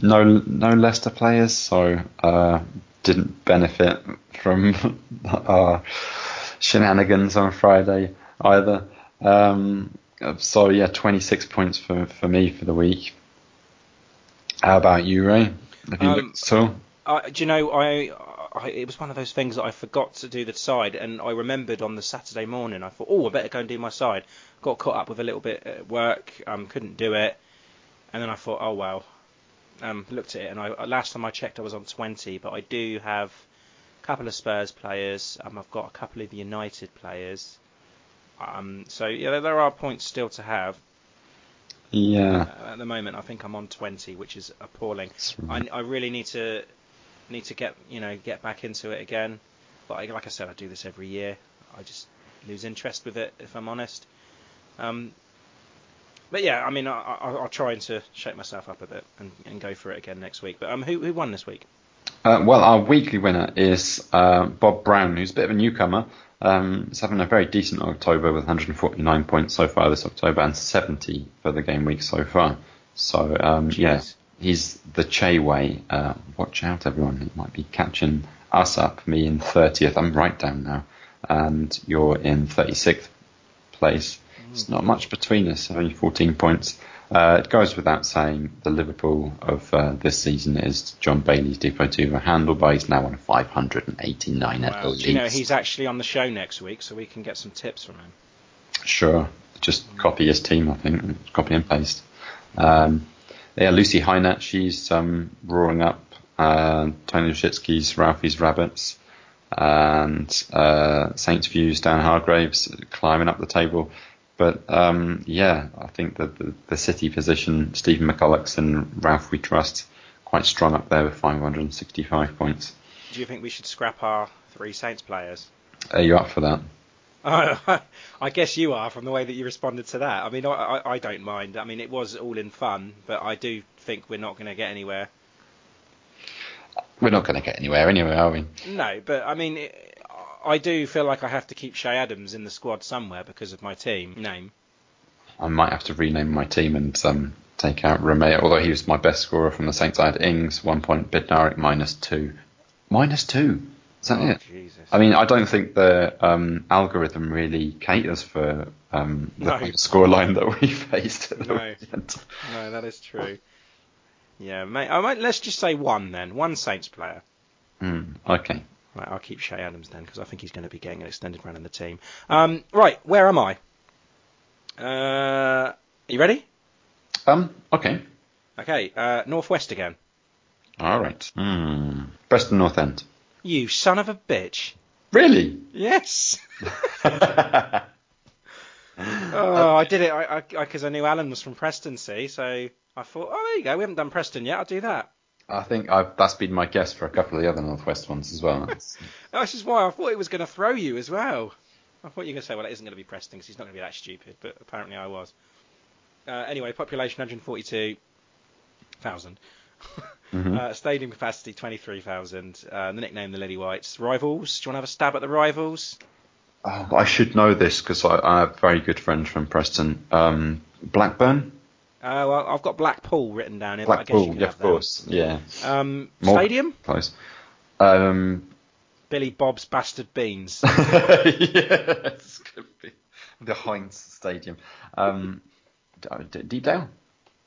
no no Leicester players, so uh, didn't benefit from our shenanigans on Friday either. Um, so yeah, 26 points for, for me for the week. How about you, Ray? Have you Um, looked? I, do you know, I, I it was one of those things that I forgot to do the side, and I remembered on the Saturday morning. I thought, oh, I better go and do my side. Got caught up with a little bit at work, um, couldn't do it, and then I thought, oh well. Um, looked at it, and I last time I checked, I was on 20, but I do have a couple of Spurs players. Um, I've got a couple of United players. Um, so yeah, there are points still to have. Yeah. Uh, at the moment, I think I'm on 20, which is appalling. Right. I, I really need to need to get you know get back into it again. But I, like I said, I do this every year. I just lose interest with it, if I'm honest. Um, but yeah, I mean, I, I, I'll try and to shake myself up a bit and, and go for it again next week. But um, who who won this week? Uh, well, our weekly winner is uh, Bob Brown, who's a bit of a newcomer. Um, he's having a very decent October with 149 points so far this October and 70 for the game week so far. So um, yeah, he's the Che way. Uh, watch out, everyone! He might be catching us up. Me in 30th. I'm right down now, and you're in 36th place. It's not much between us. Only 14 points. Uh, it goes without saying, the Liverpool of uh, this season is John Bailey's Deportivo Handlebar. He's now on 589 at Well, least. you know he's actually on the show next week, so we can get some tips from him. Sure. Just copy his team, I think. Copy and paste. Um, yeah, Lucy Hynat, she's um, roaring up. Uh, Tony Shitsky's Ralphie's Rabbits. And uh, Saints Views, Dan Hargraves climbing up the table. But um, yeah, I think that the, the City position, Stephen McCulloch's and Ralph We Trust, quite strong up there with 565 points. Do you think we should scrap our three Saints players? Are you up for that? I guess you are from the way that you responded to that. I mean, I, I, don't mind. I mean, it was all in fun, but I do think we're not going to get anywhere. We're not going to get anywhere anyway, are we? No, but I mean, I do feel like I have to keep Che Adams in the squad somewhere because of my team name. I might have to rename my team and um, take out Romeu, although he was my best scorer from the Saints. I had Ings, one point, Bednarek, minus two. Minus two? Is that Oh, it? Jesus. I mean, I don't think the um, algorithm really caters for um, the No. scoreline that we faced. At the No. No, that is true. Yeah, mate. I might, let's just say one then. One Saints player. Hmm, okay. Right, I'll keep Che Adams then because I think he's going to be getting an extended run in the team. Um, right, where am I? Uh, are you ready? Um. Okay. Okay, uh, Northwest again. All right. Hmm. Preston North End. You son of a bitch. Really? Yes. oh, I did it. I because I, knew Alan was from Preston. See, so I thought, oh, there you go. We haven't done Preston yet. I'll do that. I think I've, that's been my guess for a couple of the other Northwest ones as well. That's- just why I thought it was going to throw you as well. I thought you were going to say, well, it isn't going to be Preston because he's not going to be that stupid, but apparently I was. Uh, anyway, population 142,000. Mhm. Uh, stadium capacity 23,000. Uh, the nickname the Lily Whites. Rivals. Do you want to have a stab at the rivals? Oh, I should know this because I, I have very good friends from Preston. Um, Blackburn, Uh, well, I've got Blackpool written down here. but I guess you Blackpool, yeah, of course, yeah, Um, More- stadium. close. Um, Billy Bob's Bastard Beans. yes, could be. the Heinz Stadium. Um, D- D- Deepdale.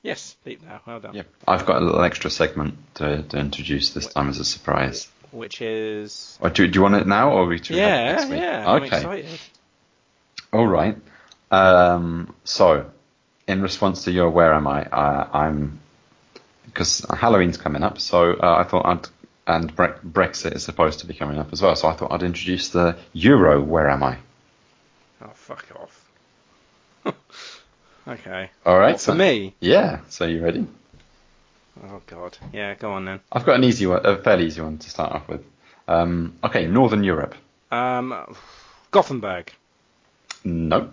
Yes, Deepdale. Well done. Yeah, I've got a little extra segment to, to introduce this time as a surprise. Which is. Or do, do you want it now, or we should we have it Yeah, yeah. I'm Okay. excited. All right. Um, so, in response to your "Where am I?" Uh, I'm because Halloween's coming up, so uh, I thought I'd and Bre- Brexit is supposed to be coming up as well, so I thought I'd introduce the Euro "Where am I?" Oh, fuck off. okay. All right. What, for so- me? Yeah. So you ready? Oh, God. Yeah, go on then. I've got an easy one, a fairly easy one to start off with. Um, okay, Northern Europe. Um, Gothenburg. No.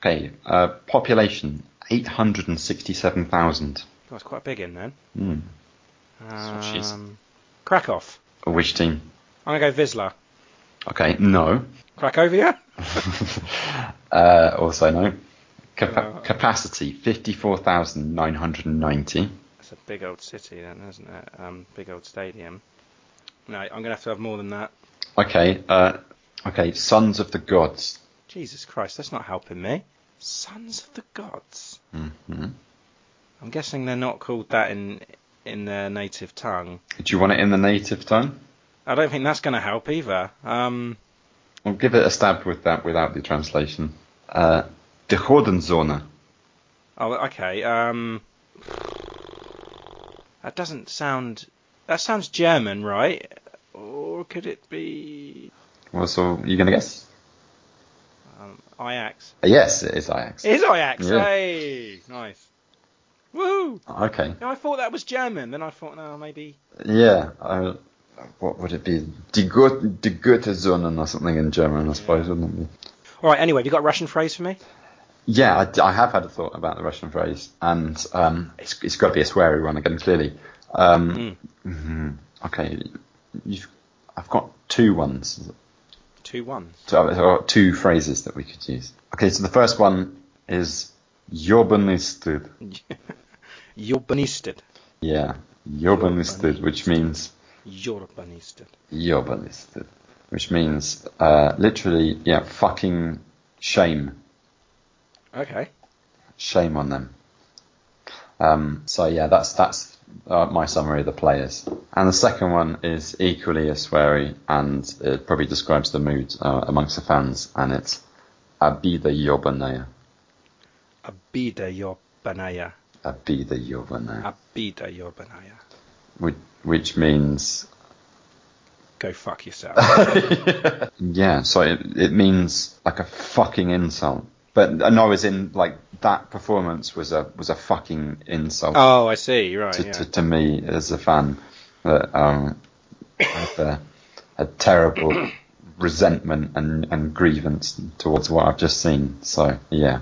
Okay, uh, population 867,000. That's quite big in then. She. Um, Krakow. Which team? I'm going to go Wisla. Okay, no. Cracovia? Uh, also no. Capa- Uh, capacity 54,990. That's a big old city then, isn't it? Um, big old stadium. No, I'm going to have to have more than that. Okay, uh, okay, Sons of the Gods. Jesus Christ, that's not helping me. Sons of the Gods. hmm I'm guessing they're not called that in in their native tongue. Do you want it in the native tongue? I don't think that's going to help either. Um, I'll give it a stab with that without the translation. Uh, De Godenzonen. oh, okay. Um, that doesn't sound. That sounds German, right? Or could it be Well, so you're gonna guess? Um, Ajax? Yes, it is Ajax. It is Ajax. Yeah. Hey, nice. Woo! Okay. No, I thought that was German. Then I thought, no, maybe. Yeah. Uh, what would it be? Die, Gut- Die Goethe-Zonen or something in German, I suppose, wouldn't it be? All right. Anyway, have you got a Russian phrase for me? Yeah, I have had a thought about the Russian phrase, and um, it's, it's got to be a sweary one again, clearly. Um, mhm. Okay, you've, I've got two ones. Two one. So I've got two phrases that we could use. Okay, so the first one is Jobanistud. Urbanisted. Yeah, Jobanistud, which means Urbanisted. Jobanistud, which means uh, literally, yeah, fucking shame. Okay. Shame on them. Um, so yeah, that's that's uh, my summary of the players. And the second one is equally as sweary, and it probably describes the mood uh, amongst the fans, and it's Abida Yobanaya. Abida Yobanaya. Abida Yobanaya. Abida Yobanaya. Which, which means Go fuck yourself. yeah, so it, it means like a fucking insult. But uh, no, as in like that performance was a was a fucking insult oh, I see. Right. to, yeah. to, to me as a fan that um had a, a terrible resentment and, and grievance towards what I've just seen. So yeah,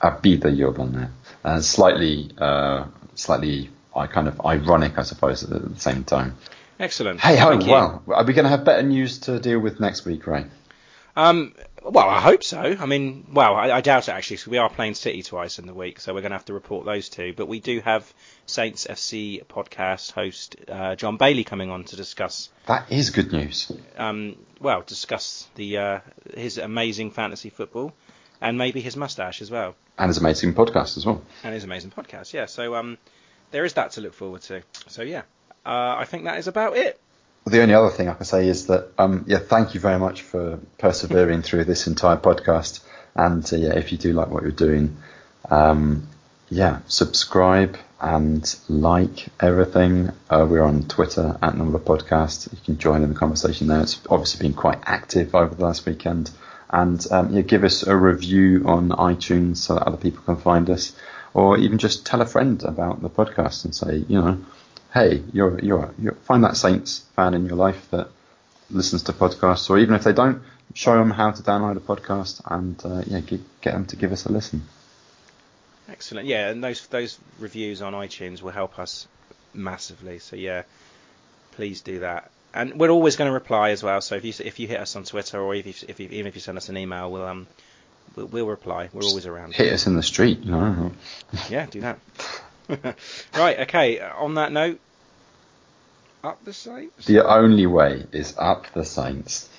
Abida Yoban uh, slightly uh slightly I kind of ironic I suppose at the same time. Excellent. Hey ho, well, are we going to have better news to deal with next week, Ray? Um, well, I hope so. I mean, well, I, I doubt it actually, because we are playing City twice in the week, so we're going to have to report those two. But we do have Saints FC podcast host uh, John Bailey coming on to discuss, That is good news. um, well, discuss the uh, his amazing fantasy football and maybe his mustache as well, And his amazing podcast as well. and his amazing podcast. Yeah, so um, there is that to look forward to. So yeah, uh, I think that is about it. The only other thing I can say is that, um, yeah, thank you very much for persevering through this entire podcast. And uh, yeah, if you do like what you're doing, um, yeah, subscribe and like everything. Uh, we're on Twitter at Number Podcast. You can join in the conversation there. It's obviously been quite active over the last weekend. And um, yeah, give us a review on iTunes so that other people can find us, or even just tell a friend about the podcast and say, you know, hey, you're you're, you're find that Saints fan in your life that listens to podcasts, or even if they don't, show them how to download a podcast and uh, yeah, get, get them to give us a listen. Excellent. Yeah, and those those reviews on iTunes will help us massively. So yeah, please do that. And we're always going to reply as well. So if you if you hit us on Twitter or if you, if you, even if you send us an email, we'll um we'll, we'll reply. We're always around. Hit us in the street, know. Yeah, do that. right. Okay. On that note, up the Saints. The only way is up the Saints.